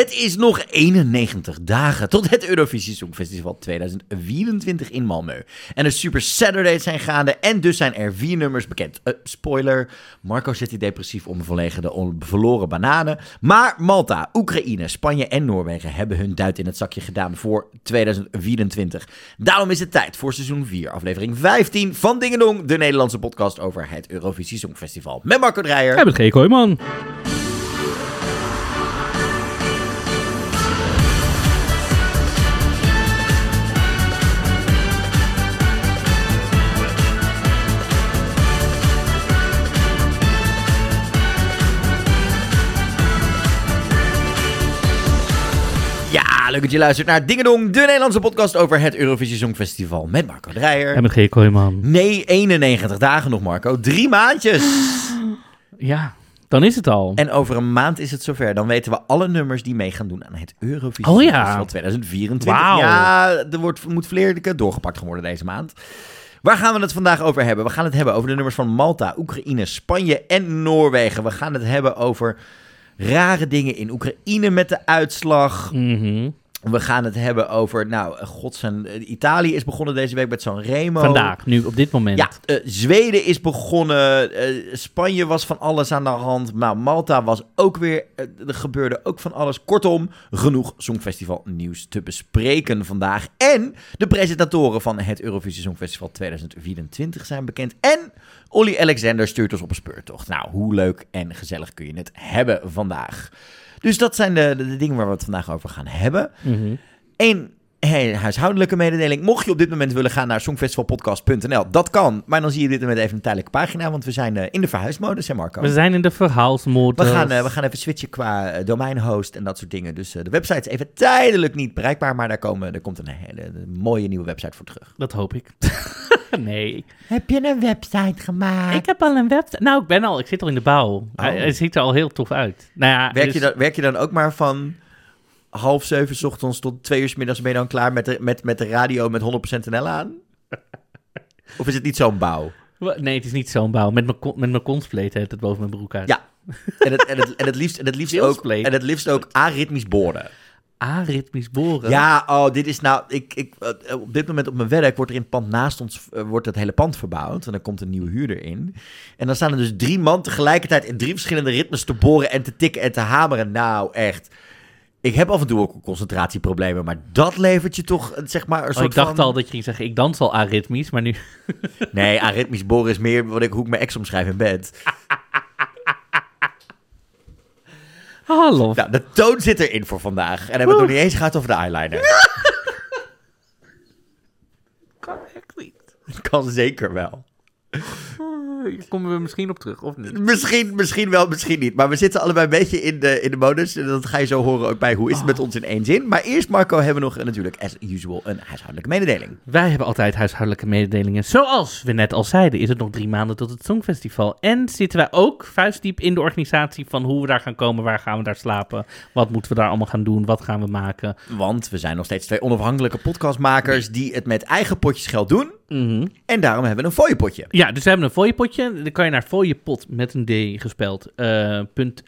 Het is nog 91 dagen tot het Eurovisie Songfestival 2024 in Malmö. En de Super Saturdays zijn gaande en dus zijn er vier nummers bekend. Uh, spoiler, Marco zit hier depressief om de verloren bananen. Maar Malta, Oekraïne, Spanje en Noorwegen hebben hun duit in het zakje gedaan voor 2024. Daarom is het tijd voor seizoen 4, aflevering 15 van Dingedong, de Nederlandse podcast over het Eurovisie Songfestival. Met Marco Dreyer. En met G. Kooijman. Leuk dat je luistert naar Dingedong, de Nederlandse podcast over het Eurovisie Songfestival met Marco Dreyer. En met G. Kooijman. Nee, 91 dagen nog, Marco. Drie maandjes. Ja, dan is het al. En over een maand is het zover. Dan weten we alle nummers die mee gaan doen aan het Eurovisie oh, ja. Festival 2024. Wow. Ja, er wordt, moet vleerlijke doorgepakt worden deze maand. Waar gaan we het vandaag over hebben? We gaan het hebben over de nummers van Malta, Oekraïne, Spanje en Noorwegen. We gaan het hebben over rare dingen in Oekraïne met de uitslag. Mm we gaan het hebben over, nou, god zijn, Italië is begonnen deze week met zo'n Remo. Vandaag, nu op dit moment. Ja, uh, Zweden is begonnen, uh, Spanje was van alles aan de hand, maar Malta was ook weer, uh, er gebeurde ook van alles. Kortom, genoeg Songfestival nieuws te bespreken vandaag. En de presentatoren van het Eurovisie Songfestival 2024 zijn bekend. En Olly Alexander stuurt ons op een speurtocht. Nou, hoe leuk en gezellig kun je het hebben vandaag. Dus dat zijn de, de, dingen waar we het vandaag over gaan hebben. Mm Eén hey, huishoudelijke mededeling. Mocht je op dit moment willen gaan naar songfestivalpodcast.nl, dat kan. Maar dan zie je dit moment even een tijdelijke pagina, want we zijn uh, in de verhuismodus, hè Marco? We zijn in de verhuismodus. We gaan, uh, we gaan even switchen qua uh, domeinhost en dat soort dingen. Dus de website is even tijdelijk niet bereikbaar, maar daar, komen, er komt een hele mooie nieuwe website voor terug. Dat hoop ik. nee. Heb je een website gemaakt? Ik heb al een website. Nou, ik ben al, ik zit al in de bouw. Oh. Hij, hij, ziet er al heel tof uit. Nou ja, werk, dus... je dan, werk je dan ook maar van half zeven s ochtends tot twee uur s middags ben je dan klaar met de, met, met de radio met 100% NL aan? of is het niet zo'n bouw? Nee, het is niet zo'n bouw. Met mijn, met mijn konstpleet het boven mijn broek uit. Ja, en het, en het, en het liefst, en het liefst, ook, en het liefst ook aritmisch boren. Aritmisch boren? Ja, oh, dit is nou... Ik, ik, eh, op dit moment op mijn werk wordt er in het pand naast ons... Uh, wordt het hele pand verbouwd. En dan komt een nieuwe huurder in. En dan staan er dus drie man tegelijkertijd... in drie verschillende ritmes te boren en te tikken en te hameren. Nou, echt... Ik heb af en toe ook concentratieproblemen, maar dat levert je toch, zeg maar, een oh, soort Ik dacht al dat je ging zeggen, ik dans al aritmisch, maar nu... nee, aritmisch boren is meer wat ik, hoe ik mijn ex omschrijf in bed. Hallo. Nou, de toon zit erin voor vandaag. En hebben we het nog niet eens gehad over de eyeliner. kan echt niet. Kan zeker wel. Hier komen we misschien op terug, of niet? Misschien, misschien wel, misschien niet. Maar we zitten allebei een beetje in de, in de modus. En dat ga je zo horen ook bij hoe is het met oh. ons in één zin. Maar eerst, Marco, hebben we nog natuurlijk, as usual, een huishoudelijke mededeling. Wij hebben altijd huishoudelijke mededelingen. Zoals we net al zeiden, is het nog drie maanden tot het Songfestival. En zitten wij ook vuistdiep in de organisatie van hoe we daar gaan komen, waar gaan we daar slapen, wat moeten we daar allemaal gaan doen, wat gaan we maken. Want we zijn nog steeds twee onafhankelijke podcastmakers die het met eigen potjes geld doen. Mhm. En daarom hebben we een fooiepotje. Ja, dus we hebben een fooiepotje. Dan kan je naar fooiepot met een D gespeld. Uh,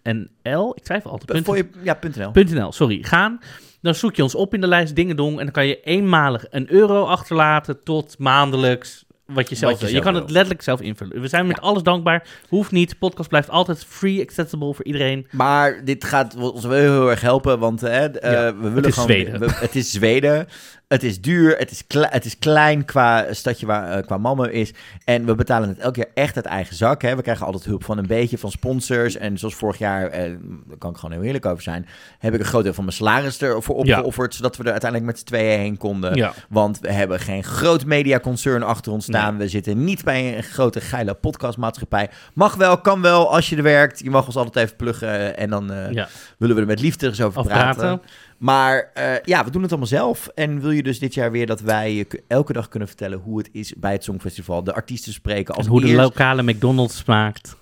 .nl. Ik twijfel altijd. Fooie, ja, .nl. .nl, sorry. Gaan. Dan zoek je ons op in de lijst Dingedong. En dan kan je eenmalig een euro achterlaten tot maandelijks wat je zelf. Je, kan het letterlijk zelf invullen. We zijn met alles dankbaar. Hoeft niet. De podcast blijft altijd free accessible voor iedereen. Maar dit gaat ons wel heel erg helpen, want hè, uh, we willen het is gewoon, Zweden. We, het is Zweden. Het is duur, het is, het is klein qua stadje waar uh, qua Malmö is. En we betalen het elke keer echt uit eigen zak. Hè. We krijgen altijd hulp van een beetje van sponsors. En zoals vorig jaar, eh, daar kan ik gewoon heel eerlijk over zijn... heb ik een groot deel van mijn salaris ervoor opgeofferd... zodat we er uiteindelijk met z'n tweeën heen konden. Want we hebben geen groot mediaconcern achter ons staan. We zitten niet bij een grote geile podcastmaatschappij. Mag wel, kan wel, als je er werkt. Je mag ons altijd even pluggen en dan uh, ja. willen we er met liefde eens over praten. Maar uh, ja, we doen het allemaal zelf. En wil je dus dit jaar weer dat wij elke dag kunnen vertellen hoe het is bij het Songfestival. De artiesten spreken. Als en hoe de lokale McDonald's smaakt.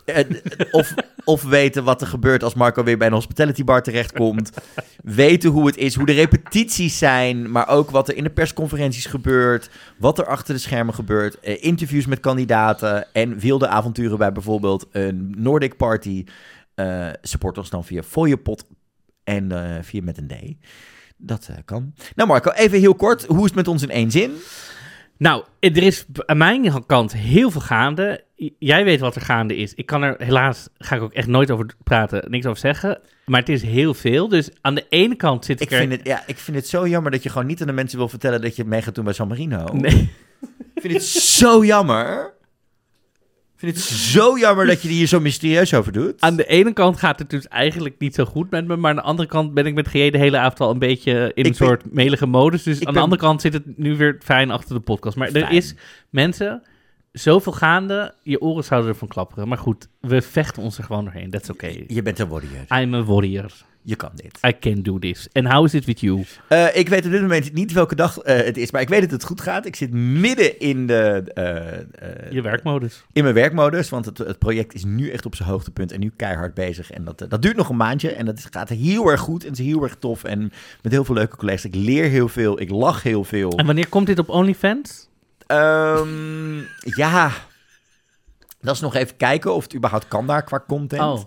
of, of weten wat er gebeurt als Marco weer bij een hospitality bar terechtkomt. weten hoe het is, hoe de repetities zijn. Maar ook wat er in de persconferenties gebeurt. Wat er achter de schermen gebeurt. Uh, interviews met kandidaten. En wilde avonturen bij bijvoorbeeld een Nordic Party. Uh, support ons dan via fooiepot En uh, via met een D. Dat uh, kan. Nou Marco, even heel kort. Hoe is het met ons in één zin? Nou, er is aan mijn kant heel veel gaande. Jij weet wat er gaande is. Ik kan er helaas, ga ik ook echt nooit over praten, niks over zeggen. Maar het is heel veel. Dus aan de ene kant zit ik, ik vind Het, ja, ik vind het zo jammer dat je gewoon niet aan de mensen wil vertellen dat je mee gaat doen bij San Marino. Nee. Ik vind het zo jammer. Ik vind het zo jammer dat je er hier zo mysterieus over doet. Aan de ene kant gaat het dus eigenlijk niet zo goed met me. Maar aan de andere kant ben ik met GE de hele avond al een beetje in een soort melige modus. Dus aan de andere kant zit het nu weer fijn achter de podcast. Maar er is mensen zoveel gaande, je oren zouden ervan klapperen. Maar goed, we vechten ons er gewoon doorheen. That's okay. Je bent een warrior. I'm a warrior. Je kan dit. I can do this. En how is it with you? Uh, ik weet op dit moment niet welke dag uh, het is, maar ik weet dat het goed gaat. Ik zit midden in de... Uh, Je werkmodus. In mijn werkmodus, want het, het, project is nu echt op zijn hoogtepunt en nu keihard bezig. En dat, dat duurt nog een maandje en dat gaat heel erg goed en het is heel erg tof. En met heel veel leuke collega's. Ik leer heel veel, ik lach heel veel. En wanneer komt dit op OnlyFans? Um, ja, dat is nog even kijken of het überhaupt kan daar qua content. Oh.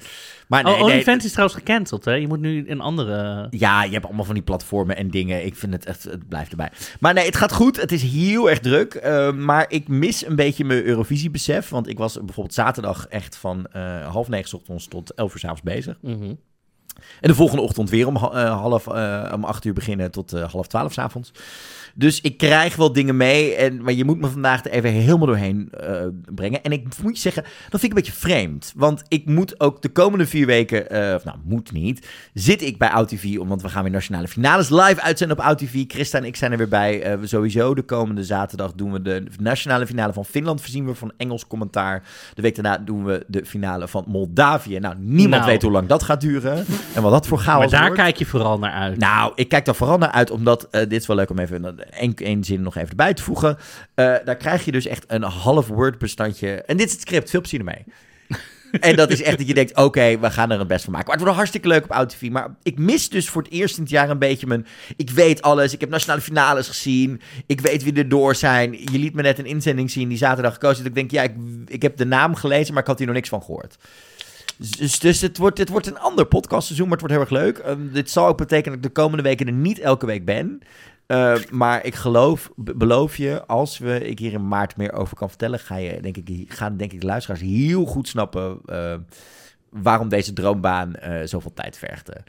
Maar nee, oh, OnlyFans is trouwens gecanceld, hè? Je moet nu een andere... Ja, je hebt allemaal van die platformen en dingen. Ik vind het echt, het blijft erbij. Maar nee, het gaat goed. Het is heel erg druk. Uh, maar ik mis een beetje mijn Eurovisie-besef. Want ik was bijvoorbeeld zaterdag echt van uh, half negen ochtends tot elf uur s avonds bezig. Mm -hmm. En de volgende ochtend weer om, uh, half, om acht uur beginnen tot half twaalf s avonds. Dus ik krijg wel dingen mee. En, maar je moet me vandaag er even helemaal doorheen brengen. En ik moet je zeggen, dat vind ik een beetje vreemd. Want ik moet ook de komende vier weken, of nou, moet niet, zit ik bij OutTV. Want we gaan weer nationale finales live uitzenden op OutTV. Christa en ik zijn er weer bij. Sowieso de komende zaterdag doen we de nationale finale van Finland. Voorzien we van Engels commentaar. De week daarna doen we de finale van Moldavië. Nou, niemand nou. weet hoe lang dat gaat duren. En wat dat voor chaos Maar daar wordt. kijk je vooral naar uit. Nou, ik kijk daar vooral naar uit, omdat dit is wel leuk om even één zin nog even erbij te voegen. Uh, daar krijg je dus echt een half word bestandje. En dit is het script, veel plezier ermee. en dat is echt dat je denkt, oké, we gaan er het best van maken. Maar het wordt hartstikke leuk op OutTV. Maar ik mis dus voor het eerst in het jaar een beetje mijn... Ik weet alles, ik heb nationale finales gezien. Ik weet wie er door zijn. Je liet me net een inzending zien die zaterdag gekozen. Dat ik denk, ja, ik, ik heb de naam gelezen, maar ik had hier nog niks van gehoord. Dus, dus het, wordt, het wordt een ander podcastseizoen, maar het wordt heel erg leuk. Um, dit zal ook betekenen dat ik de komende weken er niet elke week ben. Uh, maar ik geloof, beloof je, als we ik hier in maart meer over kan vertellen, ga je, denk ik, gaan denk ik de luisteraars heel goed snappen uh, waarom deze droombaan uh, zoveel tijd vergde.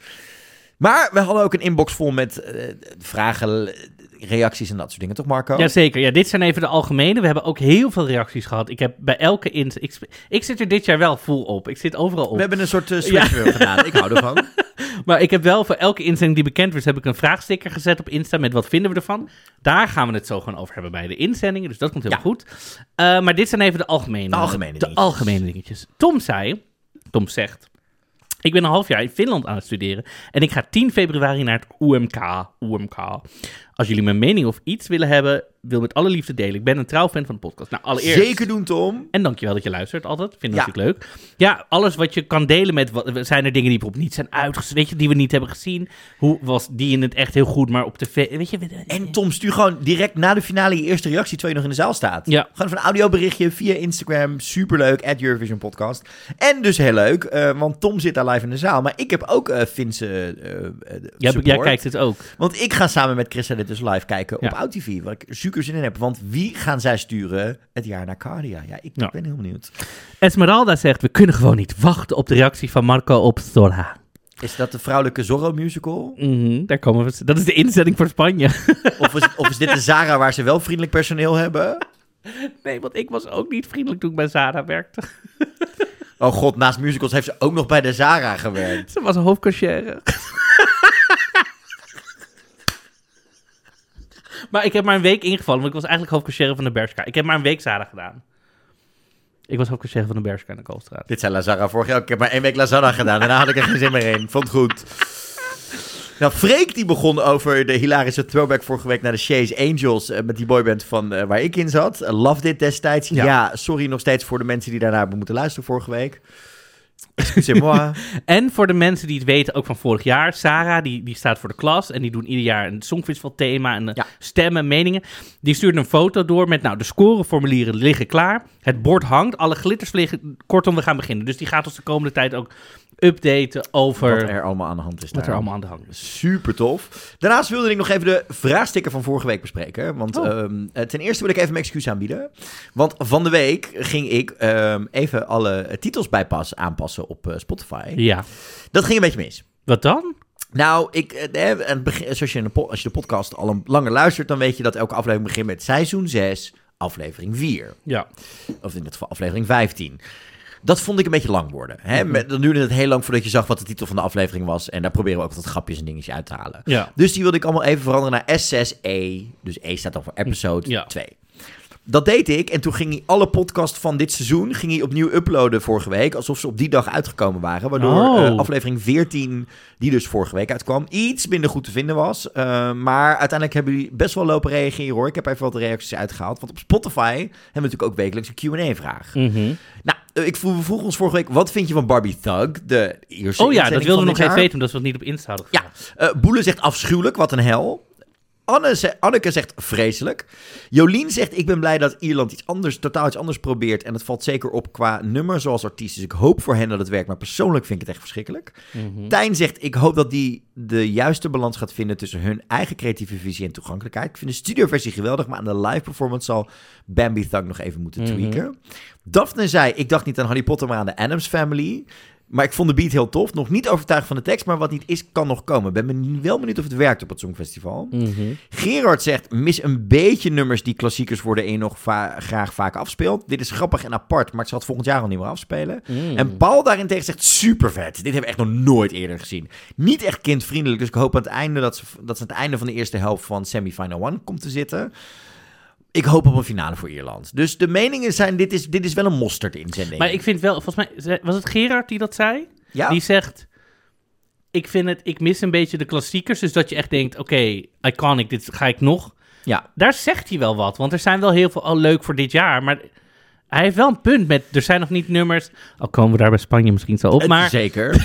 Maar we hadden ook een inbox vol met vragen, reacties en dat soort dingen, toch Marco? Jazeker, ja, dit zijn even de algemene. We hebben ook heel veel reacties gehad. Ik heb bij elke... In... Ik, ik zit er dit jaar wel vol op. Ik zit overal op. We hebben een soort uh, switch ja. gedaan. Ik hou ervan. maar ik heb wel voor elke inzending die bekend wordt, heb ik een vraagsticker gezet op Insta met wat vinden we ervan. Daar gaan we het zo gewoon over hebben bij de inzendingen. Dus dat komt heel ja. goed. Uh, maar dit zijn even de algemene, de algemene, de dingetjes. algemene dingetjes. Tom zei, Tom zegt, ik ben een half jaar in Finland aan het studeren en ik ga 10 februari naar het UMK. UMK. Als jullie mijn mening of iets willen hebben, wil met alle liefde delen. Ik ben een trouw fan van de podcast. Nou, allereerst. Zeker doen, Tom. En dankjewel dat je luistert altijd. Vind ik ja. natuurlijk leuk. Ja, alles wat je kan delen met. Wat, zijn er dingen die bijvoorbeeld niet zijn uitgezonden, weet je, die we niet hebben gezien? Hoe was die in het echt heel goed, maar op tv. Weet je, en Tom, stuur gewoon direct na de finale je eerste reactie, terwijl je nog in de zaal staat. Ja. Gewoon een audioberichtje via Instagram. Superleuk, at Eurovision Podcast. En dus heel leuk, uh, want Tom zit daar live in de zaal. Maar ik heb ook uh, Finse. Uh, ja, jij kijkt het ook. Want ik ga samen met Chris dit dus live kijken op OutTV. Waar ik super zin in heb. Want wie gaan zij sturen het jaar naar Cardia? Ja, ik ben heel benieuwd. Esmeralda zegt, we kunnen gewoon niet wachten op de reactie van Marco op Zorra. Is dat de vrouwelijke Zorro musical? Mm -hmm, daar komen we. Dat is de inzetting voor Spanje. Of is, of is dit de Zara waar ze wel vriendelijk personeel hebben? Nee, want ik was ook niet vriendelijk toen ik bij Zara werkte. Oh god, naast musicals heeft ze ook nog bij de Zara gewerkt. Ze was een hoofdcachère. Maar ik heb maar een week ingevallen, want ik was eigenlijk hoofdconciërge van de Bershka. Ik heb maar een week Zara gedaan. Ik was hoofdconciërge van de Bershka in de Koolstraat. Dit zei Lazara vorig jaar. Ik heb maar één week Lazara gedaan. Daarna had ik er geen zin meer in. Vond goed. Nou, Freek die begon over de hilarische throwback vorige week naar de Chase Angels. Uh, met die boyband van uh, waar ik in zat. Uh, love dit destijds. Ja. ja. sorry nog steeds voor de mensen die daarna hebben moeten luisteren vorige week. Excusez-moi. en voor de mensen die het weten, ook van vorig jaar. Sarah, die, die staat voor de klas. En die doen ieder jaar een Songfestival thema. En ja. stemmen, meningen. Die stuurt een foto door met, nou, de scoreformulieren liggen klaar. Het bord hangt, alle glitters liggen. Kortom, we gaan beginnen. Dus die gaat ons de komende tijd ook updaten over... Wat er allemaal aan de hand is Wat daar. er allemaal aan de hand is. Super tof. Daarnaast wilde ik nog even de vraagsticker van vorige week bespreken. Want Oh. ehm, eh, ten eerste wil ik even mijn excuus aanbieden. Want van de week ging ik ehm, even alle titels bijpassen, aanpassen op eh, Spotify. Ja. Dat ging een beetje mis. Wat dan? Nou, ik, eh, het zoals je in de po- als je de podcast al een langer luistert, dan weet je dat elke aflevering begint met seizoen 6, aflevering 4. Ja. Of in dit geval aflevering 15. Dat vond ik een beetje lang worden. Hè? Mhm. Dan duurde het heel lang voordat je zag wat de titel van de aflevering was. En daar proberen we ook wat grapjes en dingetjes uit te halen. Ja. Dus die wilde ik allemaal even veranderen naar S6E. Dus E staat dan voor episode Ja. 2. Dat deed ik en toen ging hij alle podcasts van dit seizoen ging hij opnieuw uploaden vorige week. Alsof ze op die dag uitgekomen waren. Waardoor Oh. eh, aflevering 14, die dus vorige week uitkwam, iets minder goed te vinden was. Eh, maar uiteindelijk hebben jullie best wel lopen reageren hoor. Ik heb even wat reacties uitgehaald. Want op Spotify hebben we natuurlijk ook wekelijks een Q&A-vraag. Mhm. Nou, eh, ik vroeg, we vroegen ons vorige week, wat vind je van Barbie Thug? De Ierse Oh ja, dat wilden we nog even weten, omdat we het niet op Insta hadden Ja, eh Boele zegt afschuwelijk, wat een hel. Anne ze- Anneke zegt vreselijk. Jolien zegt, ik ben blij dat Ierland iets anders, totaal iets anders probeert. En het valt zeker op qua nummer zoals artiest. Dus ik hoop voor hen dat het werkt, maar persoonlijk vind ik het echt verschrikkelijk. Mhm. Tijn zegt, ik hoop dat die de juiste balans gaat vinden tussen hun eigen creatieve visie en toegankelijkheid. Ik vind de studioversie geweldig, maar aan de live performance zal Bambi Thug nog even moeten Mhm. tweaken. Daphne zei, ik dacht niet aan Harry Potter, maar aan de Adams Family. Maar ik vond de beat heel tof. Nog niet overtuigd van de tekst, maar wat niet is, kan nog komen. Ben ben wel benieuwd of het werkt op het Songfestival. Mhm. Gerard zegt, mis een beetje nummers die klassiekers worden en nog va- graag vaak afspeelt. Dit is grappig en apart, maar ik zal het volgend jaar al niet meer afspelen. Mhm. En Paul daarentegen zegt, super vet. Dit hebben we echt nog nooit eerder gezien. Niet echt kindvriendelijk, dus ik hoop aan het einde dat ze, dat ze aan het einde van de eerste helft van Semifinal One komt te zitten. Ik hoop op een finale voor Ierland. Dus de meningen zijn, dit is, dit is wel een mosterd inzending. Maar ik vind wel, volgens mij, was het Gerard die dat zei? ja, Die zegt, ik vind het, ik mis een beetje de klassiekers. Dus dat je echt denkt, oké, iconic, dit ga ik nog. ja, Daar zegt hij wel wat, want er zijn wel heel veel, oh leuk voor dit jaar. Maar hij heeft wel een punt met, er zijn nog niet nummers. Al komen we daar bij Spanje misschien zo op. het- Maar, zeker.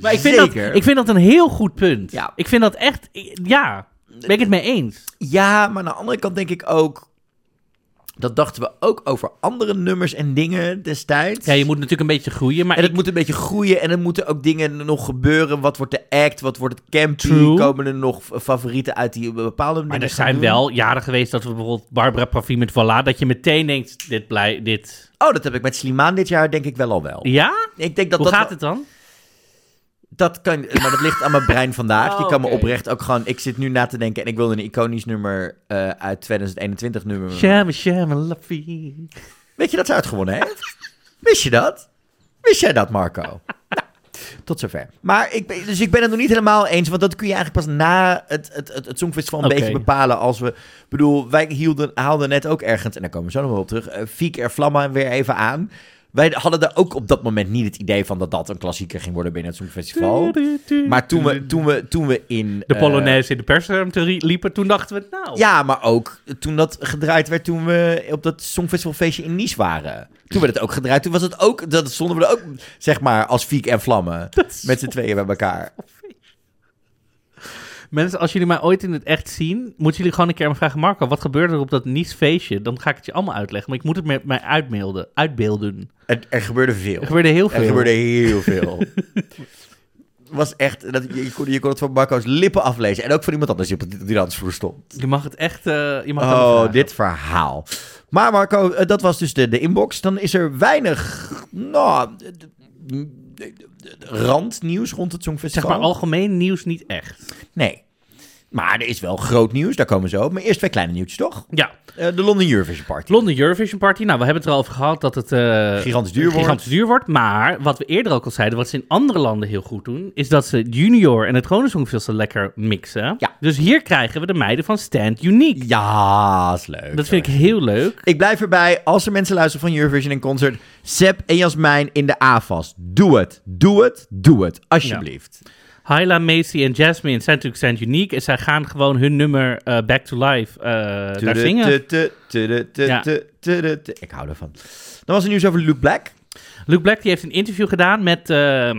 maar ik, vind dat, ik vind dat een heel goed punt. Ja. Ik vind dat echt, ja, ben ik het mee eens. Ja, maar aan de andere kant denk ik ook... Dat dachten we ook over andere nummers en dingen destijds. Ja, je moet natuurlijk een beetje groeien, maar En het ik- moet een beetje groeien en er moeten ook dingen nog gebeuren. Wat wordt de act? Wat wordt het campy? True. Komen er nog favorieten uit die bepaalde Maar er zijn doen? wel jaren geweest dat we bijvoorbeeld Barbara Pravi met Voilà, dat je meteen denkt, dit blij, dit... Oh, dat heb ik met Slimane dit jaar denk ik wel al wel. Ja? Ik denk dat Hoe dat, gaat het dan? Dat kan, maar dat ligt aan mijn brein vandaag. Oh, je kan me oprecht ook gewoon. Ik zit nu na te denken en ik wilde een iconisch nummer eh, uit 2021 nummer. Shama, shama, laffie. Weet je dat ze uitgewonnen heeft? Wist je dat? Wist jij dat, Marco? nou, tot zover. Maar ik ben, dus ik ben het nog niet helemaal eens, want dat kun je eigenlijk pas na het, het, het, het Songfestival een beetje bepalen. Als we, ik bedoel, wij hielden, haalden net ook ergens, en daar komen we zo nog wel op terug, uh, Fiek er Vlamma weer even aan. Wij hadden daar ook op dat moment niet het idee van dat dat een klassieker ging worden binnen het Songfestival. Maar toen we, toen we, toen we in... De eh, Polonaise in de persruimte liepen, toen dachten we, nou... ja, maar ook toen dat gedraaid werd toen we op dat Songfestivalfeestje in Nice waren. Toen werd het ook gedraaid. Toen was het ook, dat stonden we er ook, zeg maar, als Fiek en Vlammen. Met z'n tweeën bij elkaar. Mensen, als jullie mij ooit in het echt zien, moeten jullie gewoon een keer me vragen... Marco, wat gebeurde er op dat Nice feestje? Dan ga ik het je allemaal uitleggen. Maar ik moet het met mij uitbeelden. uitbeelden. Er, er gebeurde veel. Er gebeurde heel veel. Er gebeurde heel veel. was echt, dat, je, kon, je kon het van Marco's lippen aflezen. En ook van iemand anders die op die dansvloer stond. Je mag het echt... eh, je mag Oh, dit verhaal. Maar Marco, eh, dat was dus de, de inbox. Dan is er weinig, nou, randnieuws rond het Zeg Songfestival. maar algemeen nieuws niet echt. Nee. Maar er is wel groot nieuws, daar komen zo op. Maar eerst twee kleine nieuwtjes, toch? Ja, Eh, de London Eurovision Party. London Eurovision Party. Nou, we hebben het er al over gehad dat het... eh, Gigantisch duur wordt. gigantisch duur wordt. Maar wat we eerder ook al zeiden, wat ze in andere landen heel goed doen, is dat ze junior en het gewone songfestival lekker mixen. Ja. Dus hier krijgen we de meiden van Stand Unique. Ja, is leuk. Dat vind ik heel leuk. Ik blijf erbij, als er mensen luisteren van Eurovision en Concert... Seb en Jasmijn in de AFAS. Doe het, doe het, doe het. Alsjeblieft. Hyla, Macy en Jasmine zijn natuurlijk Stand Unique. En zij gaan gewoon hun nummer eh, Back to Life eh, daar zingen. Ik hou ervan. Dan was er nieuws over Luke Black. Luke Black die heeft een interview gedaan met, uh,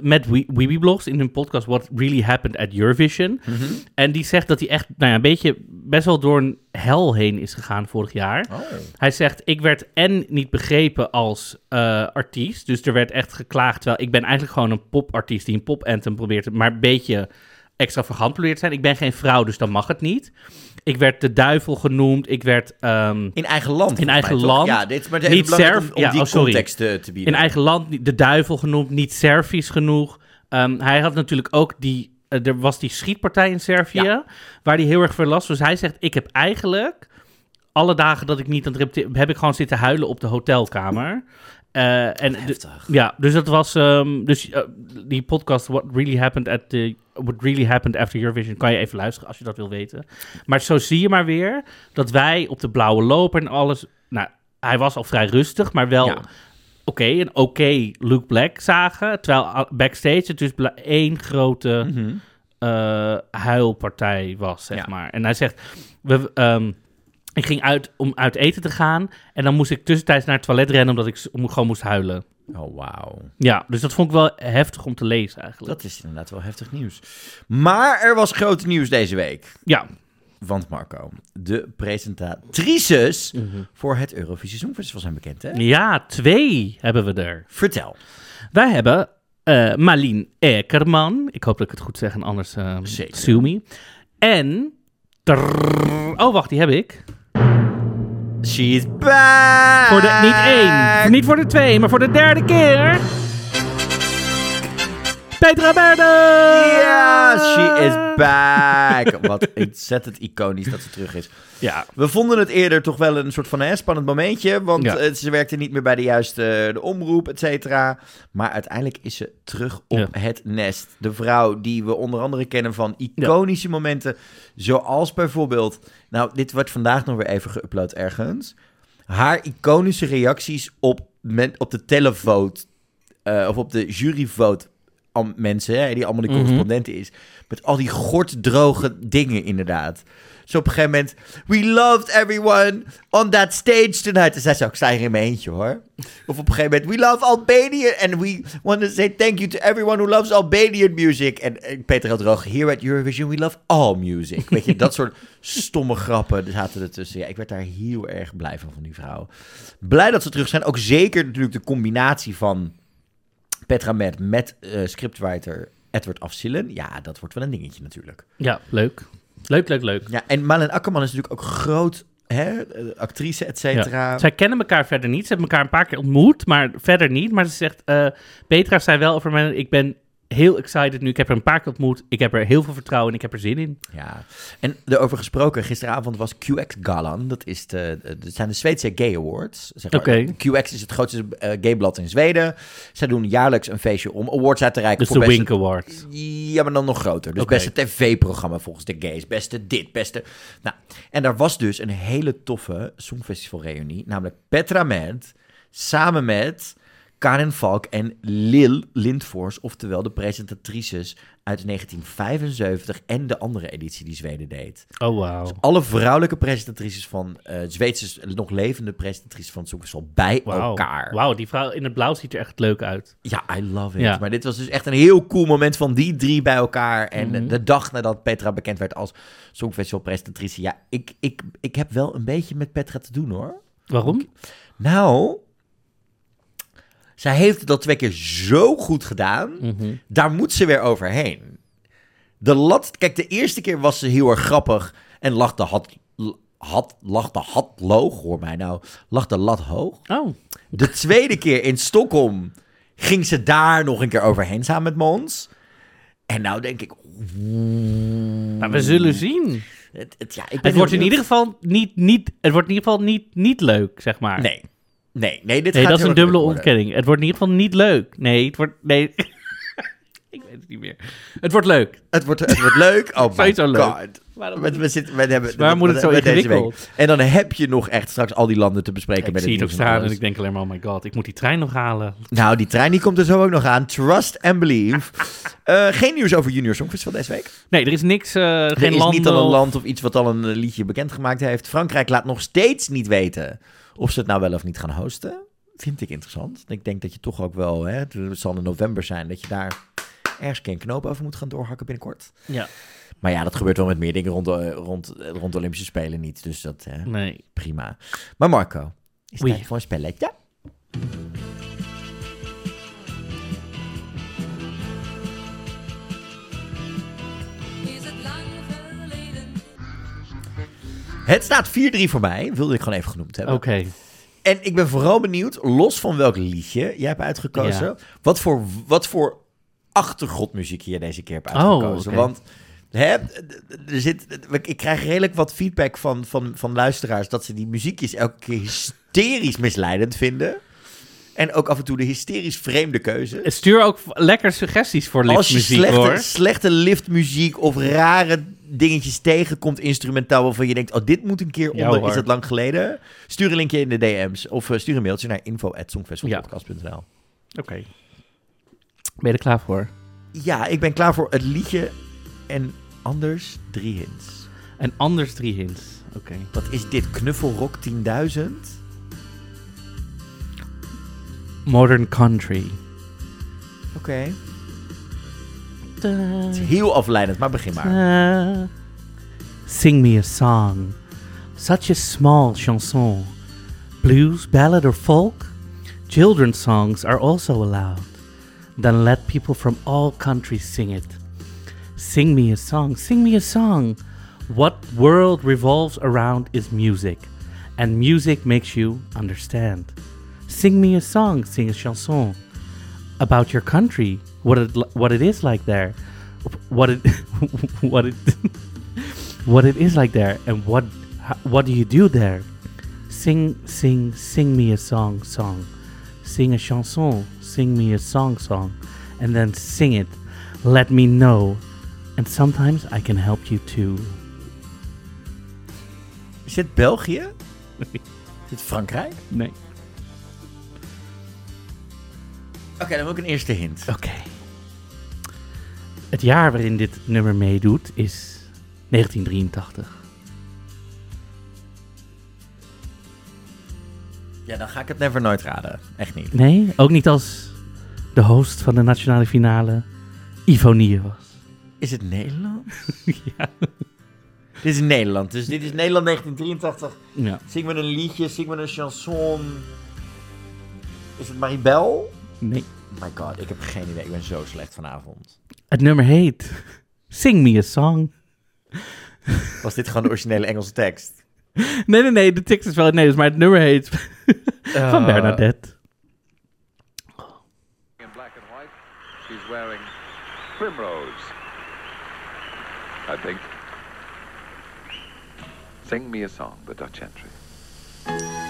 met Weeby Blogs in hun podcast What Really Happened at Eurovision. Mhm. En die zegt dat hij echt nou ja, een beetje best wel door een hel heen is gegaan vorig jaar. Oh. Hij zegt, ik werd en niet begrepen als uh, artiest. Dus er werd echt geklaagd, terwijl ik ben eigenlijk gewoon een popartiest die een pop-anthem probeert, maar een beetje extravagant probeert te zijn. Ik ben geen vrouw, dus dan mag het niet. Ik werd de duivel genoemd. Ik werd... Um, in eigen land. In eigen mij, land. Ja, dit is maar niet om, om ja, die oh, context te, te bieden. In eigen land, de duivel genoemd. Niet Servisch genoeg. Um, hij had natuurlijk ook die... Uh, er was die schietpartij in Servië, ja. waar hij heel erg veel last Dus hij zegt, ik heb eigenlijk... Alle dagen dat ik niet aan het repeteren... heb ik gewoon zitten huilen op de hotelkamer. Uh, en ja, dus dat was um, dus uh, die podcast What Really Happened at the What Really Happened After Eurovision kan je even luisteren als je dat wil weten. Maar zo zie je maar weer dat wij op de blauwe loper en alles. Nou, hij was al vrij rustig, maar wel ja. oké, okay, een oké okay Luke Black zagen. Terwijl backstage het dus één grote mm -hmm. uh, huilpartij was, zeg ja. maar. En hij zegt, we. Um, ik ging uit om uit eten te gaan. En dan moest ik tussentijds naar het toilet rennen omdat ik gewoon moest huilen. Oh, wauw. Ja, dus dat vond ik wel heftig om te lezen eigenlijk. Dat is inderdaad wel heftig nieuws. Maar er was groot nieuws deze week. Ja. Want Marco, de presentatrices mm -hmm. voor het Eurovisie Songfestival zijn bekend, hè? Ja, twee hebben we er. Vertel. Wij hebben uh, Malien Ekerman. Ik hoop dat ik het goed zeg en anders uh. En... Trrr, oh, wacht, die heb ik. She's back! Voor de, niet één, niet voor de twee, maar voor de derde keer. Petra Berde! Ja, she is back! Wat ontzettend iconisch dat ze terug is. Ja. We vonden het eerder toch wel een soort van spannend momentje. Want Ja. eh, ze werkte niet meer bij de juiste de omroep, et cetera. Maar uiteindelijk is ze terug op Ja. het nest. De vrouw die we onder andere kennen van iconische momenten. Zoals bijvoorbeeld... Nou, dit wordt vandaag nog weer even geüpload ergens. Haar iconische reacties op, men, op de televote... eh, of op de juryvote mensen, hè, die allemaal de Mhm. correspondenten is. Met al die gorddroge dingen inderdaad. Zo op een gegeven moment, we loved everyone on that stage tonight. En zei ze ook, sta hier in mijn eentje hoor. Of op een gegeven moment, we love Albania and we want to say thank you to everyone who loves Albanian music. En, en Peter had droog, here at Eurovision, we love all music. Weet je, dat soort stomme grappen zaten ertussen. Ja, ik werd daar heel erg blij van, van die vrouw. Blij dat ze terug zijn. Ook zeker natuurlijk de combinatie van Petra Met met eh, scriptwriter Edward Afzillen. Ja, dat wordt wel een dingetje natuurlijk. Ja, leuk. Leuk, leuk, leuk. Ja, en Malin Akkerman is natuurlijk ook groot, hè, eh, actrice, et cetera. Zij kennen elkaar verder niet. Ze hebben elkaar een paar keer ontmoet, maar verder niet. Maar ze zegt, eh, Petra zei wel over mij, ik ben heel excited nu. Ik heb haar een paar keer ontmoet. Ik heb er heel veel vertrouwen en ik heb er zin in. Ja, en erover gesproken, gisteravond was QX Galan. Dat, is de, dat zijn de Zweedse Gay Awards. Zeg maar. Oké. QX is het grootste eh, gayblad in Zweden. Zij doen jaarlijks een feestje om awards uit te reiken. Dus de voor Wink Awards. Ja, maar dan nog groter. Dus Oké. beste tv-programma volgens de gays. Beste dit, beste... Nou, en daar was dus een hele toffe Songfestival-reunie. Namelijk Petra Med samen met Karin Valk en Lil Lindfors. Oftewel de presentatrices uit 1975 en de andere editie die Zweden deed. Oh, wauw. Alle vrouwelijke presentatrices van eh Zweedse, nog levende presentatrices van het Songfestival bij elkaar. Wauw, die vrouw in het blauw ziet er echt leuk uit. Ja, I love it. Ja. Maar dit was dus echt een heel cool moment van die drie bij elkaar. En Mhm. de dag nadat Petra bekend werd als Songfestival-presentatrice. Ja, ik, ik, ik heb wel een beetje met Petra te doen hoor. Waarom? Nou, zij heeft het al twee keer zo goed gedaan. Mhm. Daar moet ze weer overheen. De lat, kijk, de eerste keer was ze heel erg grappig en lag de had, had, lag de had loog, hoor mij nou, lag de lat hoog. Oh, De tweede keer in Stockholm ging ze daar nog een keer overheen samen met Mons. En nou denk ik... maar we zullen zien. Het, het, ja, ik ben Het wordt in ieder geval niet, niet, het wordt in ieder geval niet, niet leuk, zeg maar. Nee. Nee, nee, dit Nee, gaat dat is een dubbele ontkenning. Het wordt in ieder geval niet leuk. Nee, het wordt... Nee. ik weet het niet meer. Het wordt leuk. Het wordt, het wordt leuk. Oh my leuk. god. Waarom We, we zitten, we hebben, Waarom moet het zo we- ingewikkeld? week. En dan heb je nog echt straks al die landen te bespreken. Ik bij de zie het ook staan en ik denk alleen maar, oh my god, ik moet die trein nog halen. Nou, die trein die komt er zo ook nog aan. Trust and believe. Eh, geen nieuws over Junior Songfestival deze week. Nee, er is niks, eh, Er geen is land niet al een land of iets wat al een liedje bekendgemaakt heeft. Frankrijk laat nog steeds niet weten of ze het nou wel of niet gaan hosten. vind ik interessant. Ik denk dat je toch ook wel, hè, het zal in november zijn, dat je daar ergens geen knoop over moet gaan doorhakken binnenkort. Ja. Maar ja, dat gebeurt wel met meer dingen rond de, rond, rond de Olympische Spelen niet. Dus dat, hè, Nee. prima. Maar Marco, is het tijd voor een spelletje? Het staat 4-3 voor mij, wilde ik gewoon even genoemd hebben. Oké. En ik ben vooral benieuwd, los van welk liedje jij hebt uitgekozen, Ja. wat, voor, wat voor achtergrondmuziek je deze keer hebt Oh, uitgekozen. oké. Want hè, er zit, ik krijg redelijk wat feedback van, van, van luisteraars dat ze die muziekjes elke keer hysterisch misleidend vinden. En ook af en toe de hysterisch vreemde keuze. Stuur ook lekker suggesties voor Als je liftmuziek, slechte, hoor. slechte liftmuziek of rare dingetjes tegenkomt instrumentaal waarvan je denkt, oh, dit moet een keer onder, is het lang geleden? Stuur een linkje in de DM's of eh, stuur een mailtje naar info.songfestivalpodcast.nl. Oké. Ben je er klaar voor? Ja, ik ben klaar voor het liedje en anders drie hints. En anders drie hints. Oké. Wat is dit? Knuffelrock 10.000? Modern Country. Oké. Het is heel afleidend, maar begin maar. Sing me a song. Such a small chanson. Blues, ballad, or folk? Children's songs are also allowed. Then let people from all countries sing it. Sing me a song, sing me a song. What world revolves around is music, and music makes you understand. Sing me a song, sing a chanson about your country, what it what it is like there, what it what it what it is like there, and what what do you do there? Sing, sing, sing me a song, song. Sing a chanson, sing me a song, song, and then sing it. Let me know, and sometimes I can help you too. Is dit België? Is dit Frankrijk? Nee. Oké, dan wil ik een eerste hint. Oké. Het jaar waarin dit nummer meedoet is 1983. Ja, dan ga ik het never nooit raden. Echt niet. Nee, ook niet als de host van de nationale finale Ivonie was. Is het Nederland? ja. Dit is Nederland. Dus dit is Nederland 1983. ja. Zing me een liedje, zing me een chanson. Is het Maribel? Nee. My god, ik heb geen idee. Ik ben zo slecht vanavond. Het nummer heet Sing Me a Song. Was dit gewoon de originele Engelse tekst? Nee, nee, nee, de tekst is wel in het Nederlands, maar het nummer heet van Bernadette. in black and white. She's wearing primrose. I think. Sing me a song, the Dutch entry.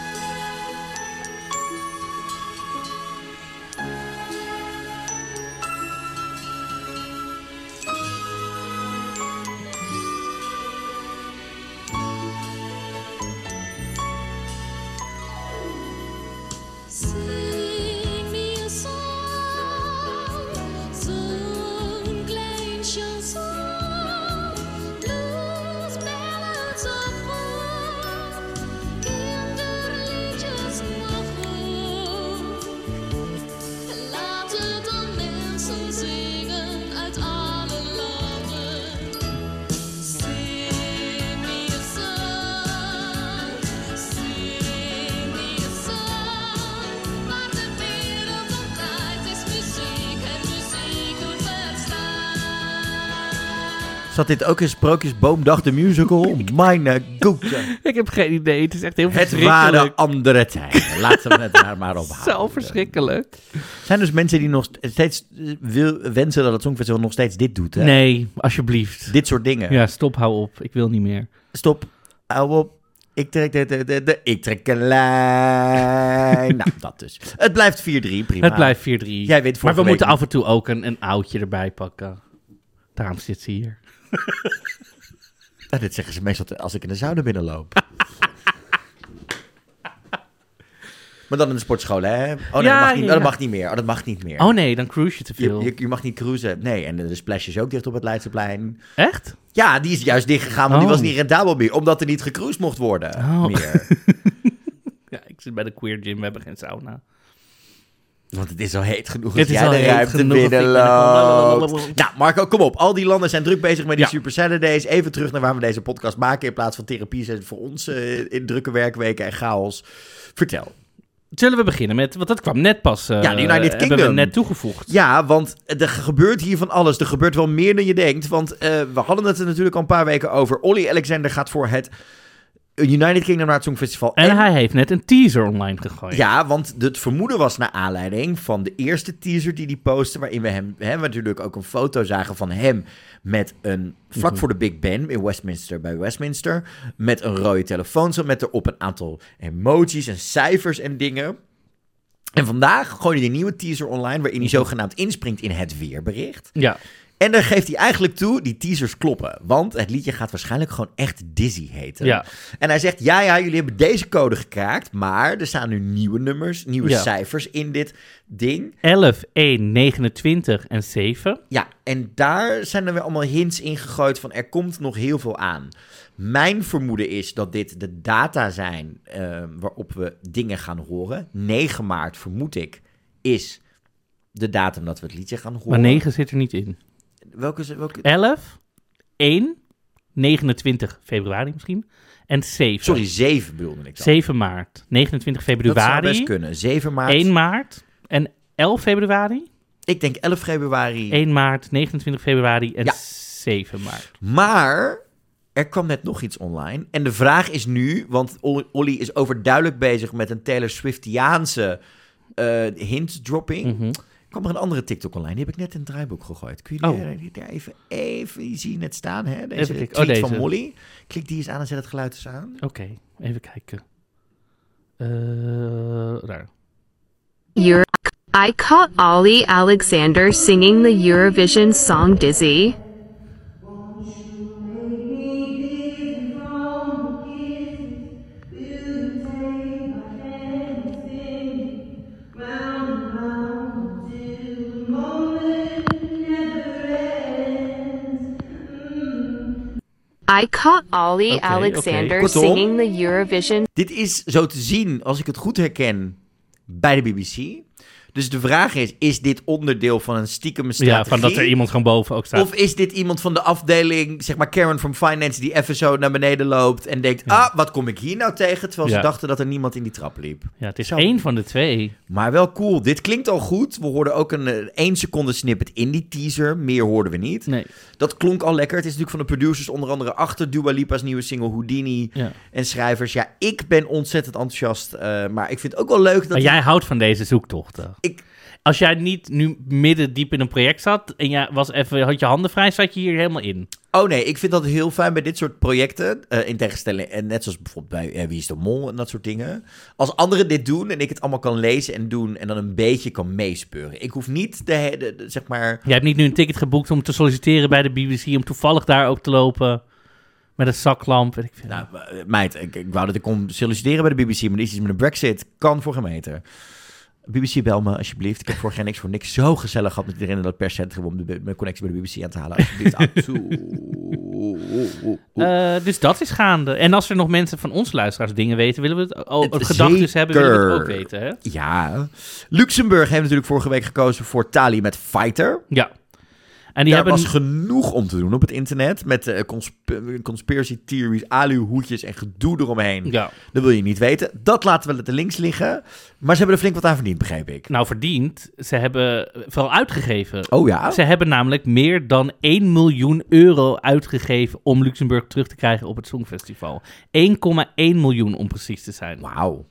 Zat dit ook in Sprookjesboomdag de musical? Mijn goede. Ik heb geen idee, het is echt heel Het verschrikkelijk. waren andere tijden. Laten we het daar maar op houden. Zo verschrikkelijk. Zijn dus mensen die nog steeds eh, wil, wensen dat het Songfestival nog steeds dit doet, hè? Nee, alsjeblieft. Dit soort dingen. Ja, stop, hou op. Ik wil niet meer. Stop. Hou op. Ik trek de, de, de, de- ik trek een lijn. nou, dat dus. Het blijft 4-3, prima. Het blijft 4-3. Jij weet maar we moeten af en toe ook een, een oudje erbij pakken. Daarom zit ze hier. Nou, dit zeggen ze meestal als ik in de sauna binnenloop. maar dan in de sportschool, hè? Oh, nee, Ja, dat, mag niet, ja, oh, dat mag niet meer. Oh, dat mag niet meer. Oh nee, dan cruise je te veel. je, je, je mag niet cruisen. Nee, en de splash is ook dicht op het Leidseplein. Echt? Ja, die is juist dichtgegaan, want die Oh. was niet rentabel meer. Omdat er niet gecruised mocht worden. Oh. Meer. Ja, ik zit bij de queer gym, we hebben geen sauna. Want het is al heet genoeg Het is jij al de heet ruimte binnenloopt. Nou, Marco, kom op. Al die landen zijn druk bezig met die Ja. Super Saturdays. Even terug naar waar we deze podcast maken. In plaats van therapie zijn voor ons eh, in drukke werkweken en chaos. Vertel. Zullen we beginnen met, want dat kwam net pas. eh, Ja, de United Hebben Kingdom. we net toegevoegd. Ja, want er gebeurt hier van alles. Er gebeurt wel meer dan je denkt. Want eh, we hadden het er natuurlijk al een paar weken over. Olly Alexander gaat voor het United Kingdom Art Songfestival. En hij heeft net een teaser online gegooid. Ja, want het vermoeden was naar aanleiding van de eerste teaser die hij postte, waarin we hem, hè, we natuurlijk ook een foto zagen van hem met een, vlak Mhm. voor de Big Ben in Westminster bij Westminster, met een rode telefoon, zo met erop een aantal emojis en cijfers en dingen. En vandaag gooide hij een nieuwe teaser online, waarin hij zogenaamd inspringt in het weerbericht. Ja. En daar geeft hij eigenlijk toe, die teasers kloppen. Want het liedje gaat waarschijnlijk gewoon echt Dizzy heten. Ja. En hij zegt, ja, ja, jullie hebben deze code gekraakt, maar er staan nu nieuwe nummers, nieuwe Ja. cijfers in dit ding. 11, 1, 29 en 7. Ja, en daar zijn er weer allemaal hints in gegooid van er komt nog heel veel aan. Mijn vermoeden is dat dit de data zijn eh, waarop we dingen gaan horen. 9 maart, vermoed ik, is de datum dat we het liedje gaan horen. Maar 9 zit er niet in. Welke, welke? 11, 1, 29 februari misschien. En 7. Sorry, 7 bedoelde ik dan. 7 maart. 29 Dat zou februari. best kunnen. 7 maart. 1 maart. En 11 februari. Ik denk 11 februari. 1 maart, 29 februari en Ja. 7 maart. Maar er kwam net nog iets online. En de vraag is nu, want Ol- Olly is overduidelijk bezig met een Taylor Swiftiaanse eh hint dropping. Mhm. Kwam er een andere TikTok online. Die heb ik net in het draaiboek gegooid. Kun je Oh. die, die daar even, even die zie je net staan, hè? Deze Even tweet Oh, van. Molly. Klik die eens aan en zet het geluid eens aan. Oké, even kijken. Eh, daar. Euro- I caught Ollie Alexander singing the Eurovision song Dizzy. I caught Ollie Oké, Alexander. Kortom. singing the Eurovision Dit is zo te zien, als ik het goed herken, bij de BBC. Dus de vraag is, is dit onderdeel van een stiekem strategie? Ja, van dat er iemand gewoon boven ook staat. Of is dit iemand van de afdeling, zeg maar Karen from Finance, die even zo naar beneden loopt en denkt, ah, wat kom ik hier nou tegen? Terwijl ze dachten dat er niemand in die trap liep. ja, het is Zo. één van de twee. Maar wel cool. Dit klinkt al goed. We hoorden ook een eh, één seconde snippet in die teaser. Meer hoorden we niet. Nee. Dat klonk al lekker. Het is natuurlijk van de producers onder andere achter Dua Lipa's nieuwe single Houdini Ja. en schrijvers. Ja, ik ben ontzettend enthousiast. eh, maar ik vind het ook wel leuk dat... Maar jij houdt van deze zoektochten. Ik- Als jij niet nu midden diep in een project zat en jij was even, had je handen vrij, zat je hier helemaal in. Oh nee, ik vind dat heel fijn bij dit soort projecten. eh, in tegenstelling, en net zoals bijvoorbeeld bij eh, Wie is de Mol en dat soort dingen. Als anderen dit doen en ik het allemaal kan lezen en doen en dan een beetje kan meespeuren. Ik hoef niet de, he- de- de- zeg maar... Jij hebt niet nu een ticket geboekt om te solliciteren bij de BBC, om toevallig daar ook te lopen met een zaklamp. Weet ik veel. Nou, eh, meid, ik, ik wou dat ik kon solliciteren bij de BBC, maar dit is iets met een brexit. Kan voor gemeente. BBC, bel me alsjeblieft. Ik heb vorig jaar niks voor niks zo gezellig gehad met iedereen in dat perscentrum om de, mijn connectie bij de BBC aan te halen. Alsjeblieft. Ah. Eh, dus dat is gaande. En als er nog mensen van ons luisteraars dingen weten, willen we het ook Het- gedachten hebben, willen we het ook weten. Hè? Ja. Luxemburg heeft natuurlijk vorige week gekozen voor Tali met Fighter. Ja. En die Daar hebben was genoeg om te doen op het internet. Met consp- conspiracy theories, aluhoedjes en gedoe eromheen. ja, Dat wil je niet weten. Dat laten we de links liggen. Maar ze hebben er flink wat aan verdiend, begreep ik. nou verdiend. Ze hebben vooral uitgegeven. Oh ja? Ze hebben namelijk meer dan 1 miljoen euro uitgegeven om Luxemburg terug te krijgen op het Songfestival. 1,1 miljoen om precies te zijn. Wauw.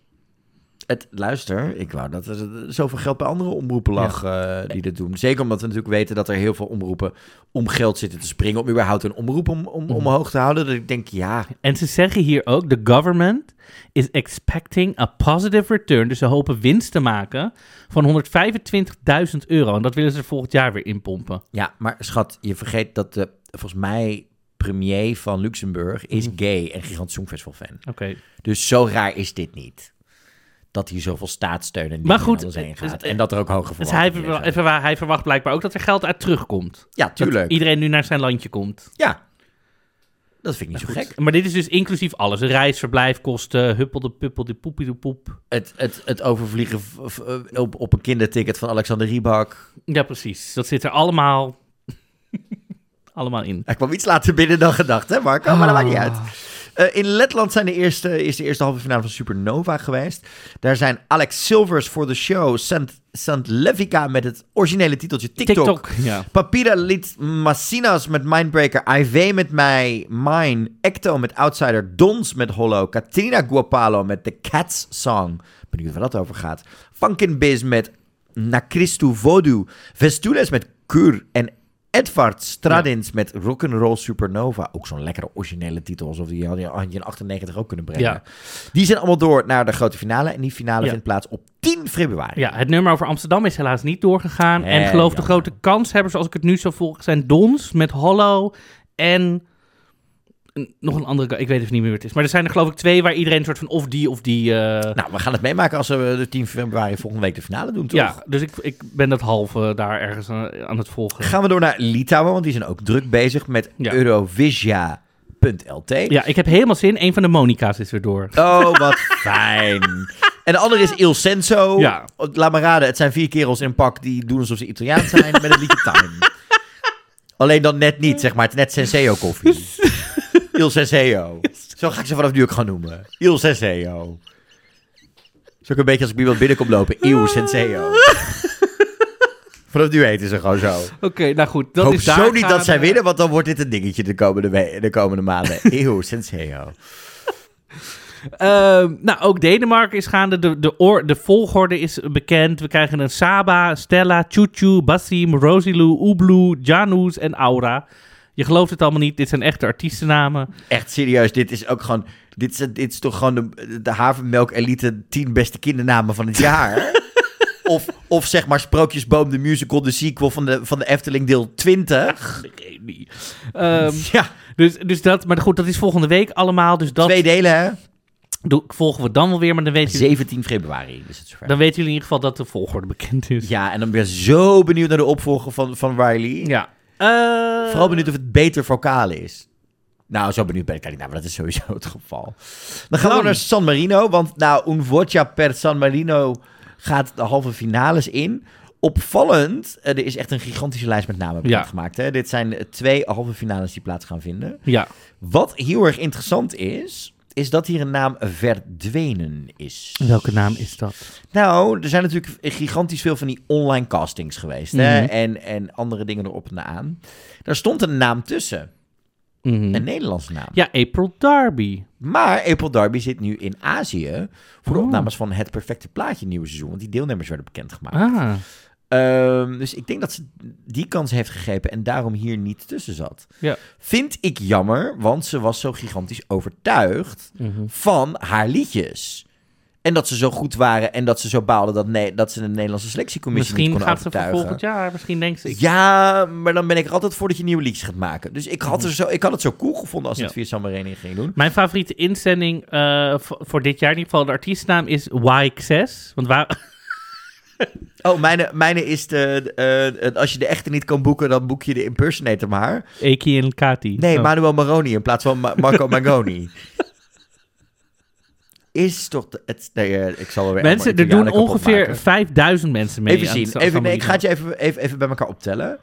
Het, luister, ik wou dat er zoveel geld bij andere omroepen lag eh, die dit doen. Zeker omdat we natuurlijk weten dat er heel veel omroepen om geld zitten te springen. Om überhaupt een omroep om, om, omhoog te houden. Dat ik denk, ja, En ze zeggen hier ook, the government is expecting a positive return. Dus ze hopen winst te maken van 125.000 euro. En dat willen ze volgend jaar weer inpompen. ja, maar schat, je vergeet dat de, volgens mij premier van Luxemburg is gay en gigant Songfestival fan. Oké. Dus zo raar is dit niet. Dat hier zoveel staatssteun en Maar goed, heen dus- gaat. En dat er ook hoge Dus hij, verwachtingen verwa- liggen. even, hij verwacht blijkbaar ook dat er geld uit terugkomt. Ja, Dat tuurlijk. iedereen nu naar zijn landje komt. Ja. Dat vind ik niet zo gek. Maar dit is dus inclusief alles. Reis, verblijfkosten, huppelde, puppelde, poepie de poep. Het, het, het overvliegen eh, op, op een kinderticket van Alexander Riebak. Ja, precies. Dat zit er allemaal, allemaal in. Hij kwam iets later binnen dan gedacht, hè Marco? Maar dat maakt niet uit. Eh, in Letland zijn de eerste, is de eerste halve finale van Supernova geweest. Daar zijn Alex Silvers voor de show, Sant, Sant Levica met het originele titeltje TikTok. TikTok. Ja. Papira liet Massinas met Mindbreaker, IV met mij, Mine, Ecto met Outsider, Dons met Hollow, Katrina Guapalo met The Cats Song. Benieuwd waar dat over gaat. Funkin' Biz met Na Christu Vodu, Vestules met Kur en Edvard Stradins met Rock'n'Roll Supernova. Ook zo'n lekkere originele titel, alsof die had je in 98 ook kunnen brengen. Ja. Die zijn allemaal door naar de grote finale en die finale Ja. vindt plaats op 10 februari. ja, het nummer over Amsterdam is helaas niet doorgegaan. Nee, en geloof de grote kanshebbers, als ik het nu zo volg, zijn Dons met Hollow en een- nog een andere. Ik weet even niet meer wat het is. Maar er zijn er geloof ik twee waar iedereen een soort van of die of die. eh, Nou, we gaan het meemaken als we de 10 februari volgende week de finale doen, toch? ja, dus ik, ik ben dat halve daar ergens aan, aan het volgen. Gaan we door naar Litouwen, want die zijn ook druk bezig met Ja. Eurovisia.lt. Ja, ik heb helemaal zin. Een van de Monica's is weer door. Oh, wat fijn. En de andere is Il Senso. Ja. Laat maar raden, het zijn vier kerels in een pak die doen alsof ze Italiaans zijn met het liedje Time. Alleen dan net niet, zeg maar. Het is net Senseo koffie. Il Senseo. Zo ga ik ze vanaf nu ook gaan noemen. Il Senseo. Zo ook een beetje als ik bij iemand binnenkom lopen. Il Senseo. Vanaf nu heten ze gewoon zo. Oké, nou goed. Dat Hoop is daar zo niet dat zij winnen, want dan wordt dit een dingetje de komende, de komende maanden. Eeuw, Senseo. Ehm, nou, ook Denemarken is gaande. De, de, de volgorde is bekend. We krijgen een Saba, Stella, Chuchu, Basim, Rosilu, Ublu, Janus en Aura. Je gelooft het allemaal niet. Dit zijn echte artiestennamen. Echt serieus, dit is ook gewoon... Dit is, dit is toch gewoon de, de havermelk elite 10 beste kindernamen van het jaar? of, of zeg maar Sprookjesboom, de musical, de sequel van de, van de Efteling deel 20. Ik weet niet. Ehm, Ja, dus, dus dat, maar goed, dat is volgende week allemaal. Dus dat twee delen hè? doe, volgen we dan wel weer. Maar dan weten, jullie, 17 februari is het zover. dan weten jullie in ieder geval dat de volgorde bekend is. Ja, en dan ben ik zo benieuwd naar de opvolger van, van Riley. Ja. Eh, Vooral benieuwd of het beter vocaal is. Nou, zo benieuwd ben ik eigenlijk. Nou, maar dat is sowieso het geval. Dan gaan we naar San Marino. Want nou, Un per San Marino gaat de halve finales in. Opvallend, eh, er is echt een gigantische lijst met namen Ja. gemaakt. Hè? Dit zijn twee halve finales die plaats gaan vinden. Ja. Wat heel erg interessant is, is dat hier een naam verdwenen is. Welke naam is dat? Nou, er zijn natuurlijk gigantisch veel van die online castings geweest. Hè? Mhm. En, en andere dingen erop en aan. Daar stond een naam tussen. Mhm. Een Nederlandse naam. Ja, April Darby. Maar April Darby zit nu in Azië voor de Oh. opnames van Het Perfecte Plaatje nieuwe seizoen. Want die deelnemers werden bekendgemaakt. Ah. Ehm, dus ik denk dat ze die kans heeft gegrepen en daarom hier niet tussen zat. Ja. Vind ik jammer, want ze was zo gigantisch overtuigd Mhm. van haar liedjes. En dat ze zo goed waren en dat ze zo baalden dat, nee, dat ze de Nederlandse selectiecommissie Misschien niet kon gaat ze volgend jaar. Misschien denkt ze... ik- Ja, maar dan ben ik er altijd voor dat je nieuwe liedjes gaat maken. Dus ik had, er zo, ik had het zo cool gevonden als Mhm. Ja. het via San Marino ging doen. Mijn favoriete inzending eh, voor dit jaar in ieder geval, de artiestnaam is YXS. Want waar... Oh, mijne, mijne is de, eh, het- als je de echte niet kan boeken, dan boek je de impersonator maar. Eki en Kati. Nee, Oh. Manuel Maroni in plaats van Ma- Marco Magoni. Is toch... de- het, nee, eh, ik zal er weer Mensen, er doen ongeveer maken. 5000 5000 mensen mee. Even aan zien. Even, nee, ik ga het je even, even, even bij elkaar optellen.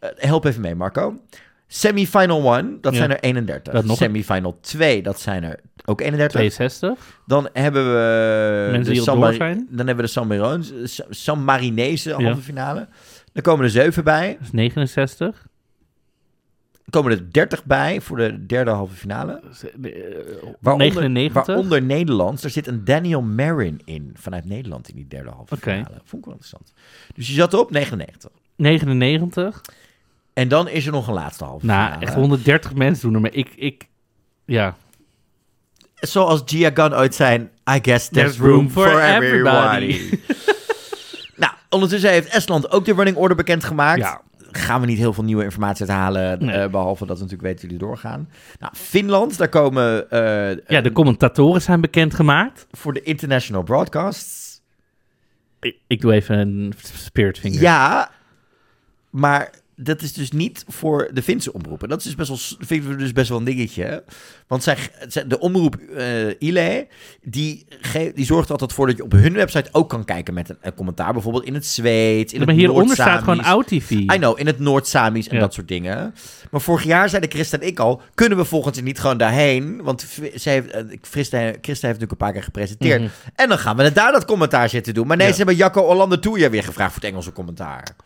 Eh, help even mee, Marco. Semifinal 1, dat Ja. zijn er 31. Dat nog- Semifinal 2, dat zijn er ook 31. 62. Dan hebben we Mensen de San zijn. Dan hebben we de San, San Marinese Ja. halve finale. Dan komen er 7 bij. Dat is 69. Dan komen er 30 bij voor de derde halve finale. Waaronder, 99. Waaronder Nederlands. Er zit een Daniel Marin in vanuit Nederland in die derde halve Oké. finale. Vond ik wel interessant. Dus je zat op 99. 99. En dan is er nog een laatste halve Nou, finale. echt 130 mensen doen er maar ik, ik... Ja. Zoals Gia Gunn ooit zijn, I guess there's, room, room for, for everybody. everybody. nou, ondertussen heeft Estland ook de running order bekendgemaakt. Ja. Gaan we niet heel veel nieuwe informatie uithalen, Nee. eh, behalve dat we natuurlijk weten jullie doorgaan. Nou, Finland, daar komen eh, ja, de commentatoren zijn bekendgemaakt. voor de international broadcasts. Ik, ik doe even een spirit finger. Ja, maar dat is dus niet voor de Finse omroepen. Dat is dus best wel, vinden we dus best wel een dingetje. Want zij, de omroep eh ILE, die, die zorgt altijd voor dat je op hun website ook kan kijken met een, een commentaar. Bijvoorbeeld in het Zweeds, in maar het hieronder staat gewoon OutTV. I know, in het Noord-Samisch en Ja. dat soort dingen. Maar vorig jaar zeiden Christa en ik al... kunnen we volgens niet gewoon daarheen? Want zij heeft, eh, Christa, heeft natuurlijk een paar keer gepresenteerd. Mhm. En dan gaan we het daar dat commentaar zitten doen. Maar nee, Ja. ze hebben Jacco Hollander Tour weer gevraagd voor het Engelse commentaar.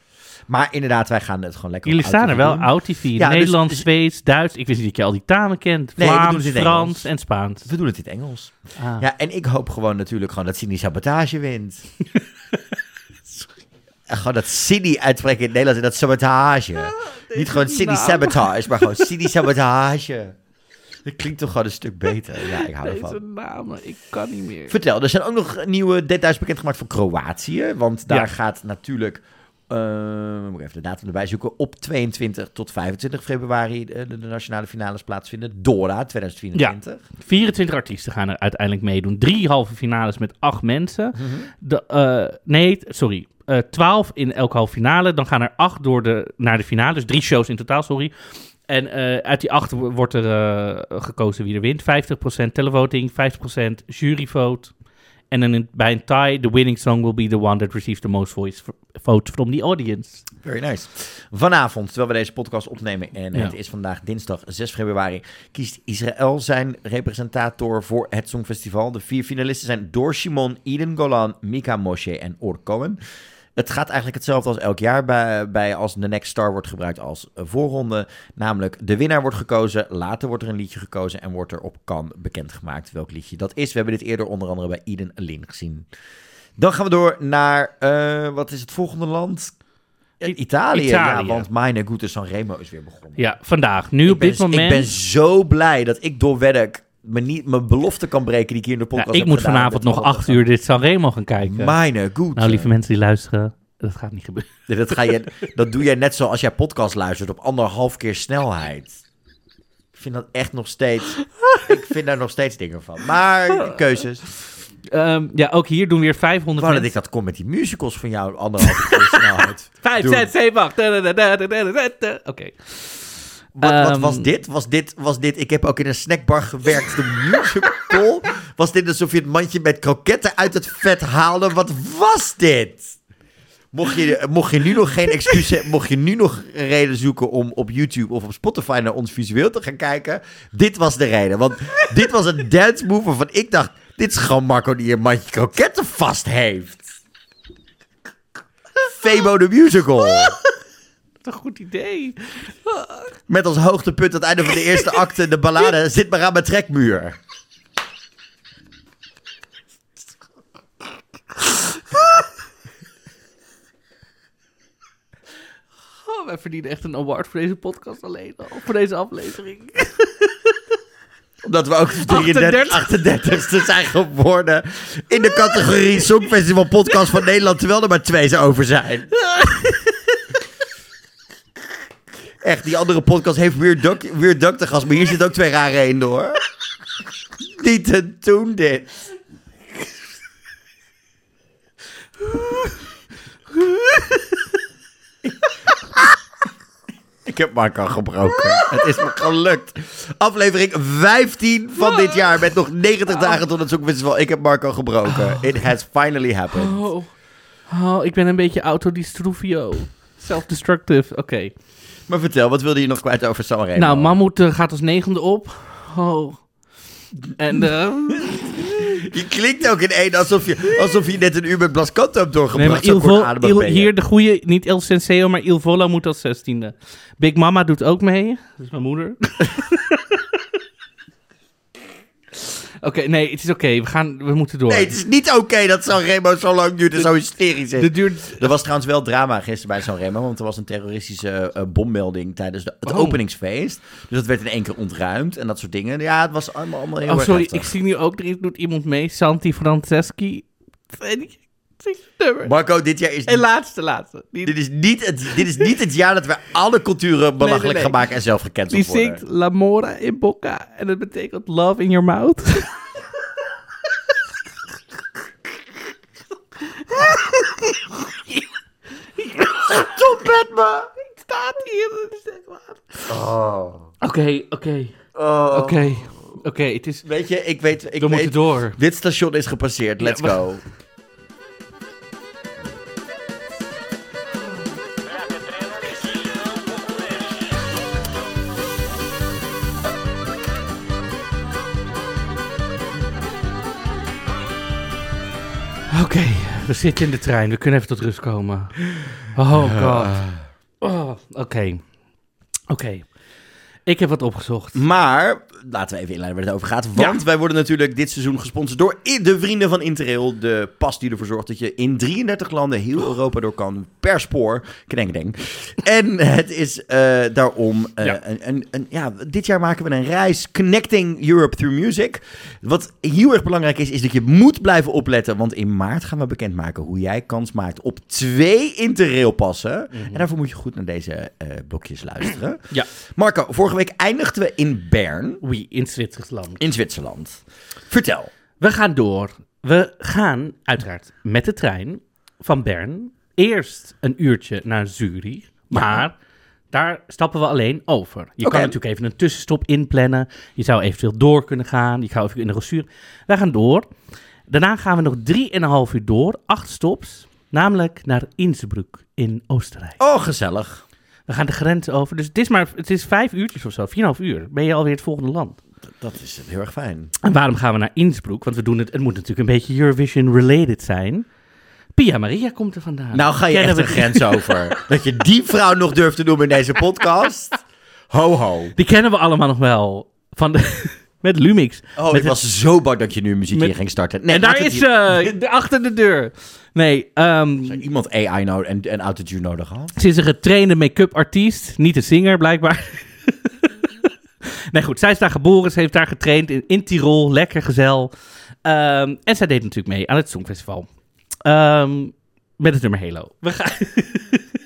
Maar inderdaad, wij gaan het gewoon lekker Jullie staan er wel. OutTV. Ja, dus- Nederlands, dus- Zweeds, Duits. Ik wist niet dat je al die talen kent. Nee, Vlaams, Frans Engels. en Spaans. We doen het in het Engels. Ah. Ja, en ik hoop gewoon natuurlijk gewoon dat Cindy Sabotage wint. Gewoon dat Cindy uitspreken in het Nederlands en dat sabotage. Niet gewoon Cindy Sabotage, maar gewoon Cindy Sabotage. Dat klinkt toch gewoon een stuk beter. Ja, ik hou ervan. namen, ik kan niet meer. Vertel, er zijn ook nog nieuwe details bekendgemaakt voor Kroatië. Want daar Ja. gaat natuurlijk, eh moet ik even de datum erbij zoeken, op 22 tot 25 februari de, de, nationale finales plaatsvinden. Dora 2024. 24 artiesten gaan er uiteindelijk meedoen. Drie halve finales met acht mensen. De, eh, nee, sorry. Eh 12 in elke halve finale. Dan gaan er acht door de, naar de finale. Dus drie shows in totaal, sorry. En eh, uit die acht wo- wordt er eh, gekozen wie er wint. 50% televoting, 50% juryvote. En dan in, bij een tie, the winning song will be the one that receives the most voice votes from the audience. Very nice. Vanavond, terwijl we deze podcast opnemen, en Ja. het is vandaag dinsdag 6 februari, kiest Israël zijn representator voor het Songfestival. De vier finalisten zijn Dor Shimon, Eden Golan, Mika Moshe en Or Cohen. Het gaat eigenlijk hetzelfde als elk jaar bij, bij als The Next Star wordt gebruikt als voorronde. Namelijk, de winnaar wordt gekozen, later wordt er een liedje gekozen en wordt er op kan bekendgemaakt welk liedje dat is. We hebben dit eerder onder andere bij Eden Lin gezien. Dan gaan we door naar, eh, wat is het volgende land? Italië, Italië. ja, want Meine Gute Sanremo is weer begonnen. Ja, vandaag. Nu ik op ben, dit moment. Ik ben zo blij dat ik door me niet, mijn belofte kan breken die ik hier in de Ja, podcast ik heb moet gedaan vanavond nog acht uur dit Sanremo gaan kijken. Meine Gute. Nou, lieve mensen die luisteren, dat gaat niet gebeuren. Nee, Dat, ga je, dat doe jij net zoals jij podcast luistert op anderhalf keer snelheid. Ik vind dat echt nog steeds... Ik vind daar nog steeds dingen van. Maar keuzes. Ehm, ja, ook hier doen weer 500 Wou dat ik dat kon met die musicals van jou anderhalf keer snelheid. 5, doen. 6, 7, 8. Oké. Wat, wat Ehm, was dit? Was dit? Was dit? Ik heb ook in een snackbar gewerkt. De musical. Was dit alsof je het mandje met kroketten uit het vet haalde? Wat was dit? Mocht je, mocht je nu nog geen excuus hebben, mocht je nu nog een reden zoeken om op YouTube of op Spotify naar ons visueel te gaan kijken, dit was de reden. Want dit was een dance move waarvan ik dacht, dit is gewoon Marco die een mandje kroketten vast heeft. Febo de musical. Wat een goed idee. Met als hoogtepunt aan het einde van de eerste acte de ballade Zit maar aan mijn trekmuur. Oh, wij verdienen echt een award voor deze podcast alleen al. Voor deze aflevering. Omdat we ook 33, 38ste zijn geworden in de categorie Songfestival Podcast van Nederland. Terwijl er maar twee zijn over zijn. Echt, die andere podcast heeft Weird Duck, Weird Duck te gast. Maar hier zit ook twee rare eenden hoor. Niet te doen dit. Ik heb Marco gebroken. Het is me gelukt. Aflevering 15 van dit jaar. Met nog 90 dagen tot het Songfestival. Ik heb Marco gebroken. It has finally happened. Oh. oh, ik ben een beetje autodistruvio. Self-destructive. Oké. Maar vertel, wat wilde je nog kwijt over Sanremo? Nou, Mammoet eh, gaat als negende op. Oh. En eh, Je klinkt ook in één alsof je, alsof je net een uur met Blascanto hebt nee, doorgebracht. maar Zo Il Il- hier de goede, niet El Senseo, maar Il Volo moet als zestiende. Big Mama doet ook mee. Dat is mijn moeder. Oké, nee, het is oké. We gaan, we moeten door. Nee, het is niet oké dat Sanremo zo lang duurt en zo hysterisch is. Duurt... Er was trouwens wel drama gisteren bij Sanremo, want er was een terroristische eh, bommelding tijdens de, het Oh. openingsfeest. Dus dat werd in één keer ontruimd en dat soort dingen. Ja, het was allemaal, allemaal heel Oh, erg sorry, heftig. ik zie nu ook, er doet iemand mee. Santi Franceschi. Ik- ik- nummer. Marco, dit jaar is... En laatste, laatste. Die, Dit is, niet het, dit is niet het jaar dat we alle culturen belachelijk nee, nee. gaan maken en zelf die gecanceld worden. zingt L'amore in bocca. En dat betekent love in your mouth. Stop met me! staat hier. Dat is echt waar. Oh. Oké, oké, Oh. oké. Oké, het is... Weet je, ik weet... Ik We weet moeten door. Dit station is gepasseerd. Let's Ja, maar- go. Oké, we zitten in de trein. We kunnen even tot rust komen. Oh god. Oh, Oké. Oké. Ik heb wat opgezocht. Maar, laten we even inleiden waar het over gaat. Want wij worden natuurlijk dit seizoen gesponsord door de vrienden van Interrail. De pas die ervoor zorgt dat je in 33 landen heel Europa door kan. Per spoor. Kneng, En het is eh, daarom... eh, Ja. Een, een, een- ja, dit jaar maken we een reis Connecting Europe Through Music. Wat heel erg belangrijk is, is dat je moet blijven opletten. Want in maart gaan we bekendmaken hoe jij kans maakt op twee Interrail passen. En daarvoor moet je goed naar deze eh, blokjes luisteren. Ja. Marco, vorige week eindigden we in Bern, In Zwitserland. in Zwitserland. Vertel. We gaan door. We gaan uiteraard met de trein van Bern eerst een uurtje naar Zurich. Maar daar stappen we alleen over. Je kan natuurlijk even een tussenstop inplannen. Je zou eventueel door kunnen gaan. Je gaat even in de Rosuur. Wij gaan door. Daarna gaan we nog drieënhalf uur door. Acht stops. Namelijk naar Innsbruck in Oostenrijk. Oh, gezellig. We gaan de grens over. Dus het is maar het is vijf uurtjes of zo. Vier en een half uur. Ben je alweer het volgende land. Dat is heel erg fijn. En waarom gaan we naar Innsbruck? Want we doen het, het moet natuurlijk een beetje Eurovision-related zijn. Pia Maria komt er vandaan. Nou ga je Kennen echt we- een grens over. Dat je die vrouw nog durft te noemen in deze podcast. Ho, ho. Die kennen we allemaal nog wel. Van de, met Lumix. Oh, Met ik het- was zo bang dat je nu muziek Met- hier ging starten. Nee, en daar is ze, de- achter de deur. Nee, ehm, Zou iemand AI nodig en, en autotune nodig had? ze is een getrainde make-up artiest. Niet een zinger, blijkbaar. nee, goed. Zij is daar geboren. Ze heeft daar getraind in, in Tirol. Lekker gezel. Ehm, en zij deed natuurlijk mee aan het Songfestival. Ehm, met het nummer Halo. We gaan...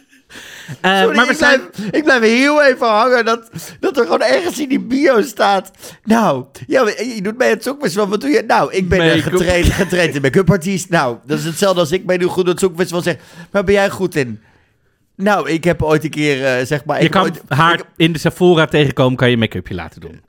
Eh, Sorry, maar we ik, zijn... blijf, ik blijf heel even hangen dat, dat er gewoon ergens in die bio staat. Nou, ja, maar je doet mee het Songfestival. Wat doe je? Nou, ik ben een getraind, getraind in make-up artiest. Nou, dat is hetzelfde als ik meedoe goed het Songfestival zeg. Waar ben jij goed in? Nou, ik heb ooit een keer, eh, zeg maar... Je ik kan ooit- haar ik- in de Sephora tegenkomen, kan je make-upje laten doen.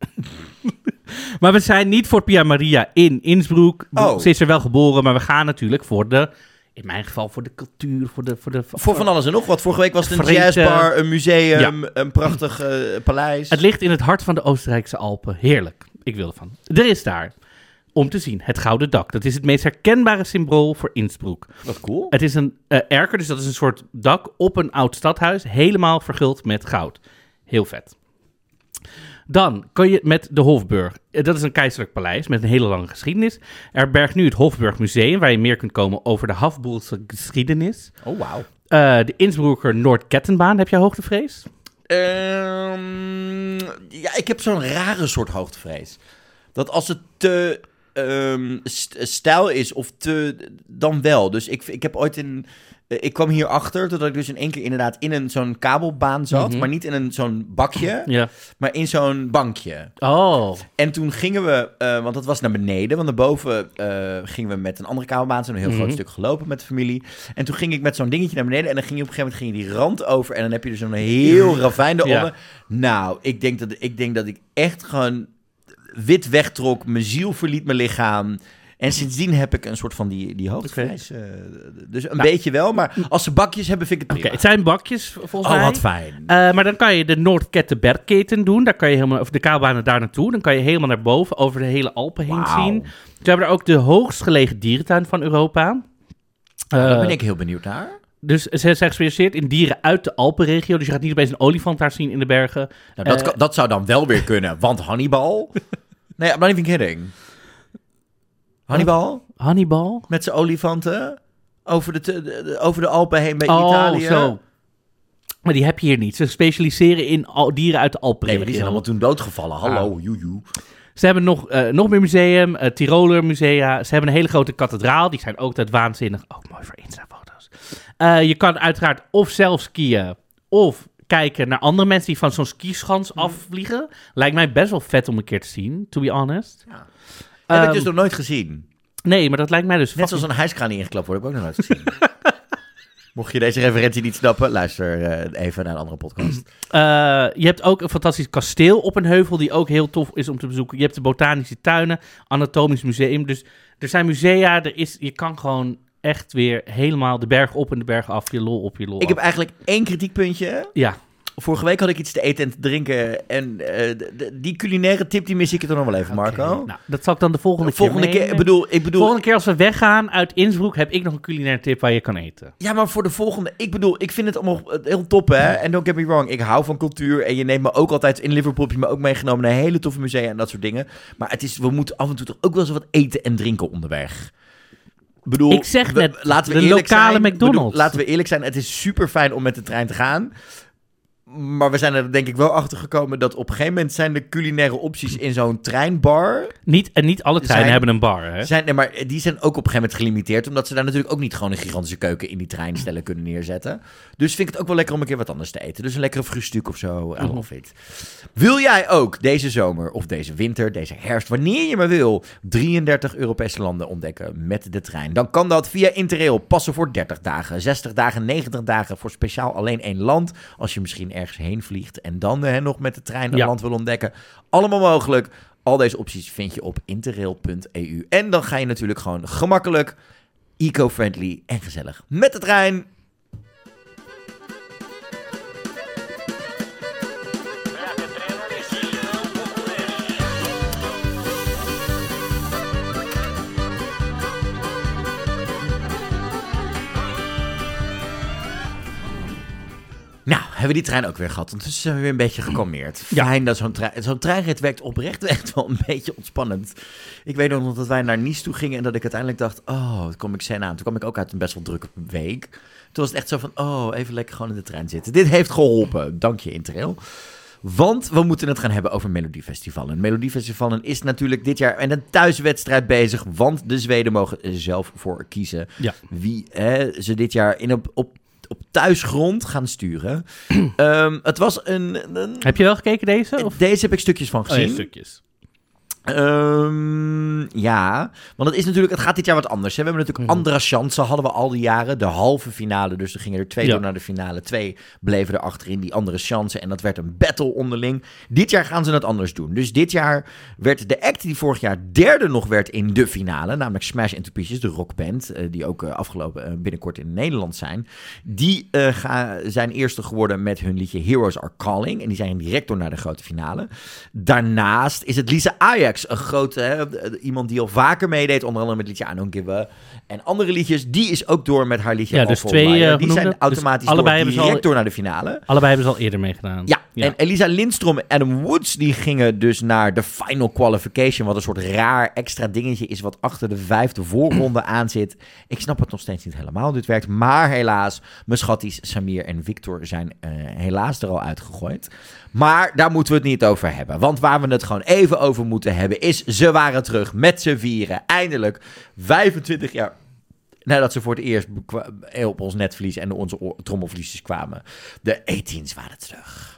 maar we zijn niet voor Pia Maria in Innsbruck. Oh. Ze is er wel geboren, maar we gaan natuurlijk voor de... In mijn geval voor de cultuur, voor de... Voor, de, voor van alles en nog wat. Vorige week was het een Vreten. jazzbar, een museum, een prachtig eh, paleis. Het ligt in het hart van de Oostenrijkse Alpen. Heerlijk. Ik wil ervan. Er is daar, om te zien, het Gouden Dak. Dat is het meest herkenbare symbool voor Innsbruck. Wat cool. Het is een eh, erker, dus dat is een soort dak op een oud stadhuis, helemaal verguld met goud. Heel vet. Dan kan je met de Hofburg. Eh, Dat is een keizerlijk paleis met een hele lange geschiedenis. Er bergt nu het Hofburg Museum, waar je meer kunt komen over de Hafboelse geschiedenis. Oh, wauw. Eh, de Innsbrucker Noordkettenbaan. Heb jij hoogtevrees? Ehm, ja, ik heb zo'n rare soort hoogtevrees. Dat als het te ehm, st- stijl is of te... Dan wel. Dus ik, ik heb ooit in... eh, Ik kwam hier achter doordat ik dus in één keer inderdaad in een zo'n kabelbaan zat. Mhm. Maar niet in een zo'n bakje, Ja. maar in zo'n bankje. Oh. En toen gingen we, eh, want dat was naar beneden, want daarboven eh gingen we met een andere kabelbaan, zo'n heel Mhm. groot stuk gelopen met de familie. En toen ging ik met zo'n dingetje naar beneden en dan ging je op een gegeven moment ging je die rand over en dan heb je dus zo'n heel ravijn eronder. Ja. Nou, ik denk, dat, ik denk dat ik echt gewoon wit wegtrok, mijn ziel verliet mijn lichaam. En sindsdien heb ik een soort van die, die hoogtevrees. eh, dus een Nou. beetje wel, maar als ze bakjes hebben, vind ik het Oké, prima. het zijn bakjes volgens Oh, mij. wat fijn. Eh, maar dan kan je de Noordkettenbergketen doen. Daar kan je helemaal over de kabelbanen daar naartoe. Dan kan je helemaal naar boven over de hele Alpen heen zien. Ze hebben er ook de hoogst gelegen dierentuin van Europa. Daar Eh, ben ik heel benieuwd naar. Dus ze zijn gespecialiseerd in dieren uit de Alpenregio. Dus je gaat niet opeens een olifant daar zien in de bergen. Nou, dat, Eh, dat zou dan wel weer kunnen, want Hannibal... Nee, I'm not even kidding. Hannibal Hannibal? met zijn olifanten over de, te- de- de- over de Alpen heen bij oh, Italië. zo. Maar die heb je hier niet. Ze specialiseren in al, dieren uit de Nee, Alpenregio. maar die zijn allemaal toen doodgevallen. Hallo, joejoe. Ze hebben nog, eh, nog meer museum, eh Tiroler musea. Ze hebben een hele grote kathedraal. Die zijn ook altijd waanzinnig. Ook mooi voor Insta-foto's. Eh, je kan uiteraard of zelf skiën of kijken naar andere mensen die van zo'n skischans Mhm. afvliegen. Lijkt mij best wel vet om een keer te zien, to be honest. Ja. Heb ik Ehm, dus nog nooit gezien. Nee, maar dat lijkt mij dus Net fucking- zoals een hijskraan die ingeklapt wordt, heb ik ook nog nooit gezien. Mocht je deze referentie niet snappen, luister eh, even naar een andere podcast. Eh, je hebt ook een fantastisch kasteel op een heuvel die ook heel tof is om te bezoeken. Je hebt de botanische tuinen, anatomisch museum. Dus er zijn musea, er is, je kan gewoon echt weer helemaal de berg op en de berg af. Je lol op, je lol Ik heb af. eigenlijk één kritiekpuntje. Ja, Vorige week had ik iets te eten en te drinken. En eh, die culinaire tip, die mis ik er nog wel even, Marco. Nou, dat zal ik dan de volgende, Volgende keer bedoel, ik bedoel... Volgende keer als we weggaan uit Innsbruck, heb ik nog een culinaire tip waar je kan eten. Ja, maar voor de volgende... Ik bedoel, ik vind het allemaal heel top, hè. En don't get me wrong, ik hou van cultuur. En je neemt me ook altijd... In Liverpool heb je me ook meegenomen naar hele toffe musea en dat soort dingen. Maar het is, we moeten af en toe toch ook wel eens wat eten en drinken onderweg. Ik bedoel, Ik zeg we- net, laten we de eerlijk lokale zijn. McDonald's. bedoel, laten we eerlijk zijn, het is super fijn om met de trein te gaan. Maar we zijn er denk ik wel achter gekomen dat op een gegeven moment zijn de culinaire opties in zo'n treinbar. Niet, en niet alle treinen Zijn- hebben een bar, hè? Zijn, nee, maar die zijn ook op een gegeven moment gelimiteerd. Omdat ze daar natuurlijk ook niet gewoon een gigantische keuken in die treinstellen kunnen neerzetten. Dus vind ik het ook wel lekker om een keer wat anders te eten. Dus een lekkere fruitstuk of zo. I Mhm. love it. Wil jij ook deze zomer of deze winter, deze herfst, wanneer je maar wil, 33 Europese landen ontdekken met de trein? Dan kan dat via Interrail. Passen voor 30 dagen, 60 dagen, 90 dagen voor speciaal alleen één land. Als je misschien ergens heen vliegt en dan hè, nog met de trein Ja. land wil ontdekken. Allemaal mogelijk. Al deze opties vind je op interrail.eu. En dan ga je natuurlijk gewoon gemakkelijk, eco-friendly en gezellig met de trein. Hebben we die trein ook weer gehad. Ondertussen zijn we weer een beetje gekalmeerd. Ja. Fijn dat zo'n trein... Zo'n treinrit werkt oprecht echt wel een beetje ontspannend. Ik weet nog dat wij naar Nice toe gingen en dat ik uiteindelijk dacht... Oh, toen kom ik sen aan. Toen kwam ik ook uit een best wel drukke week. Toen was het echt zo van... Oh, even lekker gewoon in de trein zitten. Dit heeft geholpen. Dank je, Interrail. Want we moeten het gaan hebben over Melodiefestivalen. Melodiefestivalen is natuurlijk dit jaar en een thuiswedstrijd bezig. Want de Zweden mogen er zelf voor kiezen Ja. wie hè, ze dit jaar in op, op, op thuisgrond gaan sturen. Ehm, het was een... een Heb je wel gekeken deze? Of? deze heb ik stukjes van Oh, ja, gezien. stukjes. Ehm, ja, want het is natuurlijk, het gaat dit jaar wat anders. Hè? We hebben natuurlijk Mhm. andere chances, hadden we al die jaren. De halve finale, dus er gingen er twee Ja. door naar de finale. Twee bleven er achterin, die andere chances. En dat werd een battle onderling. Dit jaar gaan ze het anders doen. Dus dit jaar werd de act die vorig jaar derde nog werd in de finale, namelijk Smash Into Pieces, de rockband, eh, die ook eh, afgelopen eh, binnenkort in Nederland zijn. Die zijn eerste geworden met hun liedje Heroes Are Calling. En die zijn direct door naar de grote finale. Daarnaast is het Lisa Ajax, een grote, hè, iemand die al vaker meedeed, onder andere met liedje I Don't Give a en andere liedjes. Die is ook door met haar liedje Ja, dus twee, eh, Die genoemde. zijn Dus automatisch door, direct al- door naar de finale. Allebei hebben ze al eerder meegedaan. Ja, en Elisa Lindstrom en Adam Woods die gingen dus naar de final qualification. Wat een soort raar extra dingetje is wat achter de vijfde voorronde aan zit. Ik snap het nog steeds niet helemaal hoe dit werkt. Maar helaas, mijn schatties Samir en Victor zijn eh, helaas er al uitgegooid. Maar daar moeten we het niet over hebben. Want waar we het gewoon even over moeten hebben is... ze waren terug met z'n vieren. Eindelijk 25 jaar nadat ze voor het eerst op ons netvlies en onze trommelvliesjes kwamen. De 18's waren terug.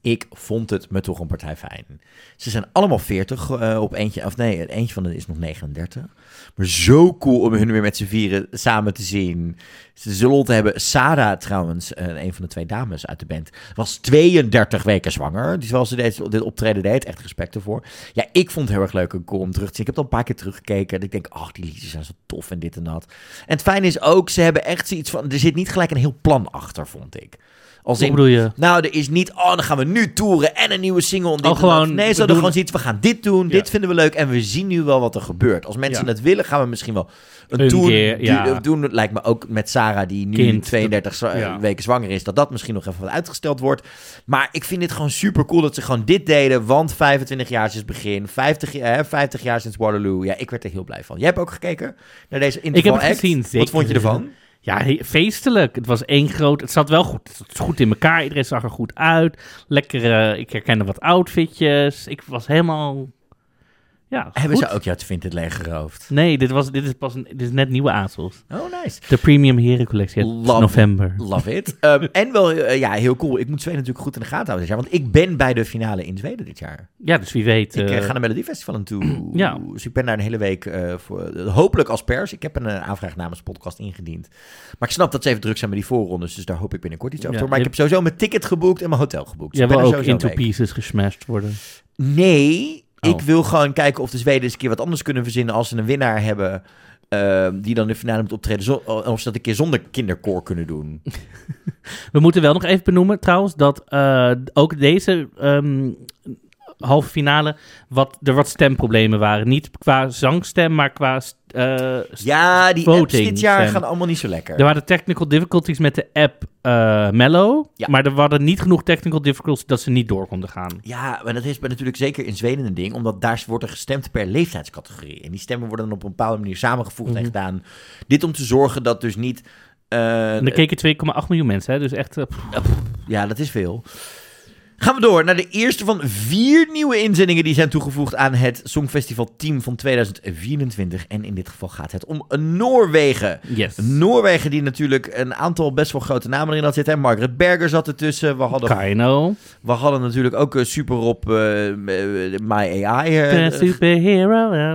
Ik vond het me toch een partij fijn. Ze zijn allemaal 40 eh, op eentje, of nee, eentje van hen is nog 39. Maar zo cool om hun weer met z'n vieren samen te zien. Ze zullen te hebben. Sarah trouwens, eh, een van de twee dames uit de band, was 32 weken zwanger. Dus zoals ze deze, dit optreden deed, echt respect ervoor. Ja, ik vond het heel erg leuk om terug te zien. Ik heb al een paar keer teruggekeken. En ik denk, ach, die liedjes zijn zo tof en dit en dat. En het fijne is ook, ze hebben echt zoiets van... Er zit niet gelijk een heel plan achter, vond ik. Als Wat in, bedoel je? nou, er is niet, oh, dan gaan we nu toeren en een nieuwe single. en Dit Oh, gewoon, nee, ze hadden doen- gewoon zoiets, we gaan dit doen, Ja. dit vinden we leuk en we zien nu wel wat er gebeurt. Als mensen Ja. het willen, gaan we misschien wel een, Een tour keer, ja. doen. Het lijkt me ook met Sarah, die nu Kind. 32 zwa- Ja. weken zwanger is, dat dat misschien nog even wat uitgesteld wordt. Maar ik vind dit gewoon super cool dat ze gewoon dit deden, want 25 jaar sinds begin, 50, jaar- hè, 50 jaar sinds Waterloo. Ja, ik werd er heel blij van. Jij hebt ook gekeken naar deze interval Ik heb het act? gezien, Wat vond je ervan? Ja, feestelijk. Het was één groot... Het zat wel goed. Het zat goed in elkaar. Iedereen zag er goed uit. Lekker... eh, ik herkende wat outfitjes. Ik was helemaal... Ja, Hebben goed. ze ook jouw Vinted leeggeroofd? Nee, dit, was, dit, is pas een, dit is net nieuwe ASOS. Oh, nice. De Premium Heren collectie uit Love- november. Love it. Ehm, en wel, eh, ja, heel cool. Ik moet Zweden natuurlijk goed in de gaten houden dit jaar. Want ik ben bij de finale in Zweden dit jaar. Ja, dus wie weet. Ik eh, ga naar Melodiefestival aan toe. Ja. Dus ik ben daar een hele week voor. hopelijk als pers. Ik heb een aanvraag namens podcast ingediend. Maar ik snap dat ze even druk zijn met die voorrondes. Dus daar hoop ik binnenkort iets over Ja, te. Maar ik heb sowieso mijn ticket geboekt en mijn hotel geboekt. Dus er ook into week. pieces gesmashed worden. Nee, Oh. ik wil gewoon kijken of de Zweden eens een keer wat anders kunnen verzinnen als ze een winnaar hebben. eh, die dan de finale moet optreden. Zo, of ze dat een keer zonder kinderkoor kunnen doen. We moeten wel nog even benoemen trouwens dat eh, ook deze ehm, halve finale wat, er wat stemproblemen waren. Niet qua zangstem, maar qua eh, Ja, die apps dit jaar stem. gaan allemaal niet zo lekker. Er waren technical difficulties met de app eh Mellow. Ja. Maar er waren niet genoeg technical difficulties dat ze niet door konden gaan. Ja, maar dat is natuurlijk zeker in Zweden een ding, omdat daar wordt er gestemd per leeftijdscategorie. En die stemmen worden dan op een bepaalde manier samengevoegd en Mhm. gedaan. Dit om te zorgen dat dus niet... En er keken 2,8 miljoen mensen, hè? dus echt... pff. ja, dat is veel. Gaan we door naar de eerste van vier nieuwe inzendingen die zijn toegevoegd aan het Songfestival Team van 2024. En in dit geval gaat het om Noorwegen. yes. Noorwegen die natuurlijk een aantal best wel grote namen erin had zitten. Margaret Berger zat ertussen. We hadden, Kaino. we hadden natuurlijk ook eh, super op eh, eh, My AI. eh, The superhero.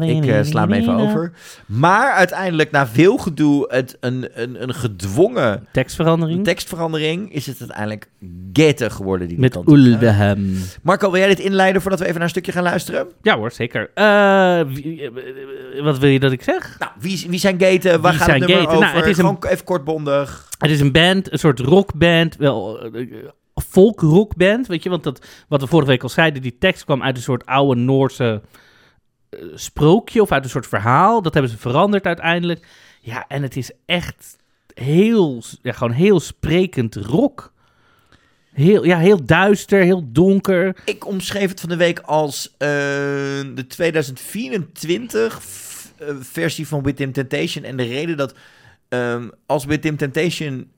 Ik eh, sla hem even over. Maar uiteindelijk, na veel gedoe, het, een, een, een gedwongen Tekstverandering. tekstverandering, is het uiteindelijk Gete geworden. Die Met kant. Ulbehem. Marco, wil jij dit inleiden voordat we even naar een stukje gaan luisteren? Ja hoor, zeker. Eh, wie- eh, wat wil je dat ik zeg? Nou, wie, wie zijn Gete? Waar Wie gaat het nummer Gete? over? Nou, het is een- Gewoon even kortbondig. Het is een band, een soort rockband, wel eh, folk rockband, weet je, want dat, wat we vorige week al zeiden, die tekst kwam uit een soort oude Noorse sprookje of uit een soort verhaal. Dat hebben ze veranderd uiteindelijk. Ja, en het is echt heel, ja, gewoon heel sprekend rock. Heel, ja, heel duister, heel donker. Ik omschreef het van de week als eh, de 2024 f- eh, versie van Within Temptation. En de reden dat ehm, als Within Temptation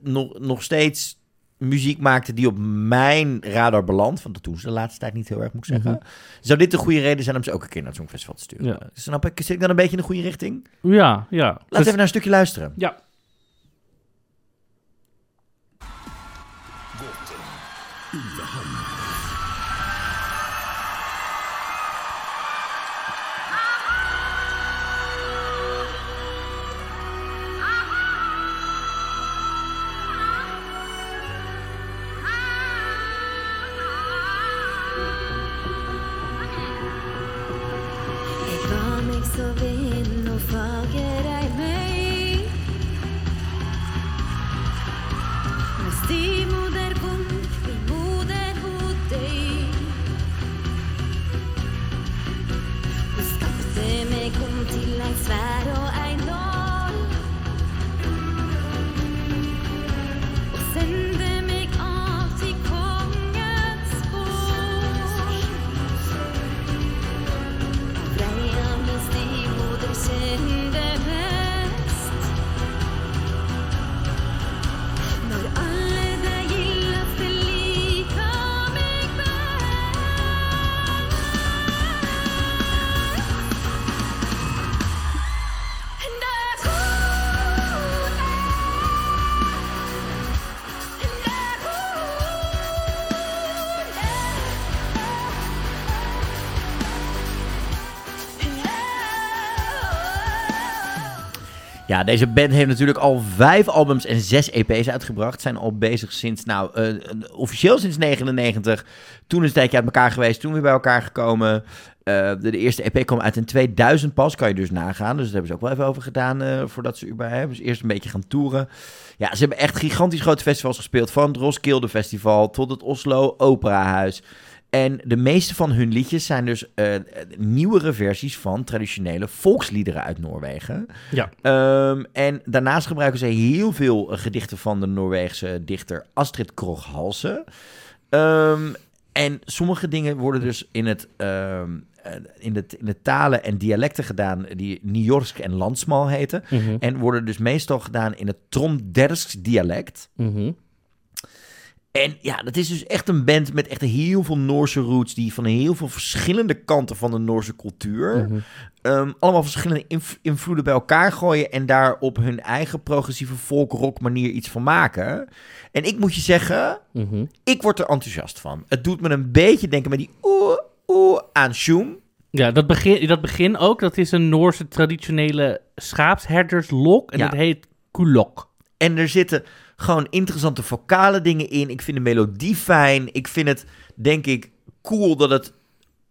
nog, nog steeds muziek maakte die op mijn radar belandt, want dat doen ze de laatste tijd niet heel erg, moet ik zeggen, zou dit de goede reden zijn om ze ook een keer naar het Songfestival te sturen. Ja. Snap ik? Zit ik dan een beetje in de goede richting? Ja, ja. Laten we Dus- even naar een stukje luisteren. Ja. Ja, deze band heeft natuurlijk al vijf albums en zes EP's uitgebracht. Zijn al bezig sinds, nou, eh, officieel sinds 99. Toen is het tijdje uit elkaar geweest, toen weer bij elkaar gekomen. Eh, de, eerste EP kwam uit in 2000 pas, kan je dus nagaan. Dus daar hebben ze ook wel even over gedaan eh, voordat ze überhaupt hebben. Dus eerst een beetje gaan toeren. Ja, ze hebben echt gigantisch grote festivals gespeeld. Van het Roskilde Festival tot het Oslo Operahuis. En de meeste van hun liedjes zijn dus eh, nieuwere versies van traditionele volksliederen uit Noorwegen. Ja. Ehm, en daarnaast gebruiken ze heel veel eh, gedichten van de Noorweegse dichter Astrid Krog Halse. Ehm, en sommige dingen worden dus in, het, ehm, eh, in, de, in de talen en dialecten gedaan die Njorsk en Landsmal heten. Mhm. En worden dus meestal gedaan in het Trondersk dialect. Mhm. En ja, dat is dus echt een band met echt heel veel Noorse roots... die van heel veel verschillende kanten van de Noorse cultuur... Mhm. ehm, allemaal verschillende inv- invloeden bij elkaar gooien... en daar op hun eigen progressieve folk-rock manier iets van maken. En ik moet je zeggen, Mhm. ik word er enthousiast van. Het doet me een beetje denken met die oeh, oeh aan Shoem. Ja, dat begin, dat begin ook, dat is een Noorse traditionele schaapsherderslok. En Ja. dat heet kulok. En er zitten gewoon interessante vocale dingen in. Ik vind de melodie fijn. Ik vind het, denk ik, cool dat het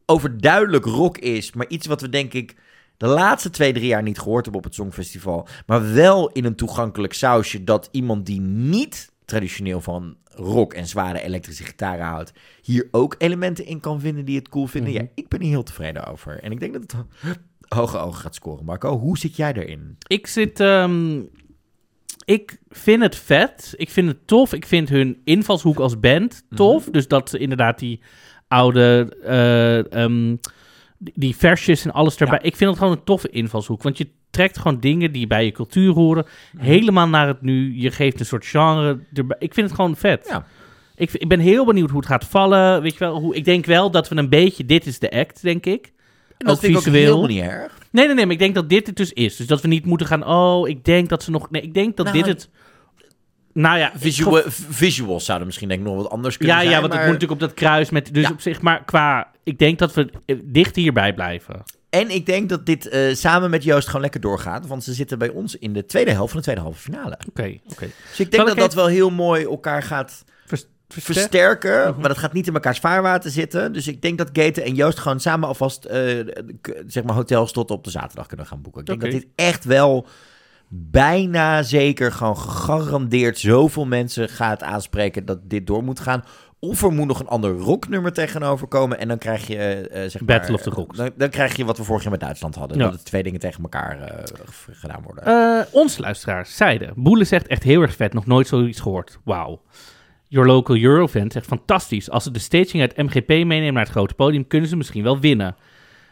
overduidelijk rock is. Maar iets wat we, denk ik, de laatste twee, drie jaar niet gehoord hebben op het Songfestival. Maar wel in een toegankelijk sausje dat iemand die niet traditioneel van rock en zware elektrische gitaren houdt, hier ook elementen in kan vinden die het cool vinden. Mhm. Ja, ik ben hier heel tevreden over. En ik denk dat het ho- hoge ogen gaat scoren. Marco, hoe zit jij erin? Ik zit. ehm, ik vind het vet. Ik vind het tof. Ik vind hun invalshoek als band tof. Dus dat ze inderdaad die oude. eh, ehm, die, versjes en alles erbij. Ja. Ik vind het gewoon een toffe invalshoek. Want je trekt gewoon dingen die bij je cultuur horen. helemaal naar het nu. Je geeft een soort genre erbij. Ik vind het gewoon vet. Ja. Ik, ik ben heel benieuwd hoe het gaat vallen. Weet je wel, hoe, ik denk wel dat we een beetje. Dit is de act, denk ik. En dat Ook vind ik ook visueel. helemaal niet erg. Nee, nee, nee, maar ik denk dat dit het dus is. Dus dat we niet moeten gaan, oh, ik denk dat ze nog... Nee, ik denk dat Nou, dit het... Nou ja, Visual, visuals zouden misschien denk ik nog wat anders kunnen ja, zijn. ja, want maar... het moet natuurlijk op dat kruis met... Dus Ja. op zich, maar qua... Ik denk dat we eh, dicht hierbij blijven. En ik denk dat dit eh, samen met Joost gewoon lekker doorgaat. Want ze zitten bij ons in de tweede helft van de tweede halve finale. Oké, oké. Dus ik denk Zal dat ik dat wel heel mooi elkaar gaat Vers- verster- versterken. Mhm. Maar dat gaat niet in elkaars vaarwater zitten. Dus ik denk dat Gaten en Joost gewoon samen alvast eh, zeg maar hotels tot op de zaterdag kunnen gaan boeken. Ik denk dat dit echt wel bijna zeker gewoon gegarandeerd zoveel mensen gaat aanspreken dat dit door moet gaan. Of er moet nog een ander rocknummer tegenover komen. En dan krijg je, eh, zeg maar... Battle of the Rocks. Dan, dan krijg je wat we vorig jaar met Duitsland hadden. Ja. Dat het twee dingen tegen elkaar eh, gedaan worden. Eh, onze luisteraars zeiden... Boele zegt echt heel erg vet, nog nooit zoiets gehoord. Wauw. Your Local Eurofan zegt fantastisch. Als ze de staging uit MGP meenemen naar het grote podium... kunnen ze misschien wel winnen.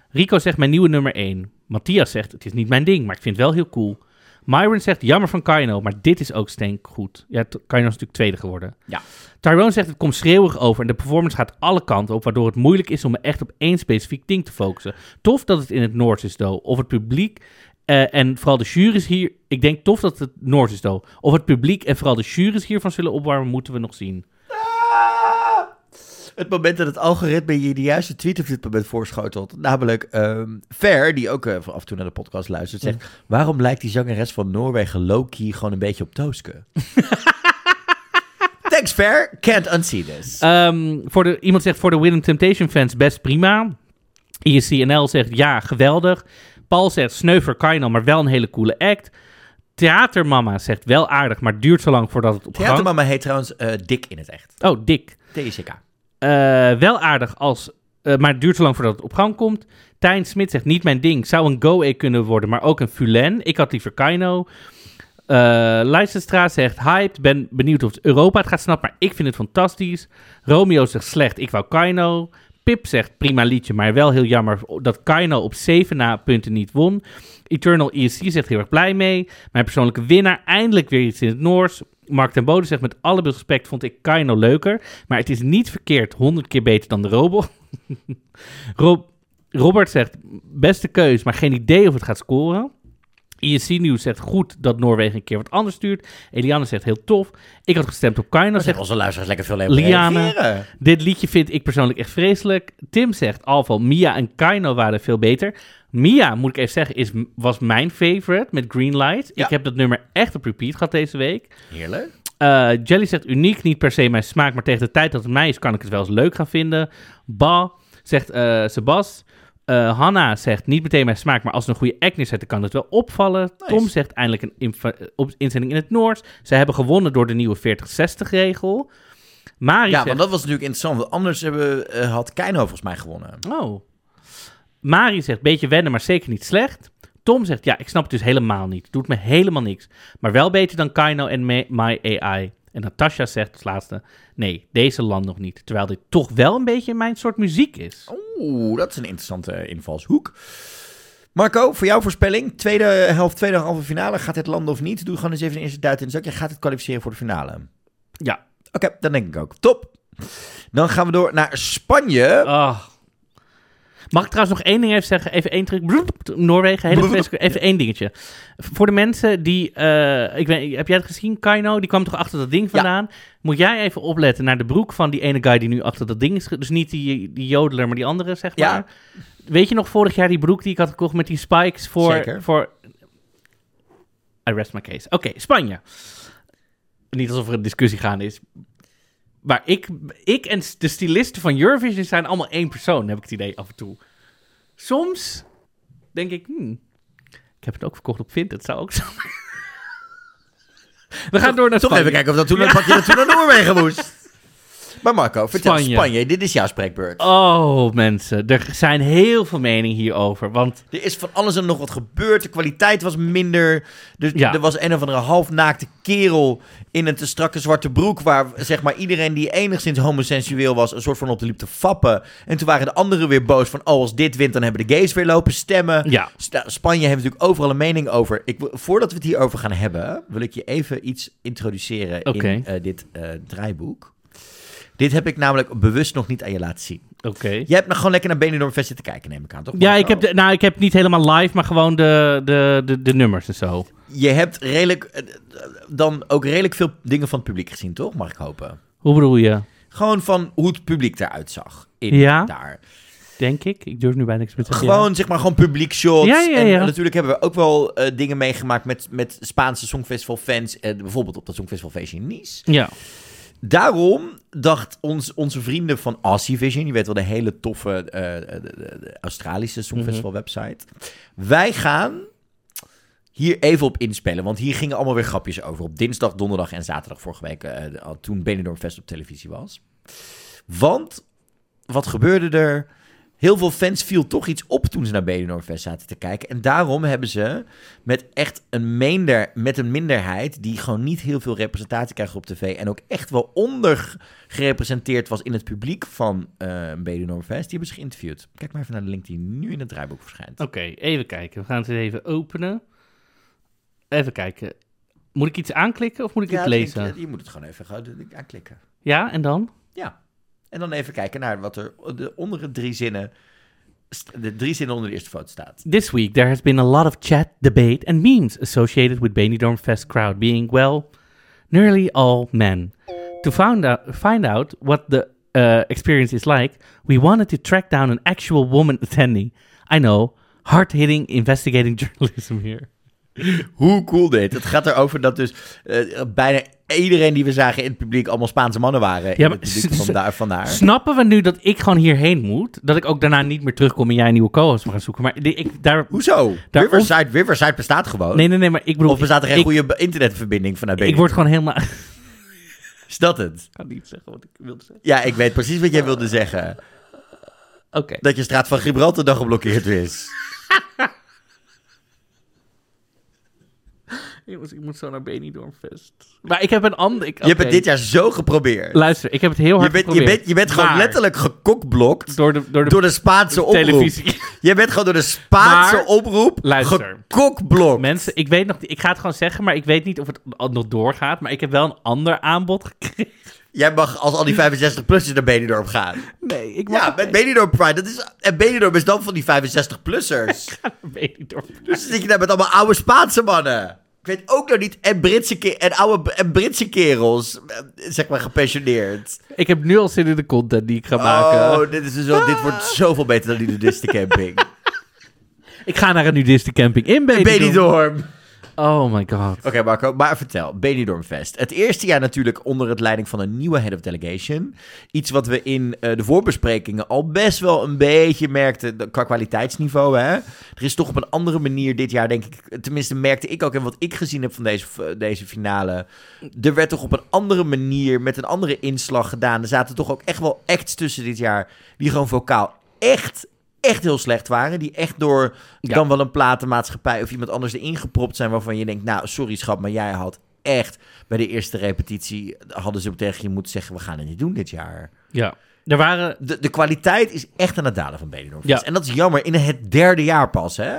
Rico zegt mijn nieuwe nummer 1. Matthias zegt het is niet mijn ding, maar ik vind het wel heel cool. Myron zegt jammer van Kaino, maar dit is ook stenk goed. Ja, Kaino is natuurlijk tweede geworden. Ja. Tyrone zegt het komt schreeuwig over en de performance gaat alle kanten op, waardoor het moeilijk is om me echt op één specifiek ding te focussen. Tof dat het in het Noord is, though. Of het publiek eh, en vooral de jury's hier. Ik denk tof dat het Noord is, though. Of het publiek en vooral de jury's hiervan zullen opwarmen, moeten we nog zien. Ah! Het moment dat het algoritme je de juiste tweet op dit moment voorschotelt. Namelijk ehm Fer, die ook eh, af en toe naar de podcast luistert, zegt... Waarom lijkt die zangeres van Noorwegen Loki gewoon een beetje op Tooske? Thanks Fer, can't unsee this. Ehm, voor de, iemand zegt voor de Winning Temptation fans best prima. ISCNL zegt ja, geweldig. Paul zegt sneuver Kaino, maar wel een hele coole act. Theatermama zegt wel aardig, maar duurt zo lang voordat het op gang... Theatermama heet trouwens eh Dick in het echt. Oh, dik. TCK. Eh, wel aardig, als, eh, maar het duurt zo lang voordat het op gang komt. Tijn Smit zegt niet mijn ding. Zou een Go-A kunnen worden, maar ook een Fulen. Ik had liever Kaino. Leicesterstra zegt hyped. Ben benieuwd of Europa het gaat snappen, maar ik vind het fantastisch. Romeo zegt slecht. Ik wou Kaino. Pip zegt prima liedje, maar wel heel jammer dat Kaino op 7 na punten niet won. Eternal ESC zegt heel erg blij mee. Mijn persoonlijke winnaar, eindelijk weer iets in het Noors. Mark ten Bode zegt met alle respect vond ik Kaino leuker. Maar het is niet verkeerd, 100 keer beter dan de Robo. Rob, Robert zegt beste keus, maar geen idee of het gaat scoren. ISC Nieuws zegt goed dat Noorwegen een keer wat anders stuurt. Eliane zegt heel tof. Ik had gestemd op Kaino. Zegt onze luisteraars lekker veel even Liane. reageren. dit liedje vind ik persoonlijk echt vreselijk. Tim zegt Alval, Mia en Kaino waren veel beter. Mia, moet ik even zeggen, is, was mijn favorite met Greenlight. Ja. Ik heb dat nummer echt op repeat gehad deze week. Heerlijk. Eh, Jelly zegt uniek, niet per se mijn smaak, maar tegen de tijd dat het mij is, kan ik het wel eens leuk gaan vinden. Ba, zegt eh Sebas. Eh, Hanna zegt niet meteen mijn smaak, maar als het een goede act neerzetten, kan het wel opvallen. Tom zegt eindelijk een inv- op- inzending in het Noors. Ze hebben gewonnen door de nieuwe 40-60-regel. Mari Ja, zegt... want dat was natuurlijk interessant. Want anders hebben, eh, had Keino volgens mij gewonnen. Oh. Mari zegt, beetje wennen, maar zeker niet slecht. Tom zegt, ja, ik snap het dus helemaal niet. Doet me helemaal niks. Maar wel beter dan Kaino en My AI. En Natasha zegt als laatste, nee, deze land nog niet. Terwijl dit toch wel een beetje mijn soort muziek is. Oeh, dat is een interessante invalshoek. Marco, voor jouw voorspelling, tweede helft, tweede halve finale, gaat het landen of niet? Doe gewoon eens even de eerste duit in de zak. Je gaat het kwalificeren voor de finale. Ja, Oké, dan denk ik ook. Top. Dan gaan we door naar Spanje. Ah. Mag ik trouwens nog één ding even zeggen? Even één truc. Bloep, Noorwegen, hele vreselijke- Even één dingetje. Voor de mensen die... eh, ik weet, heb jij het gezien, Kaino? Die kwam toch achter dat ding vandaan? Moet jij even opletten naar de broek van die ene guy die nu achter dat ding is... Dus niet die, die jodeler, maar die andere, zeg Ja. maar. Weet je nog vorig jaar die broek die ik had gekocht met die spikes voor... Zeker. voor I rest my case. Oké, Spanje. Niet alsof er een discussie gaande is. Maar ik, ik en de stylisten van Eurovision zijn allemaal één persoon, heb ik het idee af en toe. Soms denk ik, hmm, ik heb het ook verkocht op Vinted, zou ook zo. We gaan door naar Toch Spanje. even kijken of dat toen, dat je dat toen naar Noorwegen moest. Maar Marco, vertel Spanje. Spanje. Dit is jouw spreekbeurt. Oh, mensen, er zijn heel veel meningen hierover. Want Er is van alles en nog wat gebeurd. De kwaliteit was minder. Dus Ja. er was een of andere halfnaakte kerel in een te strakke zwarte broek. Waar zeg maar iedereen die enigszins homosensueel was, een soort van op de liep te fappen. En toen waren de anderen weer boos van: oh, als dit wint, dan hebben de gays weer lopen stemmen. ja, Spanje heeft natuurlijk overal een mening over. Ik, voordat we het hierover gaan hebben, wil ik je even iets introduceren in eh, dit eh, draaiboek. Dit heb ik namelijk bewust nog niet aan je laten zien. oké. Jij hebt nog gewoon lekker naar Benidorm Fest zitten kijken, neem ik aan, toch? Ja, ik heb, de, nou, ik heb niet helemaal live, maar gewoon de, de, de, de nummers en zo. Je hebt redelijk, eh, dan ook redelijk veel dingen van het publiek gezien, toch? Mag ik hopen. Hoe bedoel je? Gewoon van hoe het publiek eruit zag. In, Ja. Daar. Denk ik. Ik durf nu bijna niks meer te zeggen. Gewoon, zeg maar, gewoon publiek shots. Ja, ja, En ja. natuurlijk hebben we ook wel eh, dingen meegemaakt met, met Spaanse Songfestival fans. eh, bijvoorbeeld op dat Songfestival feestje in Nice. Ja. Daarom dacht ons, onze vrienden van Aussie Vision, je weet wel de hele toffe eh, de, Australische Songfestival website. Wij gaan hier even op inspelen, want hier gingen allemaal weer grapjes over. Op dinsdag, donderdag en zaterdag vorige week, eh, toen Benidorm Fest op televisie was. Want, wat gebeurde er? Heel veel fans viel toch iets op toen ze naar Benidorm Fest zaten te kijken. En daarom hebben ze met echt een, minder, met een minderheid... die gewoon niet heel veel representatie krijgt op tv... en ook echt wel ondergerepresenteerd was in het publiek van eh Benidorm Fest... die hebben ze geïnterviewd. Kijk maar even naar de link die nu in het draaiboek verschijnt. Oké, even kijken. We gaan het even openen. Even kijken. Moet ik iets aanklikken of moet ik Ja, het lezen? eh, je moet het gewoon even gaan aanklikken. Ja, en dan? Ja. En dan even kijken naar wat er de, onder de drie zinnen... de drie zinnen onder de eerste foto staat. This week there has been a lot of chat, debate, and memes associated with Benidorm Fest crowd being, well, nearly all men. To find out, find out what the uh, experience is like, we wanted to track down an actual woman attendee. I know, hard-hitting investigating journalism here. Hoe cool dit. Het gaat erover dat dus eh, bijna iedereen die we zagen in het publiek allemaal Spaanse mannen waren. Ja, maar van daar, van daar. Snappen we nu dat ik gewoon hierheen moet? Dat ik ook daarna niet meer terugkom en jij een nieuwe co-host mag gaan zoeken? Maar die- ik, daar... Hoezo? Daar- Riverside, Riverside bestaat gewoon. Nee, nee, nee, maar ik bedoel... of bestaat er geen ik, goede internetverbinding vanuit Ik word gewoon helemaal... Ik Is dat het? kan niet zeggen wat ik wilde zeggen. Ja, ik weet precies wat jij wilde zeggen. Oké. Dat je straat van Gibraltar dan geblokkeerd is. Jongens, ik moet zo naar Benidorm Fest. Maar ik heb een ander... Ik, Je hebt het dit jaar zo geprobeerd. Luister, ik heb het heel Je hard bent, je, geprobeerd. bent, je bent gewoon Maar letterlijk gekokblokt Door de, door de, door de Spaanse oproep. televisie. Je bent gewoon door de Spaanse Maar- oproep Luister. gekokblokt. Mensen, ik weet nog... Ik ga het gewoon zeggen, maar ik weet niet of het al nog doorgaat. Maar ik heb wel een ander aanbod gekregen. Jij mag als al die 65-plussers naar Benidorm gaan. Nee, ik Ja, met Benidorm Pride. Dat is, en Benidorm is dan van die 65-plussers. naar Benidorm dus dan zit je daar met allemaal oude Spaanse mannen. Weet ook nog niet. En Britse, ke- en oude, en Britse kerels. eh, Zeg maar gepensioneerd. Ik heb nu al zin in de content die ik ga maken. Oh, dit, is dus wel, dit wordt zoveel beter dan die nudistencamping. Ik ga naar een nudistencamping in Benidorm. Benidorm. Oh my god. Oké, Marco, maar vertel. Benidorm Fest. Het eerste jaar natuurlijk onder het leiding van een nieuwe head of delegation. Iets wat we in eh, de voorbesprekingen al best wel een beetje merkten qua kwaliteitsniveau. Hè? Er is toch op een andere manier dit jaar, denk ik, tenminste merkte ik ook en wat ik gezien heb van deze, deze finale. Er werd toch op een andere manier, met een andere inslag gedaan. Er zaten toch ook echt wel acts tussen dit jaar die gewoon vocaal echt, echt heel slecht waren. Die echt door Ja. dan wel een platenmaatschappij of iemand anders erin gepropt zijn waarvan je denkt, nou, sorry schat, maar jij had echt bij de eerste repetitie, hadden ze tegen je moeten zeggen, we gaan het niet doen dit jaar. Ja. Er waren... De, de kwaliteit is echt aan het dalen van Benidorm Ja. En dat is jammer, in het derde jaar pas, hè?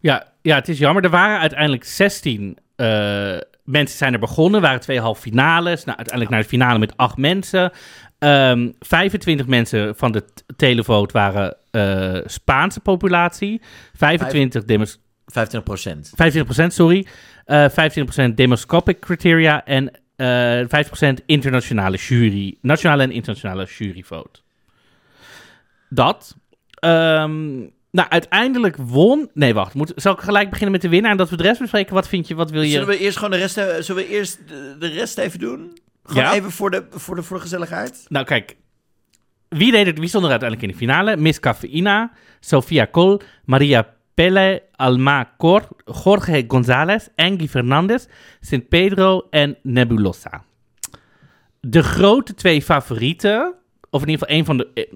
Ja, ja, het is jammer. Er waren uiteindelijk 16 eh, mensen zijn er begonnen, waren twee halve finales. Nou, uiteindelijk naar de finale met acht mensen. Ehm 25 mensen van de t- televote waren eh, Spaanse populatie. 25 demos 25 procent. 25%, sorry. Eh 25% demoscopic criteria en eh 5% internationale jury. Nationale en internationale juryvote. Dat. Ehm, nou, uiteindelijk won... Nee, wacht. Moet, zal ik gelijk beginnen met de winnaar en dat we de rest bespreken? Wat vind je? Wat wil je? Zullen we eerst gewoon de rest, zullen we eerst de, de rest even doen? Gewoon Ja. even voor de, voor, de, voor de gezelligheid. Nou, kijk. Wie, deed het, wie stond er uiteindelijk in de finale? Miss Cafeína, Sofia Col, Maria Pelle, Alma Cor, Jorge González, Angie Fernandez, Sint Pedro en Nebulosa. De grote twee favorieten, of in ieder geval een van de...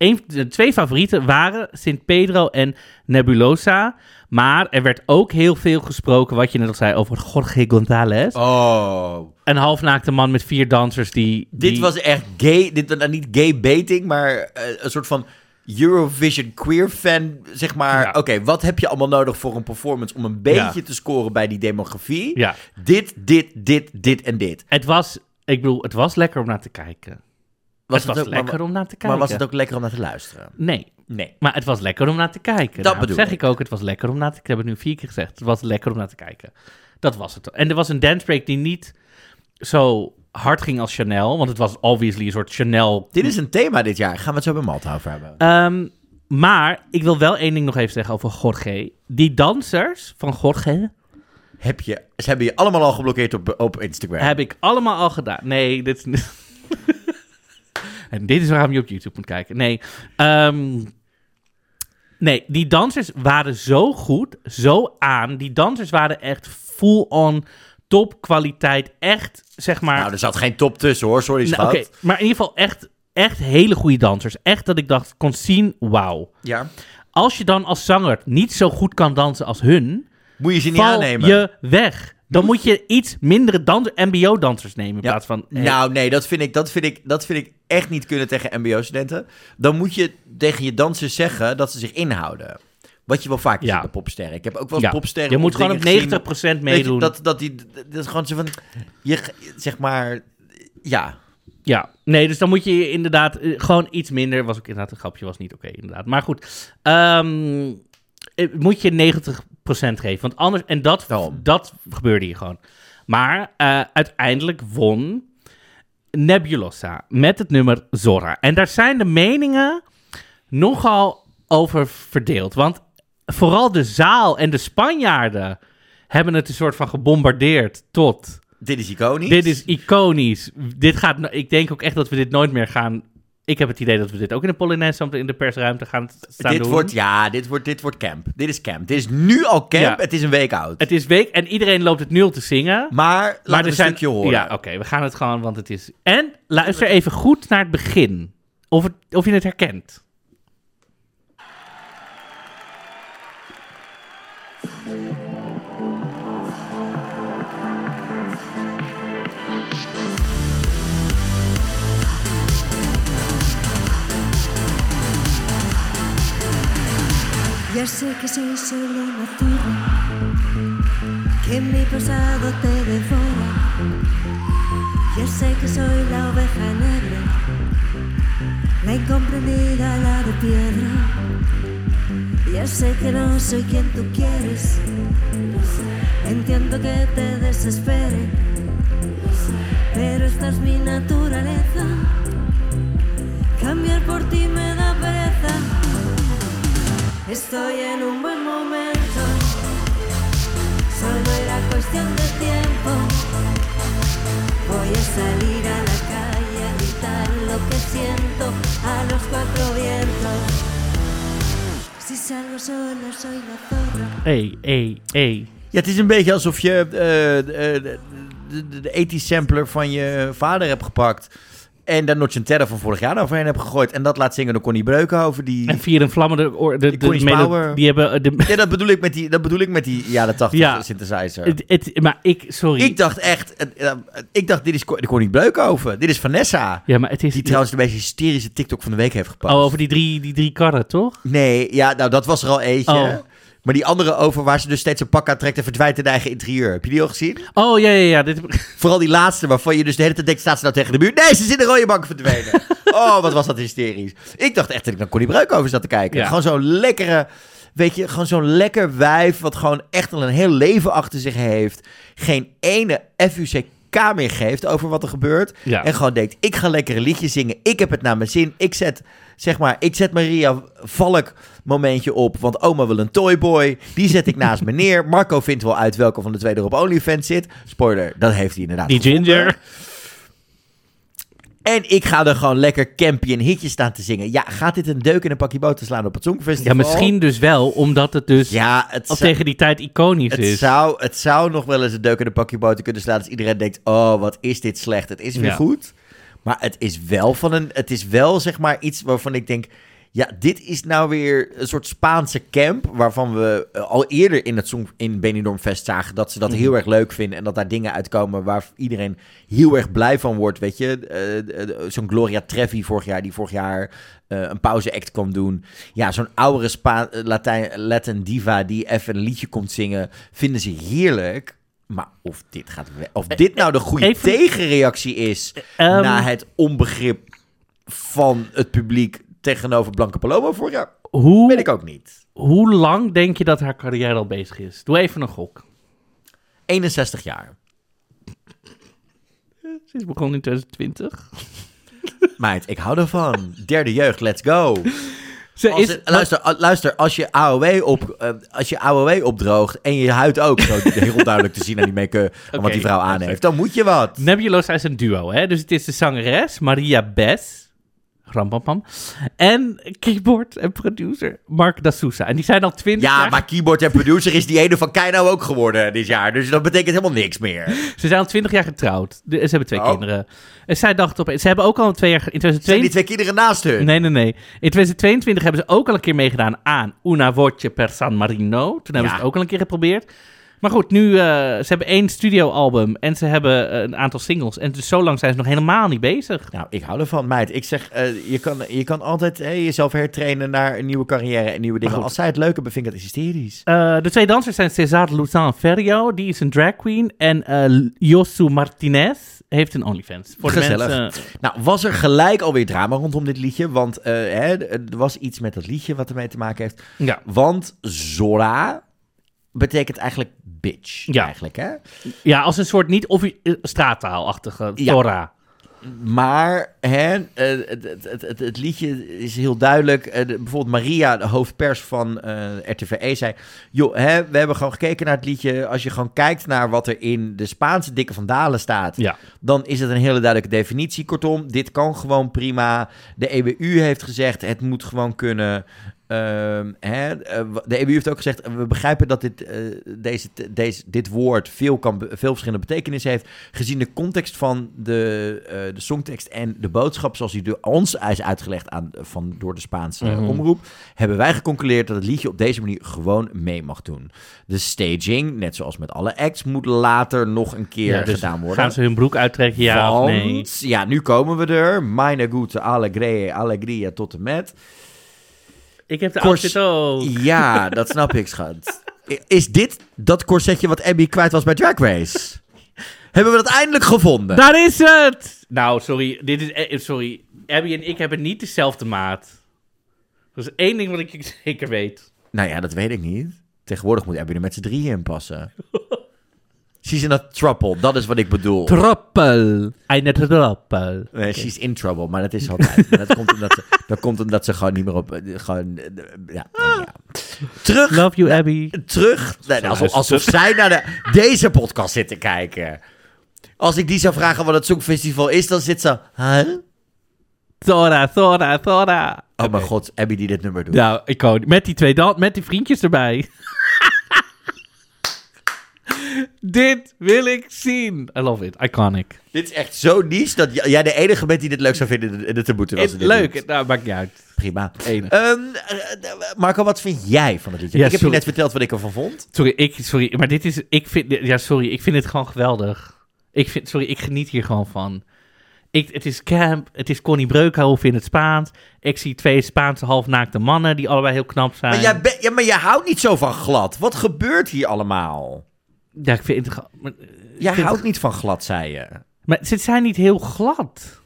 een, de twee favorieten waren Sint Pedro en Nebulosa. Maar er werd ook heel veel gesproken, wat je net al zei, over Jorge González. Oh. Een halfnaakte man met vier dansers die... Dit die- was echt gay. Dit was nou niet gay baiting, maar eh, een soort van Eurovision queer fan. Zeg maar, Ja. oké, wat heb je allemaal nodig voor een performance om een beetje Ja. te scoren bij die demografie? Ja. Dit, dit, dit, dit en dit. Het was, ik bedoel, het was lekker om naar te kijken. Was het was ook- lekker maar, om naar te kijken. maar was het ook lekker om naar te luisteren? Nee, Nee. maar het was lekker om naar te kijken. Dat bedoel zeg ik. ik ook, het was lekker om naar te kijken. Ik heb het nu vier keer gezegd. Het was lekker om naar te kijken. Dat was het. En er was een dancebreak die niet zo hard ging als Chanel. Want het was obviously een soort Chanel... Dit is een thema dit jaar. Gaan we het zo bij Malta over hebben. Ehm, maar ik wil wel één ding nog even zeggen over Jorge. Die dansers van Jorge Heb je, ze hebben je allemaal al geblokkeerd op, op Instagram. heb ik allemaal al gedaan. Nee, dit is... en dit is waarom je op YouTube moet kijken. Nee, ehm, nee, die dansers waren zo goed, zo aan. Die dansers waren echt full-on topkwaliteit. Echt, zeg maar... Nou, er zat geen top tussen hoor, sorry Nou. Oké, maar in ieder geval echt, echt hele goede dansers. Echt dat ik dacht, kon zien, wauw. Ja. Als je dan als zanger niet zo goed kan dansen als hun, Moet je ze niet val aannemen. je weg. Dan moet je iets mindere dans mbo-dansers nemen in Ja. plaats van... eh, Nou, nee, dat vind, ik, dat, vind ik, dat vind ik echt niet kunnen tegen MBO-studenten. Dan moet je tegen je dansers zeggen dat ze zich inhouden. Wat je wel vaak Ja. ziet bij popsterren. Ik heb ook wel ja. popsterren Je moet gewoon op 90% gezien. Weet je, meedoen. dat, dat, die, dat is gewoon zo van... Je, zeg maar... Ja. Ja, nee, dus dan moet je je inderdaad eh, gewoon iets minder. Was ook inderdaad een grapje, was niet oké, inderdaad. Maar goed, ehm, eh, moet je 90% geven. Want anders, en dat, Daarom. dat gebeurde hier gewoon. Maar eh, uiteindelijk won Nebulosa met het nummer Zora. En daar zijn de meningen nogal over verdeeld. Want vooral de zaal en de Spanjaarden hebben het een soort van gebombardeerd tot... Dit is iconisch. Dit is iconisch. Dit gaat, ik denk ook echt dat we dit nooit meer gaan. Ik heb het idee dat we dit ook in de Polonaise in de persruimte gaan staan Dit doen. wordt, ja, dit wordt, dit wordt camp. Dit is camp. Dit is nu al camp. Ja. Het is een week oud. Het is week en iedereen loopt het nu al te zingen. maar maar een stukje horen. Ja, oké, we gaan het gewoon, want het is. En luister even goed naar het begin. Of, het, of je het herkent. Ya sé que soy solo una zorra, que mi pasado te devora. Ya sé que soy la oveja negra, la incomprendida, la de piedra. Ya sé que no soy quien tú quieres, entiendo que te desespere, pero esta es mi naturaleza. Cambiar por ti me da pereza. Estoy en un buen momento, solo era cuestión de tiempo. Voy a salir a la calle a gritar lo que siento a los cuatro vientos. Si salgo sola soy la zorra. Hey, hey, hey. Ja, het is een beetje alsof je eh, de, de, de, de 80 sampler van je vader hebt gepakt. En daar Notch Terror van vorig jaar overheen hebt gegooid. En dat laat zingen door Connie Breukenhoven. Die... En vier en vlammende. oor- De, de, melo- Power. Die hebben. eh, De, Ja, dat bedoel ik met die, dat bedoel ik met die jaren 80 Ja. synthesizer. het, het, maar ik, sorry. Ik dacht echt, het- eh, ik dacht dit is de Connie Breukenhoven. Dit is Vanessa. ja, maar het is. Die trouwens de meest hysterische TikTok van de week heeft gepakt. Oh, over die drie, die drie karren, toch? Nee, ja, nou dat was er al eentje. Oh. Maar die andere over waar ze dus steeds een pak aan trekt en verdwijnt in de eigen interieur. Heb je die al gezien? Oh, ja, ja, ja. Dit... Vooral die laatste waarvan je dus de hele tijd denkt, staat ze nou tegen de muur? Nee, ze is in de rode bank verdwenen. oh, wat was dat hysterisch. Ik dacht echt dat ik naar Connie over zat te kijken. Ja. Gewoon zo'n lekkere, weet je, gewoon zo'n lekker wijf wat gewoon echt al een heel leven achter zich heeft. Geen ene FUCK meer geeft over wat er gebeurt. Ja. En gewoon denkt, ik ga lekker een liedje zingen. Ik heb het naar mijn zin. Ik zet, zeg maar, ik zet Maria Valk momentje op. Want oma wil een toyboy. Die zet ik naast me neer. Marco vindt wel uit welke van de twee er op OnlyFans zit. Spoiler, dat heeft hij inderdaad Die gevonden. Ginger. En ik ga er gewoon lekker campy een hitje staan te zingen. Ja, gaat dit een deuk in een pakje boter slaan op het Ja, Songfestival? misschien dus wel, omdat het dus Ja, het, al zou, tegen die tijd iconisch het, is. zou, het zou nog wel eens een deuk in een pakje boter kunnen slaan... als iedereen denkt, oh, wat is dit slecht. Het is weer Ja. goed. Maar het is wel van een... Het is wel, zeg maar, iets waarvan ik denk... Ja, dit is nou weer een soort Spaanse camp... waarvan we eh, al eerder in het Song in Benidorm Fest zagen... dat ze dat Mhm. heel erg leuk vinden... en dat daar dingen uitkomen waar iedereen heel erg blij van wordt, weet je. Eh, eh, zo'n Gloria Trevi vorig jaar... die vorig jaar eh, een pauze-act kwam doen. Ja, zo'n oudere Spa Latijn, Latin diva... die even een liedje komt zingen... vinden ze heerlijk... Maar of dit, gaat of dit nou de goede Even- tegenreactie is... Ehm, na het onbegrip van het publiek tegenover Blanca Paloma vorig jaar... hoe, weet ik ook niet. hoe lang denk je dat haar carrière al bezig is? Doe even een gok. 61 jaar. Ze is begonnen in 2020. Meid, ik hou ervan. Derde jeugd, let's go. Ze Als is, luister, luister, als je, AOW op, eh, als je AOW opdroogt en je huid ook zo heel duidelijk te zien aan die make-up en wat die vrouw aan heeft, dan moet je wat. Nebulosa is een duo, hè? Dus het is de zangeres Maria Bes. Rampampam. En keyboard en producer Mark Da Souza. En die zijn al twintig Ja, jaar... maar keyboard en producer is die ene van Keino ook geworden dit jaar. Dus dat betekent helemaal niks meer. Ze zijn al twintig jaar getrouwd. Ze hebben twee Oh. kinderen. En zij dacht op... Ze hebben ook al twee jaar... In Zijn die 2022... twee kinderen naast hun? Nee, nee, nee. In 2022 hebben ze ook al een keer meegedaan aan Una Voce per San Marino. Toen hebben Ja. ze het ook al een keer geprobeerd. Maar goed, nu, eh, ze hebben één studioalbum en ze hebben eh, een aantal singles. En dus zo lang zijn ze nog helemaal niet bezig. Nou, ik hou ervan, meid. Ik zeg, eh, je, kan, je kan altijd hè, jezelf hertrainen naar een nieuwe carrière en nieuwe dingen. Als zij het leuk hebben, vind ik dat hysterisch. De twee dansers zijn César Luzan Ferrio, die is een drag queen. En Josu Martinez heeft een OnlyFans. Voor de Gezellig. mensen... Nou, was er gelijk alweer drama rondom dit liedje? Want hè, er was iets met dat liedje wat ermee te maken heeft. Ja, Want Zora betekent eigenlijk bitch. Ja. Eigenlijk, hè? ja, als een soort niet of straattaalachtige Ja. Torah. Maar hè, eh, het, het, het, het, het liedje is heel duidelijk. Eh, bijvoorbeeld Maria, de hoofdpers van eh RTVE, zei... joh, hè, we hebben gewoon gekeken naar het liedje. Als je gewoon kijkt naar wat er in de Spaanse dikke vandalen staat... Ja. dan is het een hele duidelijke definitie. Kortom, dit kan gewoon prima. De EBU heeft gezegd, het moet gewoon kunnen... Ehm, hè, eh, de EBU heeft ook gezegd, we begrijpen dat dit, eh, deze, deze, dit woord veel, kan, veel verschillende betekenissen heeft. Gezien de context van de, eh, de songtekst en de boodschap zoals die door ons is uitgelegd aan, van, door de Spaanse eh, Mhm. omroep, hebben wij geconcludeerd dat het liedje op deze manier gewoon mee mag doen. De staging, net zoals met alle acts, moet later nog een keer Ja, dus gedaan worden. Gaan ze hun broek uittrekken, ja Want, of nee? ja, nu komen we er. Meine gute alegria, alegria tot en met. Ik heb de outfit ook. Ja, dat snap ik, schat. Is dit dat corsetje wat Abby kwijt was bij Drag Race? Hebben we dat eindelijk gevonden? Daar is het! Nou, sorry. Dit is, eh, sorry. Abby en ik hebben niet dezelfde maat. Dat is één ding wat ik zeker weet. Nou ja, dat weet ik niet. Tegenwoordig moet Abby er met z'n drieën in passen. She's in a trouble, dat is wat ik bedoel. Troppel. Eine troppel. Nee, she's in trouble, maar dat is altijd. Dat, komt omdat ze, dat komt omdat ze gewoon niet meer op... Gewoon, eh, ja, ja. Terug Love you, Abby. terug. Nee, alsof, alsof zij naar de, deze podcast zit te kijken. Als ik die zou vragen wat het Songfestival is, dan zit ze... Huh? Thora, Thora, Thora. Oh mijn god, Abby die dit nummer doet. Nou, ik ook. Met die twee dan, met die vriendjes erbij. dit wil ik zien. I love it. Iconic. Dit is echt zo niche dat jij de enige bent die dit leuk zou vinden in de taboe. ze dit Leuk. doet. Nou, maakt niet uit. Prima. Ehm, eh, Marco, wat vind jij van het liedje? Ja, ik heb je net verteld wat ik ervan vond. Sorry, ik, sorry, maar dit is, ik vind, ja, sorry, ik vind het gewoon geweldig. Ik vind, sorry, ik geniet hier gewoon van. Ik, het is Camp, het is Connie Breukhoff in het Spaans. Ik zie twee Spaanse halfnaakte mannen die allebei heel knap zijn. Maar jij, ben- ja, maar jij houdt niet zo van glad. Wat gebeurt hier allemaal? Ja, ik vind het... Maar, eh, Jij houdt niet van glad, zei je. maar ze zijn niet heel glad.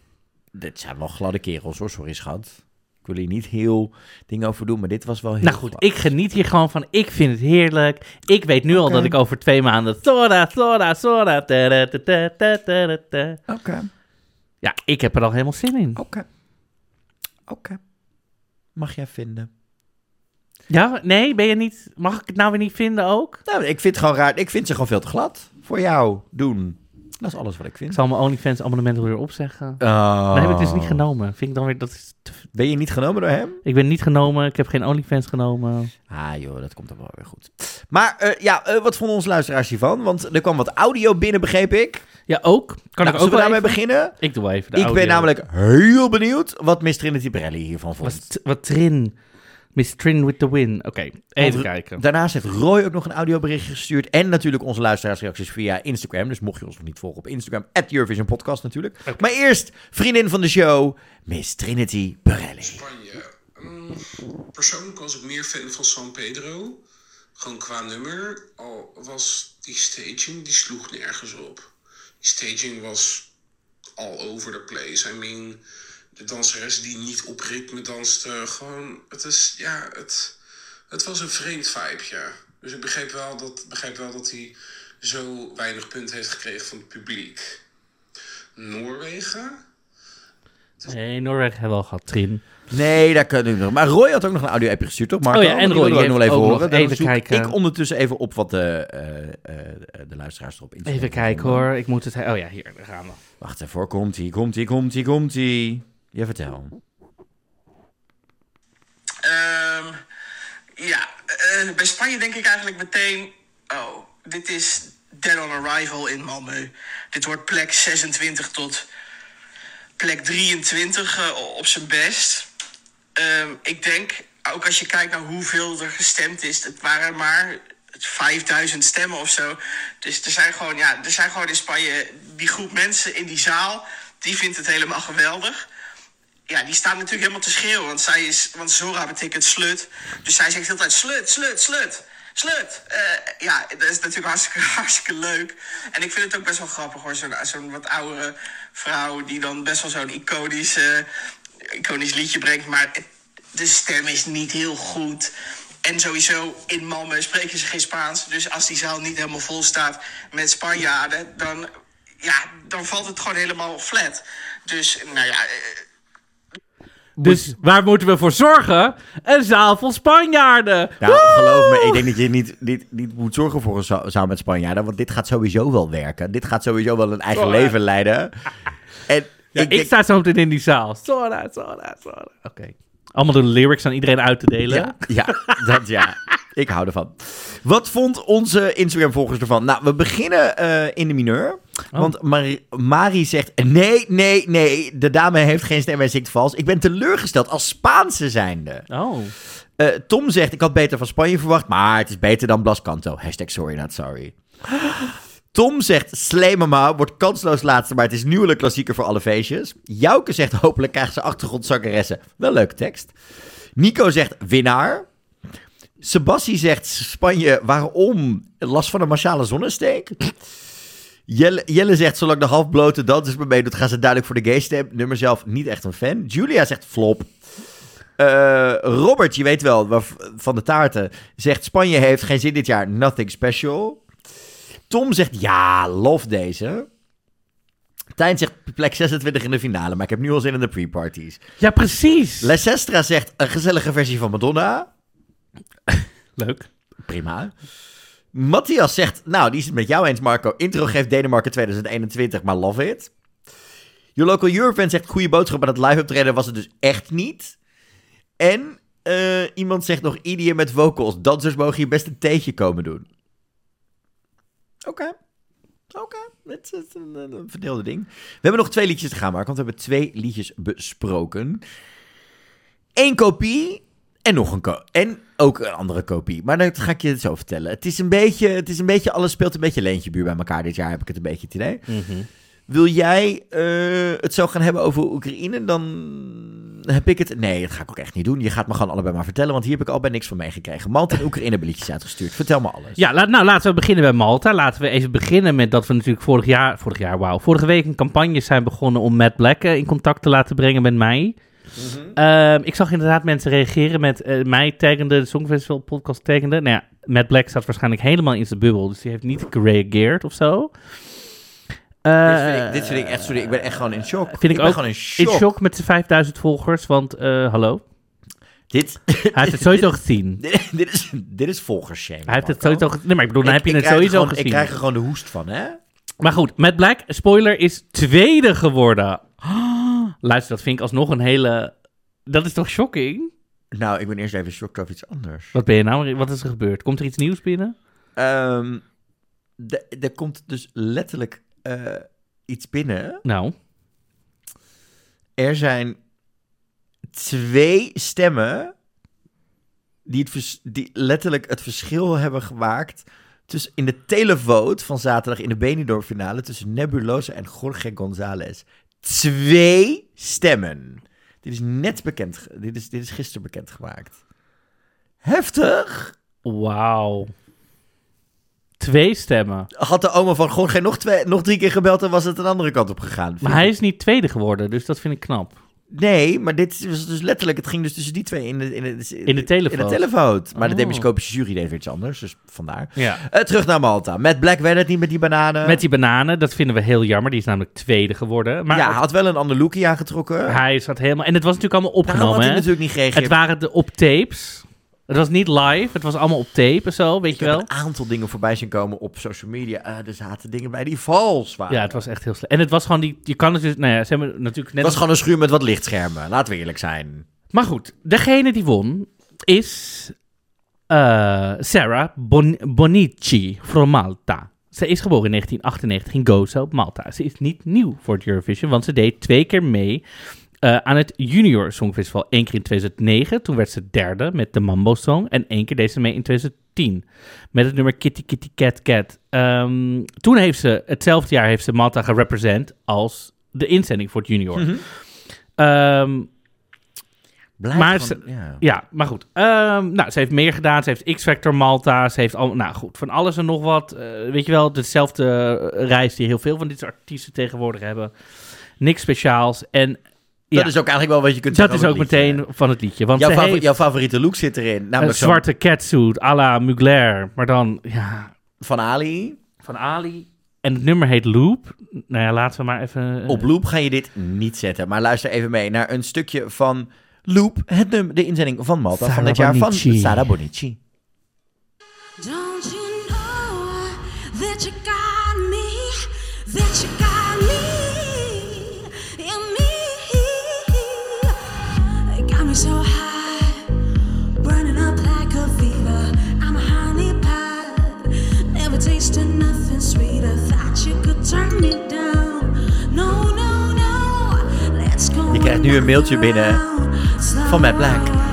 Dit zijn wel gladde kerels hoor, sorry schat. Ik wil hier niet heel dingen over doen, maar dit was wel heel Nou goed, glad. ik geniet hier gewoon van. Ik vind het heerlijk. Ik weet nu al dat ik over twee maanden... Sora, Sora, Sora... Oké, Ja, ik heb er al helemaal zin in. oké. Oké. Mag jij vinden. Ja, nee, ben je niet... Mag ik het nou weer niet vinden ook? Nou, ik vind het gewoon raar. Ik vind ze gewoon veel te glad voor jou doen. Dat is alles wat ik Ik vind. zal mijn OnlyFans abonnement weer opzeggen. Oh. Dat heb ik dus niet genomen. Vind ik dan weer... Dat is te- Ben je niet genomen door hem? ik ben niet genomen. Ik heb geen OnlyFans genomen. Ah joh, dat komt dan wel weer goed. Maar eh, ja, eh, wat vonden onze luisteraars hiervan? Want er kwam wat audio binnen, begreep ik. Ja, ook. Kan nou, ik ook zullen we wel daarmee beginnen? Ik doe wel even de Ik audio. ben namelijk heel benieuwd wat Miss Trinity Pirelli hiervan vond. Wat, wat Trin. Miss Trin with the win. Oké, even Want- kijken. Daarnaast heeft Roy ook nog een audioberichtje gestuurd. En natuurlijk onze luisteraarsreacties via Instagram. Dus mocht je ons nog niet volgen op Instagram, at Eurovision Podcast natuurlijk. Maar eerst, vriendin van de show, Miss Trinity Pirelli. Spanje. Mm, persoonlijk was ik meer fan van San Pedro. Gewoon qua nummer. Al was die staging, die sloeg nergens op. Die staging was all over the place. I mean, de danseres die niet op ritme danste. Gewoon, het is, ja, het, het was een vreemd vibeje. Dus ik begreep wel dat, begreep wel dat hij zo weinig punten heeft gekregen van het publiek. Noorwegen? Nee, Noorwegen hebben we al gehad, Trin. Nee, daar kan ik nog. Maar Roy had ook nog een audio-appje gestuurd, toch? Marco? Oh ja, en Roy, nog wel even horen. Dan even kijken. Ik ondertussen even op wat de, eh, eh, de luisteraars erop Even kijken hoor. Ik moet het... Oh ja, hier. Daar gaan we. Wacht even, komt ie, komt ie, komt ie, komt ie. Ja, vertel. Ehm, ja, eh, bij Spanje denk ik eigenlijk meteen... Oh, dit is dead on arrival in Malmö. Dit wordt plek 26 tot plek 23 eh, op zijn best. Ehm, ik denk, ook als je kijkt naar hoeveel er gestemd is... het waren maar 5000 stemmen of zo. Dus er zijn gewoon, ja, er zijn gewoon in Spanje... die groep mensen in die zaal, die vindt het helemaal geweldig ja, die staat natuurlijk helemaal te schreeuwen. Want, zij is, want Zora betekent slut. Dus zij zegt altijd slut, slut, slut. Slut. Eh, ja, dat is natuurlijk hartstikke, hartstikke leuk. En ik vind het ook best wel grappig hoor. Zo'n wat oudere vrouw die dan best wel zo'n iconisch, iconisch liedje brengt. Maar de stem is niet heel goed. En sowieso in Malmö spreken ze geen Spaans. Dus als die zaal niet helemaal vol staat met Spanjaarden, dan, ja, dan valt het gewoon helemaal flat. Dus, nou ja, eh, Dus waar moeten we voor zorgen? Een zaal vol Spanjaarden. Nou, geloof me, ik denk dat je niet, niet, niet moet zorgen voor een za- zaal met Spanjaarden. Want dit gaat sowieso wel werken. Dit gaat sowieso wel een eigen leven leiden. En Ja, ik, ik, denk- sta zo meteen in die zaal. Sora, Sora, Sora. Oké. Allemaal de lyrics aan iedereen uit te delen. Ja, ja, dat ja. Ik hou ervan. Wat vond onze Instagram-volgers ervan? Nou, we beginnen eh, in de mineur. Oh. Want Mari, Mari zegt... Nee, nee, nee. De dame heeft geen stem en zingt vals. Ik ben teleurgesteld als Spaanse zijnde. Oh. Eh, Tom zegt... Ik had beter van Spanje verwacht. Maar het is beter dan Blascanto. Hashtag sorry, not sorry. Tom zegt, Slee Mama wordt kansloos laatste, maar het is een klassieker voor alle feestjes. Jouke zegt, hopelijk krijgt ze achtergrondzangeressen. Wel leuke tekst. Nico zegt, winnaar. Sebastie zegt, Spanje, waarom? Last van een massale zonnesteek? Jelle, Jelle zegt, zolang de halfblote dansers me meedoet, gaan ze duidelijk voor de gay stem. Nummer zelf niet echt een fan. Julia zegt, flop. Eh, Robert, je weet wel, van de taarten, zegt, Spanje heeft geen zin dit jaar, nothing special. Tom zegt, ja, love deze. Tijn zegt plek 26 in de finale, maar ik heb nu al zin in de pre-parties. Ja, precies. Lesestra zegt een gezellige versie van Madonna. Leuk. Prima. Matthias zegt, nou, die is het met jou eens, Marco. Intro geeft Denemarken 2021, maar love it. Your Local Eurofan zegt, goede boodschap, maar dat live optreden was het dus echt niet. En eh, iemand zegt nog, EDM met vocals. Dansers mogen hier best een theetje komen doen. Oké. Oké, het is een, verdeelde ding. We hebben nog twee liedjes te gaan, Mark, want we hebben twee liedjes besproken. Eén kopie en nog een. En ook een andere kopie. Maar dat ga ik je zo vertellen. Het is een beetje, het is een beetje alles speelt een beetje leentjebuur bij elkaar dit jaar, heb ik het een beetje het idee. Wil jij eh, het zo gaan hebben over Oekraïne, dan heb ik het... Nee, dat ga ik ook echt niet doen. Je gaat me gewoon allebei maar vertellen, want hier heb ik al bij niks van meegekregen. Malta en Oekraïne hebben liedjes uitgestuurd. Vertel me alles. Ja, laat, nou laten we beginnen bij Malta. Laten we even beginnen met dat we natuurlijk vorig jaar, vorig jaar, wauw, vorige week een campagne zijn begonnen om Matt Black eh, in contact te laten brengen met mij. Ehm, ik zag inderdaad mensen reageren met eh, mij taggende, de Songfestival podcast taggende. Nou ja, Matt Black staat waarschijnlijk helemaal in zijn bubbel, dus die heeft niet gereageerd of zo. dit, vind Eh, ik, dit vind ik echt, sorry, ik ben echt gewoon in shock. Vind ik, ben ook gewoon in in shock. shock met zijn 5000 volgers, want eh, hallo, Dit, hij heeft het sowieso gezien. dit, dit is, dit is volgershame. Hij heeft het sowieso gezien. Nee, maar ik bedoel, dan Ik- heb je het sowieso gewoon- gezien. Ik krijg er gewoon de hoest van, hè? Maar goed, Matt Black, spoiler, is tweede geworden. Luister, dat vind ik alsnog een hele... Dat is toch shocking? Nou, ik ben eerst even shocked over iets anders. Wat ben je nou? Wat is er gebeurd? Komt er iets nieuws binnen? Ehm, er komt dus letterlijk eh, iets binnen. Nou, Er zijn twee stemmen die, het vers- die letterlijk het verschil hebben gemaakt tussen in de televote van zaterdag in de Benidorm-finale tussen Nebulosa en Jorge González. Twee stemmen. Dit is net bekend. Dit is, dit is gisteren bekendgemaakt. Heftig. wauw. Twee stemmen. Had de oma van Jorge nog, twee, nog drie keer gebeld en was het een andere kant op gegaan. Maar hij is niet tweede geworden, dus dat vind ik knap. Nee, maar dit was dus letterlijk... Het ging dus tussen die twee in de, in de, In de televote. In de televote. Maar de Oh. demoscopische jury deed weer iets anders, dus vandaar. Ja. Eh, terug naar Malta. Met Black werd het niet met die bananen. Met die bananen, dat vinden we heel jammer. Die is namelijk tweede geworden. Maar ja, hij had wel een ander lookie aangetrokken. hij zat helemaal... En het was natuurlijk allemaal Daarom had opgenomen, hij hè? natuurlijk niet gereageerd. Het waren de op tapes. Het was niet live, het was allemaal op tape en zo, weet Ik je heb wel. een aantal dingen voorbij zien komen op social media. Eh, er zaten dingen bij die vals waren. Ja, het was echt heel slecht. En het was gewoon die... Je kan het dus... Nou ja, ze hebben natuurlijk net... Het was gewoon een schuur met wat lichtschermen. Laten we eerlijk zijn. Maar goed, degene die won is eh, Sarah Bon- Bonici from Malta. Ze is geboren in 1998 in Gozo op Malta. Ze is niet nieuw voor het Eurovision, want ze deed twee keer mee eh, aan het Junior Songfestival. Eén keer in 2009, toen werd ze derde met de Mambo Song. En één keer deed ze mee in 2010 met het nummer Kitty Kitty Cat Cat. Ehm, toen heeft ze, hetzelfde jaar heeft ze Malta gerepresent als de inzending voor het Junior. Ehm, Blijf Maar gewoon- ja. ja, maar goed. Ehm, nou, ze heeft meer gedaan. Ze heeft X-Factor Malta. Ze heeft al, nou goed, van alles en nog wat. Eh, weet je wel, dezelfde reis die heel veel van dit soort artiesten tegenwoordig hebben. Niks speciaals. En Dat is ook eigenlijk wel wat je kunt dat zeggen is ook meteen van het liedje. Want Jouw, ze favori- heeft jouw favoriete look zit erin. een Namelijk zo'n zwarte catsuit à la Mugler. Maar dan, ja, van Ali. van Ali. En het nummer heet Loop. Nou ja, laten we maar even... eh, Op loop ga je dit niet zetten. Maar luister even mee naar een stukje van Loop. Het nummer, de inzending van Malta van dit jaar Bonici. van Sara Bonici. Don't you know that you got me, that you got me, Je krijgt nu een mailtje binnen van Matt Black.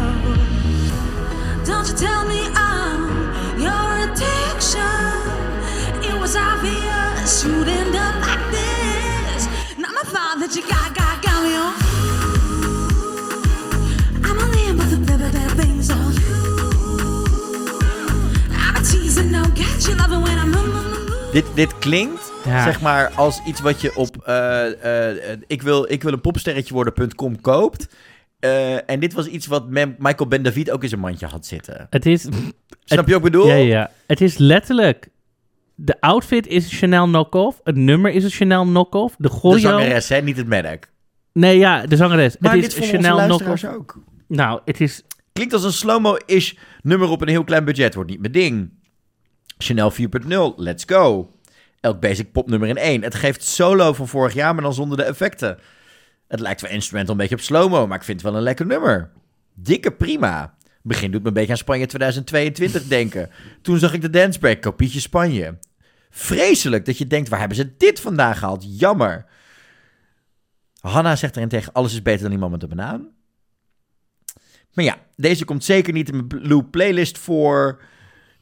Dit, dit klinkt, Ja. zeg maar, als iets wat je op eh, eh, eh, ik, wil, ik wil een popsterretje worden.com koopt. En dit was iets wat Mem- Michael Ben David ook in zijn mandje had zitten. Het is... Snap je ik bedoel? Ja, ja. Het is letterlijk... De outfit is een Chanel knock-off. Het nummer is een Chanel knock-off. De zangeres, hè, niet het merk. Nee, ja, de zangeres. Maar het dit is Chanel knock-off. ook. Nou, het is... Klinkt als een slow-mo-ish nummer op een heel klein budget. Wordt niet mijn ding. Chanel 4.0, let's go. Elk basic popnummer in één. Het geeft solo van vorig jaar, maar dan zonder de effecten. Het lijkt wel instrumental een beetje op slow-mo, maar ik vind het wel een lekker nummer. Dikke prima. Begin doet me een beetje aan Spanje 2022 denken. Toen zag ik de dancebreak, kopietje Spanje. Vreselijk dat je denkt, waar hebben ze dit vandaan gehaald? Jammer. Hanna zegt erin tegen, alles is beter dan iemand met een banaan. Maar ja, deze komt zeker niet in mijn Blue playlist voor.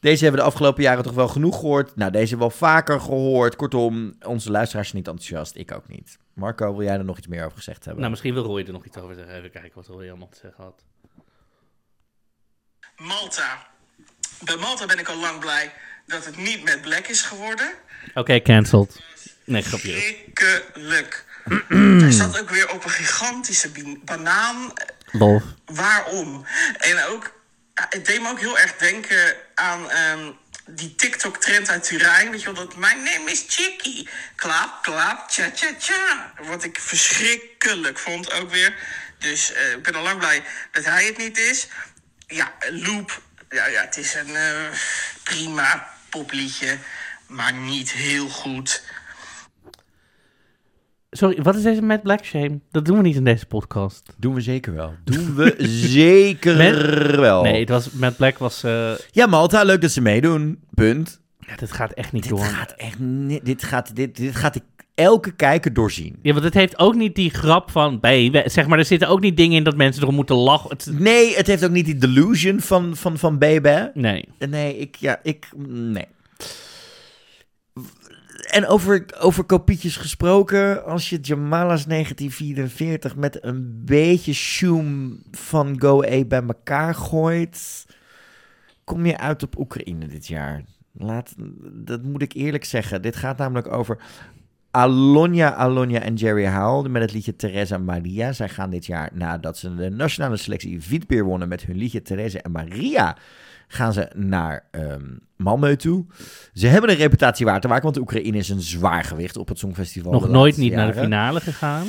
Deze hebben we de afgelopen jaren toch wel genoeg gehoord. Nou, deze wel vaker gehoord. Kortom, onze luisteraars zijn niet enthousiast. Ik ook niet. Marco, wil jij er nog iets meer over gezegd hebben? Nou, misschien wil Roy er nog iets over zeggen. Even kijken wat Roy allemaal te zeggen had. Malta. Bij Malta ben ik al lang blij dat het niet met Black is geworden. Oké, cancelled. Nee, grapje. Schrikkelijk. Hij zat ook weer op een gigantische banaan. Lol. Waarom? En ook, ja, het deed me ook heel erg denken aan ehm, die TikTok-trend uit Turijn. Weet je wel, dat mijn name is Chicky. Klap, klap, tja, tja, tja. Wat ik verschrikkelijk vond ook weer. Dus eh, ik ben al lang blij dat hij het niet is. Ja, Loop. Ja, ja het is een eh, prima popliedje, maar niet heel goed. Sorry, wat is deze Mad Black Shame? Dat doen we niet in deze podcast. Doen we zeker wel. Doen we zeker Met- wel. Nee, het was, Mad Black was... eh, Ja, Malta, leuk dat ze meedoen. Punt. ja, dit gaat echt niet Dit door. gaat echt niet... Dit gaat, dit, dit gaat ik elke kijker doorzien. Ja, want het heeft ook niet die grap van... Baby, zeg maar, er zitten ook niet dingen in dat mensen erom moeten lachen. Het- Nee, het heeft ook niet die delusion van, van, van Baby. nee. Nee, ik, ja, ik, nee. En over, over kopietjes gesproken, als je Jamala's 1944 met een beetje shoom van Go bij elkaar gooit, kom je uit op Oekraïne dit jaar. Laat, dat moet ik eerlijk zeggen. Dit gaat namelijk over Alonia, Alonia en Jerry Howell met het liedje Teresa Maria. Zij gaan dit jaar, nadat ze de nationale selectie Wietbeer wonnen met hun liedje Teresa en Maria, gaan ze naar ehm Malmö toe. Ze hebben een reputatie waar te maken, want de Oekraïne is een zwaar gewicht op het Songfestival. Nog nooit niet naar de finale gegaan.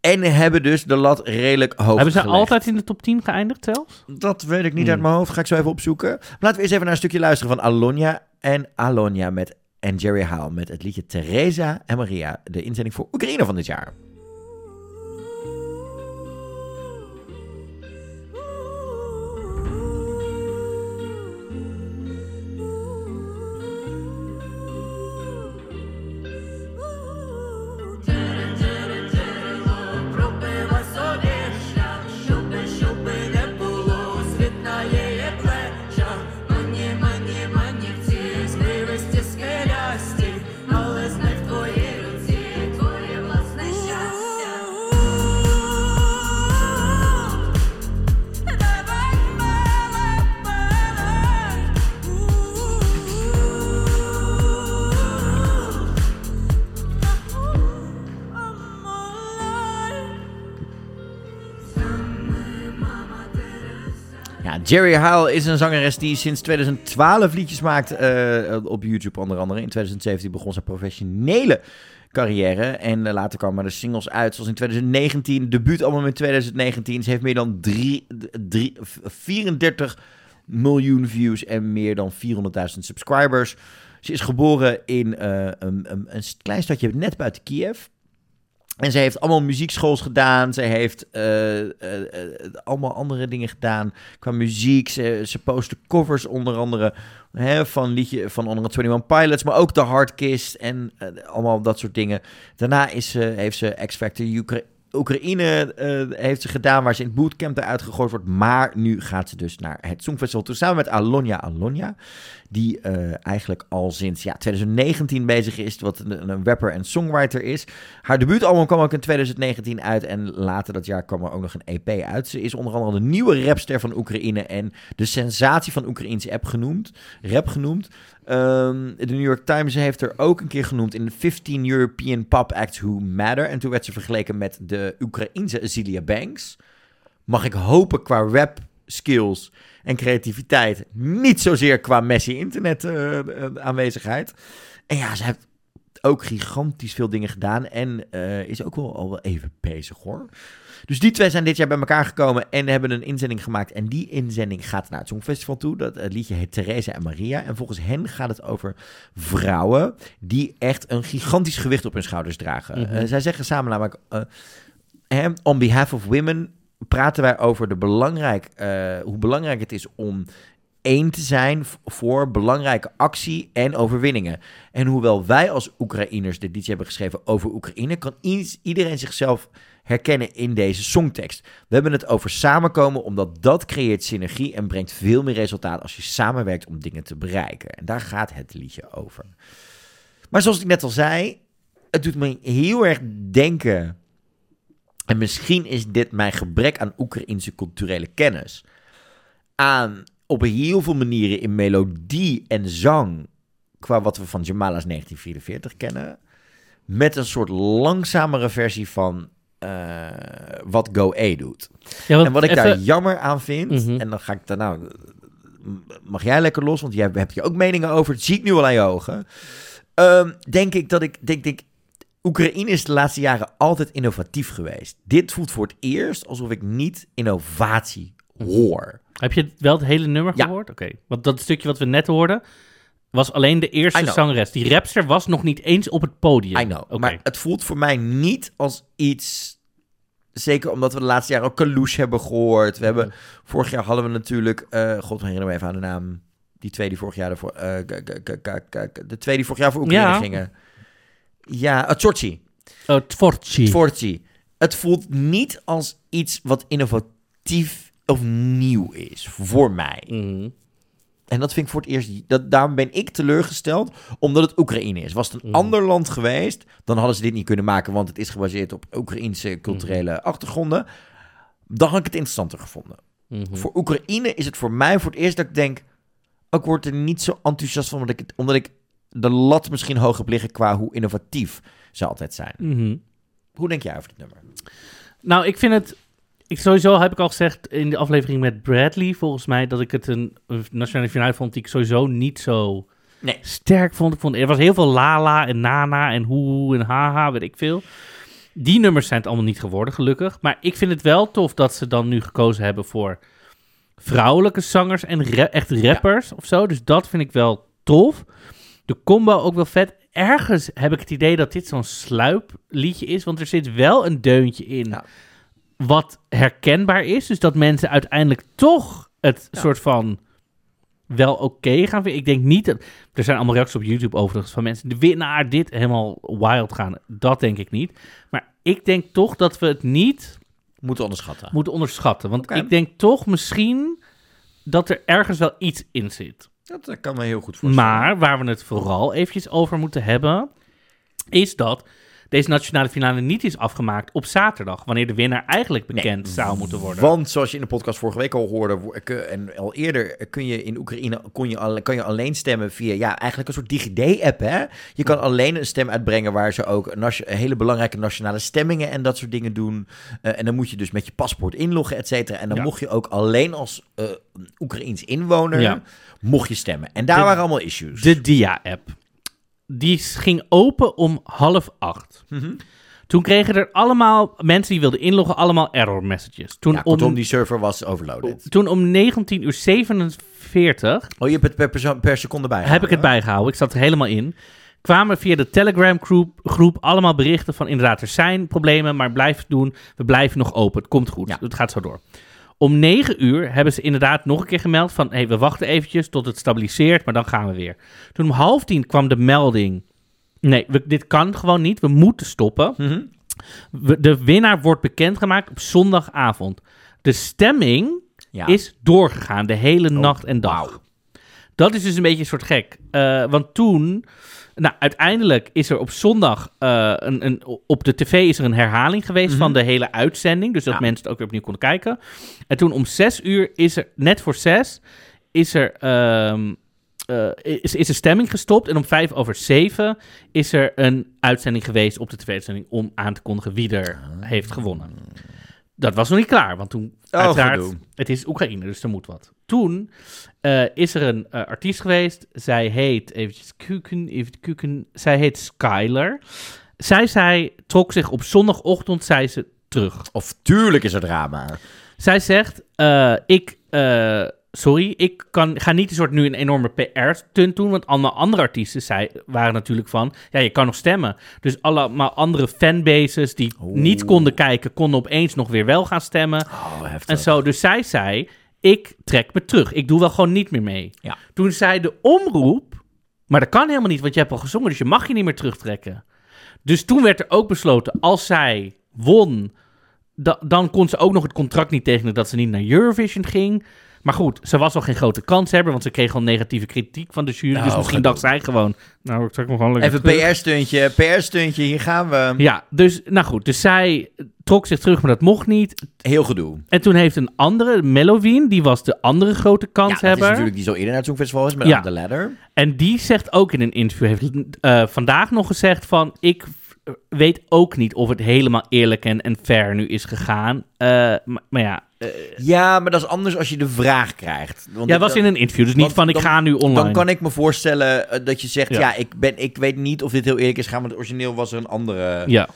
En hebben dus de lat redelijk hoog Hebben ze gelegd. altijd in de top 10 geëindigd zelfs? Dat weet ik niet Hmm. uit mijn hoofd. Ga ik zo even opzoeken. Laten we eerst even naar een stukje luisteren van Alonia en Alonia met en Jerry Howell met het liedje Teresa en Maria. De inzending voor Oekraïne van dit jaar. Jerry Howell is een zangeres die sinds 2012 liedjes maakt eh, op YouTube onder andere. In 2017 begon zijn professionele carrière en eh, later kwamen er singles uit zoals in 2019, debuutalbum in 2019. Ze heeft meer dan drie, drie, 34 miljoen views en meer dan 400.000 subscribers. Ze is geboren in eh, een, een, een klein stadje net buiten Kiev. En ze heeft allemaal muziekschools gedaan. Ze heeft eh, eh, eh, allemaal andere dingen gedaan qua muziek. Ze, ze postte covers onder andere hè, van liedje van onder andere 21 Pilots, maar ook The Hard Kiss en allemaal dat soort dingen. Daarna is heeft ze X Factor Ukra- Oekraïne eh, heeft ze gedaan, waar ze in het bootcamp eruit gegooid wordt. Maar nu gaat ze dus naar het Songfestival toe, samen met Alonia Alonia. Die eh, eigenlijk al sinds ja, 2019 bezig is, wat een, rapper en songwriter is. Haar debuutalbum kwam ook in 2019 uit en later dat jaar kwam er ook nog een EP uit. Ze is onder andere de nieuwe rapster van Oekraïne en de sensatie van Oekraïense app genoemd, rap genoemd. Ehm, de New York Times heeft er ook een keer genoemd in de 15 European Pop Acts Who Matter. En toen werd ze vergeleken met de Oekraïense Azealia Banks. Mag ik hopen qua rap skills en creativiteit, niet zozeer qua Messi internet eh, eh, aanwezigheid. En ja, ze heeft ook gigantisch veel dingen gedaan en eh, is ook wel al wel even bezig hoor. Dus die twee zijn dit jaar bij elkaar gekomen en hebben een inzending gemaakt. En die inzending gaat naar het Songfestival toe. Dat het liedje heet Theresa en Maria. En volgens hen gaat het over vrouwen die echt een gigantisch gewicht op hun schouders dragen. Mhm. Eh, zij zeggen samen namelijk, eh, hè, on behalf of women praten wij over de belangrijk, eh, hoe belangrijk het is om één te zijn voor belangrijke actie en overwinningen. En hoewel wij als Oekraïners dit liedje hebben geschreven over Oekraïne, kan iedereen zichzelf herkennen in deze songtekst. We hebben het over samenkomen, omdat dat creëert synergie en brengt veel meer resultaat als je samenwerkt om dingen te bereiken. En daar gaat het liedje over. Maar zoals ik net al zei, het doet me heel erg denken. En misschien is dit mijn gebrek aan Oekraïnse culturele kennis. Aan op heel veel manieren in melodie en zang. Qua wat we van Jamala's 1944 kennen. Met een soort langzamere versie van eh, wat Go A doet. Ja, En wat ik even- daar jammer aan vind, Mhm. en dan ga ik daar nou, mag jij lekker los, want jij hebt je ook meningen over, het zie ik nu al aan je ogen. Ehm, denk ik dat ik, denk ik, Oekraïne is de laatste jaren altijd innovatief geweest. Dit voelt voor het eerst alsof ik niet innovatie hoor. Heb je wel het hele nummer Ja. gehoord? Oké. Want dat stukje wat we net hoorden, was alleen de eerste zangeres. Die rapster was nog niet eens op het podium. I know, maar het voelt voor mij niet als iets... Zeker omdat we de laatste jaren ook Kalouche hebben gehoord. We hebben, vorig jaar hadden we natuurlijk... eh God, herinner me even aan de naam. Die twee die vorig jaar ervoor... k- de twee die vorig jaar voor Oekraïne Ja. gingen. Ja, uh. Tvortsi. Het voelt niet als iets wat innovatief of nieuw is. Voor mij. Mhm. En dat vind ik voor het eerst. Dat, daarom ben ik teleurgesteld, omdat het Oekraïne is. Was het een Mhm. ander land geweest, dan hadden ze dit niet kunnen maken, want het is gebaseerd op Oekraïnse culturele Mhm. achtergronden. Dan had ik het interessanter gevonden. Mhm. Voor Oekraïne is het voor mij voor het eerst dat ik denk. Ik word er niet zo enthousiast van, omdat ik, het, omdat ik de lat misschien hoog heb liggen qua hoe innovatief ze altijd zijn. Mhm. Hoe denk jij over dit nummer? Nou, ik vind het... Ik, sowieso heb ik al gezegd in de aflevering met Bradley, volgens mij, dat ik het een, een nationale finale vond die ik sowieso niet zo Nee. sterk vond. Ik vond. Er was heel veel lala en nana en hoe en haha, weet ik veel. Die nummers zijn het allemaal niet geworden, gelukkig. Maar ik vind het wel tof dat ze dan nu gekozen hebben voor vrouwelijke zangers en ra- echt rappers of zo. Dus dat vind ik wel tof. De combo ook wel vet. Ergens heb ik het idee dat dit zo'n sluipliedje is, want er zit wel een deuntje in Ja. Wat herkenbaar is. Dus dat mensen uiteindelijk toch het Ja. soort van wel oké gaan vinden. Ik denk niet dat... Er zijn allemaal reacties op YouTube overigens van mensen... de winnaar dit helemaal wild gaan. Dat denk ik niet. Maar ik denk toch dat we het niet Moeten onderschatten. moeten onderschatten. Want ik denk toch misschien dat er ergens wel iets in zit. Dat eh, kan me heel goed voorstellen. Maar waar we het vooral eventjes over moeten hebben... is dat deze nationale finale niet is afgemaakt op zaterdag... wanneer de winnaar eigenlijk bekend zou moeten worden. Want zoals je in de podcast vorige week al hoorde, kun- en al eerder eh, kun je in Oekraïne kon je al, kan je alleen stemmen via ja, eigenlijk een soort DigiD-app. Hè? Je kan alleen een stem uitbrengen waar ze ook hele belangrijke nationale stemmingen en dat soort dingen doen. Eh, en dan moet je dus met je paspoort inloggen, et cetera. En dan Ja. mocht je ook alleen als eh Oekraïens inwoner Ja. mocht je stemmen. En daar De- waren allemaal issues. De Dia-app. Die ging open om half acht. Mhm. Toen kregen er allemaal mensen die wilden inloggen, allemaal error messages. Toen, ja, kortom, om, die server was overloaded. toen om 19 uur 47 Oh, je hebt het per, persoon, per seconde bij. heb ik het bijgehouden. Ik zat er helemaal in. Kwamen via de Telegram groep, groep allemaal berichten van inderdaad, er zijn problemen, maar blijf het doen. We blijven nog open. Het komt goed. Ja. Het gaat zo door. Om 9 uur hebben ze inderdaad nog een keer gemeld van hey, we wachten eventjes tot het stabiliseert, maar dan gaan we weer. Toen om half tien kwam de melding. Nee, we- dit kan gewoon niet. We moeten stoppen. Mhm. We- de winnaar wordt bekendgemaakt op zondagavond. De stemming Ja. is doorgegaan de hele nacht en dag. Dat is dus een beetje een soort gek. Eh, want toen, nou, uiteindelijk is er op zondag eh, een, een, op de tv is er een herhaling geweest van de hele uitzending. Dus dat Mhm. Ja. mensen het ook weer opnieuw konden kijken. En toen om zes uur is er, net voor zes, is er, ehm, eh, is, is er stemming gestopt. En om vijf over zeven is er een uitzending geweest op de tv-uitzending om aan te kondigen wie er heeft gewonnen. Dat was nog niet klaar, want toen Oh, uiteraard, gedoe. het is Oekraïne, dus er moet wat. Toen eh, is er een eh, artiest geweest, zij heet, eventjes kuken, even kuken, zij heet Skyler. Zij zei, trok zich op zondagochtend, zei ze, terug. Of tuurlijk is er drama. Zij zegt, eh, ik, sorry, ik kan, ga niet een soort nu een enorme PR-stunt doen, want allemaal andere artiesten zei, waren natuurlijk van, ja, je kan nog stemmen. Dus allemaal andere fanbases die niet konden kijken, konden opeens nog weer wel gaan stemmen. Oh. En zo, dus zij zei, ik trek me terug. Ik doe wel gewoon niet meer mee. Ja. Toen zei de omroep, maar dat kan helemaal niet, want je hebt al gezongen, dus je mag je niet meer terugtrekken. Dus toen werd er ook besloten, als zij won, da- dan kon ze ook nog het contract niet tekenen dat ze niet naar Eurovision ging. Maar goed, ze was al geen grote kanshebber, want ze kreeg al negatieve kritiek van de jury. Nou, dus misschien dacht zij gewoon, nou, ik trek me gewoon lekker Even. PR-stuntje, PR-stuntje, hier gaan we. Ja, dus, nou goed, dus zij trok zich terug, maar dat mocht niet. Heel gedoe. En toen heeft een andere, Melloween, die was de andere grote Ja, dat is kanshebber. natuurlijk die zo eerder naar het Songfestival is, met Ja. The Ladder. En die zegt ook in een interview, heeft eh, vandaag nog gezegd van... ik weet ook niet of het helemaal eerlijk en, en fair nu is gegaan. Eh, maar, maar ja, eh, Ja, maar dat is anders als je de vraag krijgt. Want ja, was in een interview, dus niet van ik dan- ga nu online. Dan kan ik me voorstellen eh, dat je zegt, ja, Ja. ik, ben, ik weet niet of dit heel eerlijk is gaan, want origineel was er een andere, Ja,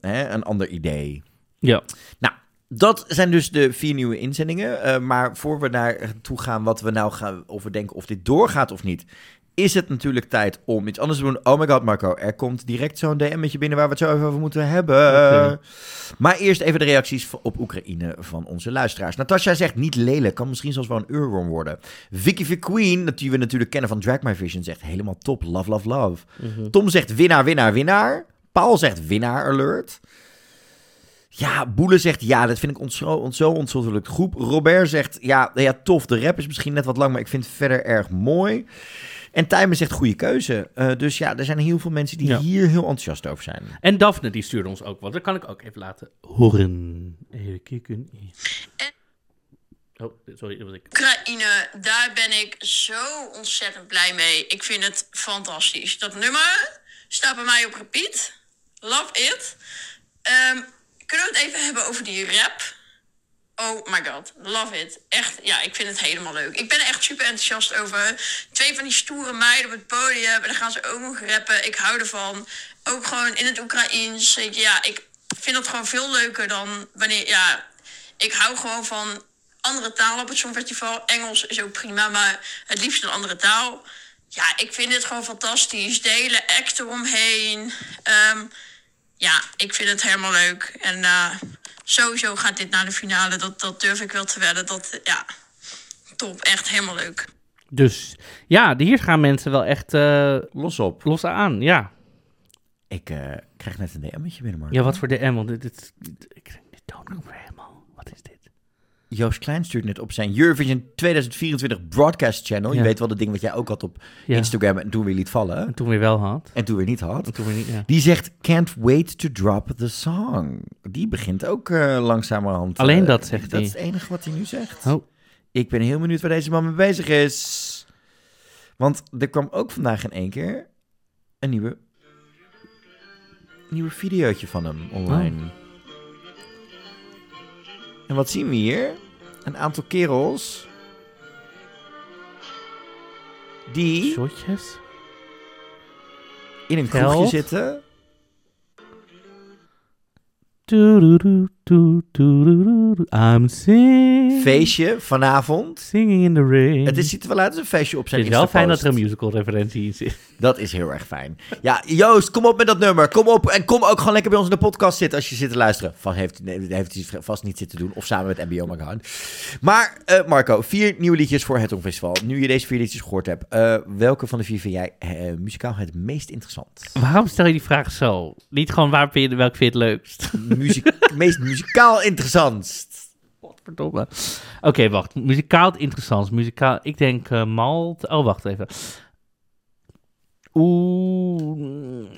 hè, een ander idee. ja. Nou, dat zijn dus de vier nieuwe inzendingen. Maar voor we daar toe gaan wat we nou gaan overdenken of dit doorgaat of niet, is het natuurlijk tijd om iets anders te doen. Oh my god, Marco, er komt direct zo'n DM'tje binnen waar we het zo even over moeten hebben. Maar eerst even de reacties op Oekraïne van onze luisteraars. Natasja zegt niet lelijk, kan misschien zelfs wel een eurworm worden. Vicky VQueen, die we natuurlijk kennen van Drag My Vision, zegt helemaal top. Love, love, love. Tom zegt winnaar, winnaar, winnaar. Paul zegt winnaar alert. Ja, Boele zegt ja, dat vind ik ons zo, ons zo ontzettend groep. Robert zegt ja, ja, tof. De rap is misschien net wat lang, maar ik vind het verder erg mooi. En Tijmen zegt goede keuze. Eh, dus ja, er zijn heel veel mensen die Ja. hier heel enthousiast over zijn. En Daphne, die stuurde ons ook wat. Dat kan ik ook even laten horen. Even kijken. Oh, sorry, dat was ik. Oekraïne, daar ben ik zo ontzettend blij mee. Ik vind het fantastisch. Dat nummer staat bij mij op repeat. Love it. Ehm, kunnen we het even hebben over die rap? Oh my god, love it. Echt, ja, ik vind het helemaal leuk. Ik ben echt super enthousiast over. Twee van die stoere meiden op het podium. En dan gaan ze ook nog rappen. Ik hou ervan. Ook gewoon in het Oekraïens. Ja, ik vind het gewoon veel leuker dan wanneer... Ja, ik hou gewoon van andere talen op het Songfestival. Engels is ook prima, maar het liefst een andere taal. Ja, ik vind dit gewoon fantastisch. De hele act eromheen. Ehm, ja, ik vind het helemaal leuk. En eh, sowieso gaat dit naar de finale. Dat, dat durf ik wel te wedden. Dat, ja, top. Echt helemaal leuk. Dus ja, hier gaan mensen wel echt eh, Los op. los aan. Ja. Ik eh, krijg net een DM'tje binnen, Marco. ja, wat voor DM? Want dit, dit, dit- ik denk, dit toon ik weer helemaal. Wat is dit? Joost Klein stuurt net op zijn Eurovision 2024 broadcast channel. Je weet wel dat ding wat jij ook had op Ja. Instagram en toen weer liet vallen. En toen weer wel had. En toen weer niet had. En toen weer niet, ja. Die zegt, can't wait to drop the song. Die begint ook eh, langzamerhand. Alleen eh, dat zegt Dat hij. is het enige wat hij nu zegt. Oh. Ik ben heel benieuwd waar deze man mee bezig is. Want er kwam ook vandaag in één keer een nieuwe, nieuwe videootje van hem online. Oh. En wat zien we hier? Een aantal kerels die Shotjes. in een kroegje zitten. I'm singing. Feestje vanavond. Singing in the rain. Het is, ziet er wel uit als een feestje op Het zijn is wel fijn dat er een musical referentie in zit. Dat is heel erg fijn. Ja, Joost, kom op met dat nummer. Kom op en kom ook gewoon lekker bij ons in de podcast zitten als je zit te luisteren. Vast heeft, heeft hij vast niet zitten doen. Of samen met MBO Magaan. Maar eh, Marco, vier nieuwe liedjes voor het Songfestival. Nu je deze vier liedjes gehoord hebt, eh, welke van de vier vind jij eh, muzikaal het meest interessant? Waarom stel je die vraag zo? Niet gewoon waar vind je, welk vind je het leukst? Muziek, meest muzikaal interessantst. Verdomme. Oké, wacht. Muzikaal interessant. Muzikaal, ik denk eh Malt. Oh, wacht even. Oeh. mm,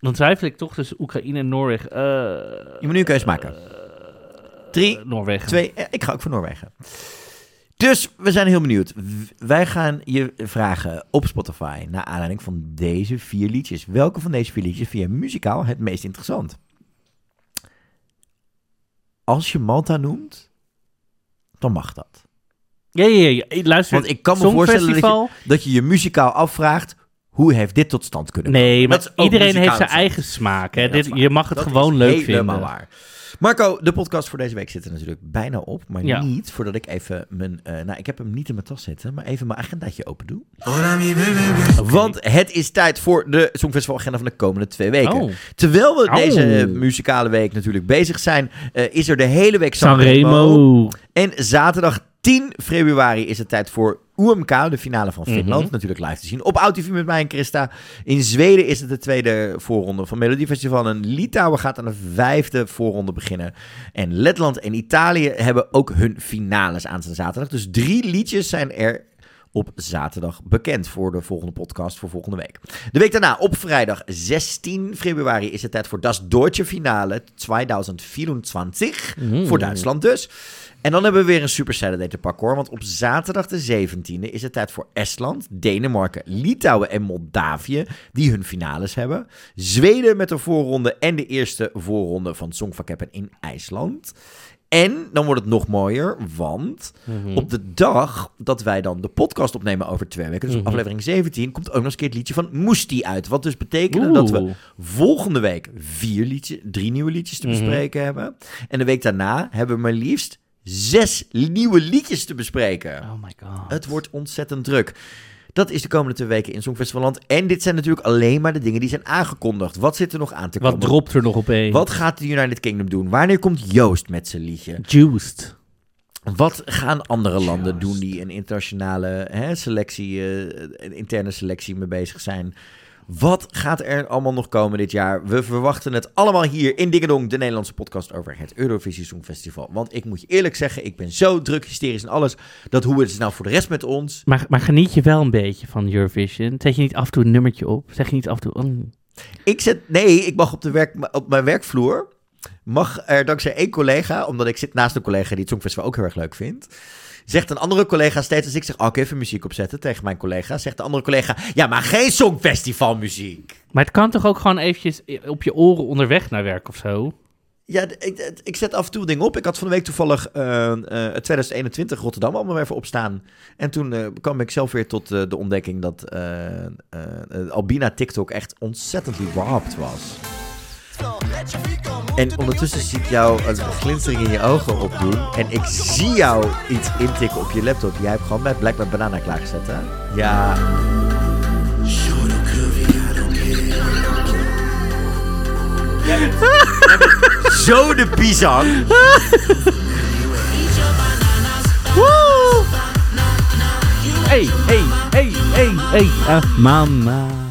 Dan twijfel ik toch tussen Oekraïne en Noorwegen. Eh, Je moet nu een keuze maken. Drie, eh, Noorwegen. Twee, ik ga ook voor Noorwegen. Dus we zijn heel benieuwd. Wij gaan je vragen op Spotify naar aanleiding van deze vier liedjes. Welke van deze vier liedjes vind je muzikaal het meest interessant? Als je Malta noemt, dan mag dat. Ja, ja, ja. ja. Luister, Want ik kan me voorstellen dat je, dat je je muzikaal afvraagt, hoe heeft dit tot stand kunnen komen? Nee, maar iedereen heeft zijn eigen smaak. Hè? Dit, je mag het Dat gewoon is leuk helemaal vinden. waar. Marco, de podcast voor deze week zit er natuurlijk bijna op. Maar Ja. niet voordat ik even mijn... eh, nou, ik heb hem niet in mijn tas zitten, maar even mijn agendaatje open doe. Want het is tijd voor de Songfestival-agenda van de komende twee weken. Oh. Terwijl we Oh. deze muzikale week natuurlijk bezig zijn, eh, is er de hele week Sanremo. Sanremo. En zaterdag 10 februari is het tijd voor UMK, de finale van Finland. Mhm. Natuurlijk live te zien op OutTV met mij en Christa. In Zweden is het de tweede voorronde van Melodiefestival. En Litouwen gaat aan de vijfde voorronde beginnen. En Letland en Italië hebben ook hun finales aan zijn zaterdag. Dus drie liedjes zijn er op zaterdag bekend voor de volgende podcast voor volgende week. De week daarna, op vrijdag 16 februari, is het tijd voor Das Deutsche Finale 2024. Voor Duitsland dus. En dan hebben we weer een Super Saturday te pakken hoor. Want op zaterdag de 17e is het tijd voor Estland, Denemarken, Litouwen en Moldavië. Die hun finales hebben. Zweden met de voorronde en de eerste voorronde van Songvakeppen in IJsland. En dan wordt het nog mooier, want op de dag dat wij dan de podcast opnemen over twee weken, dus Mhm. aflevering 17, komt ook nog eens een keer het liedje van Moesti uit. Wat dus betekent dat we volgende week vier liedjes, drie nieuwe liedjes te Mhm. bespreken hebben. En de week daarna hebben we maar liefst zes nieuwe liedjes te bespreken. Oh my god. Het wordt ontzettend druk. Dat is de komende twee weken in Songfestivalland. En dit zijn natuurlijk alleen maar de dingen die zijn aangekondigd. Wat zit er nog aan te komen? Wat dropt er nog op één? Wat gaat de United Kingdom doen? Wanneer komt Joost met zijn liedje? Juiced. Wat gaan andere landen doen die een internationale hè, selectie, eh, een interne selectie mee bezig zijn? Wat gaat er allemaal nog komen dit jaar? We verwachten het allemaal hier in Dingedong, de Nederlandse podcast over het Eurovisie Songfestival. Want ik moet je eerlijk zeggen, ik ben zo druk, hysterisch en alles, dat hoe het is nou voor de rest met ons? Maar, maar geniet je wel een beetje van Eurovision? Zet je niet af en toe een nummertje op? Zeg je niet af en toe... mm. Ik zet, nee, ik mag op, de werk, op mijn werkvloer, mag er dankzij één collega, omdat ik zit naast een collega die het Songfestival ook heel erg leuk vindt, zegt een andere collega steeds als ik zeg, oh, ik even muziek opzetten tegen mijn collega, zegt de andere collega, ja, maar geen Songfestivalmuziek. Maar het kan toch ook gewoon eventjes op je oren onderweg naar werk of zo? Ja, ik, ik zet af en toe dingen op. Ik had van de week toevallig eh, eh, het 2021 Rotterdam allemaal even opstaan. En toen eh, kwam ik zelf weer tot eh, de ontdekking dat eh, eh, eh, Albina TikTok echt ontzettend warped was. En ondertussen zie ik jou een glinstering in je ogen opdoen. En ik zie jou iets intikken op je laptop. Jij hebt gewoon met Banana klaargezet, hè? Ja. Jij bent, jij bent zo de pisang. Hey, hey, hey, hey, hey, ah, mama.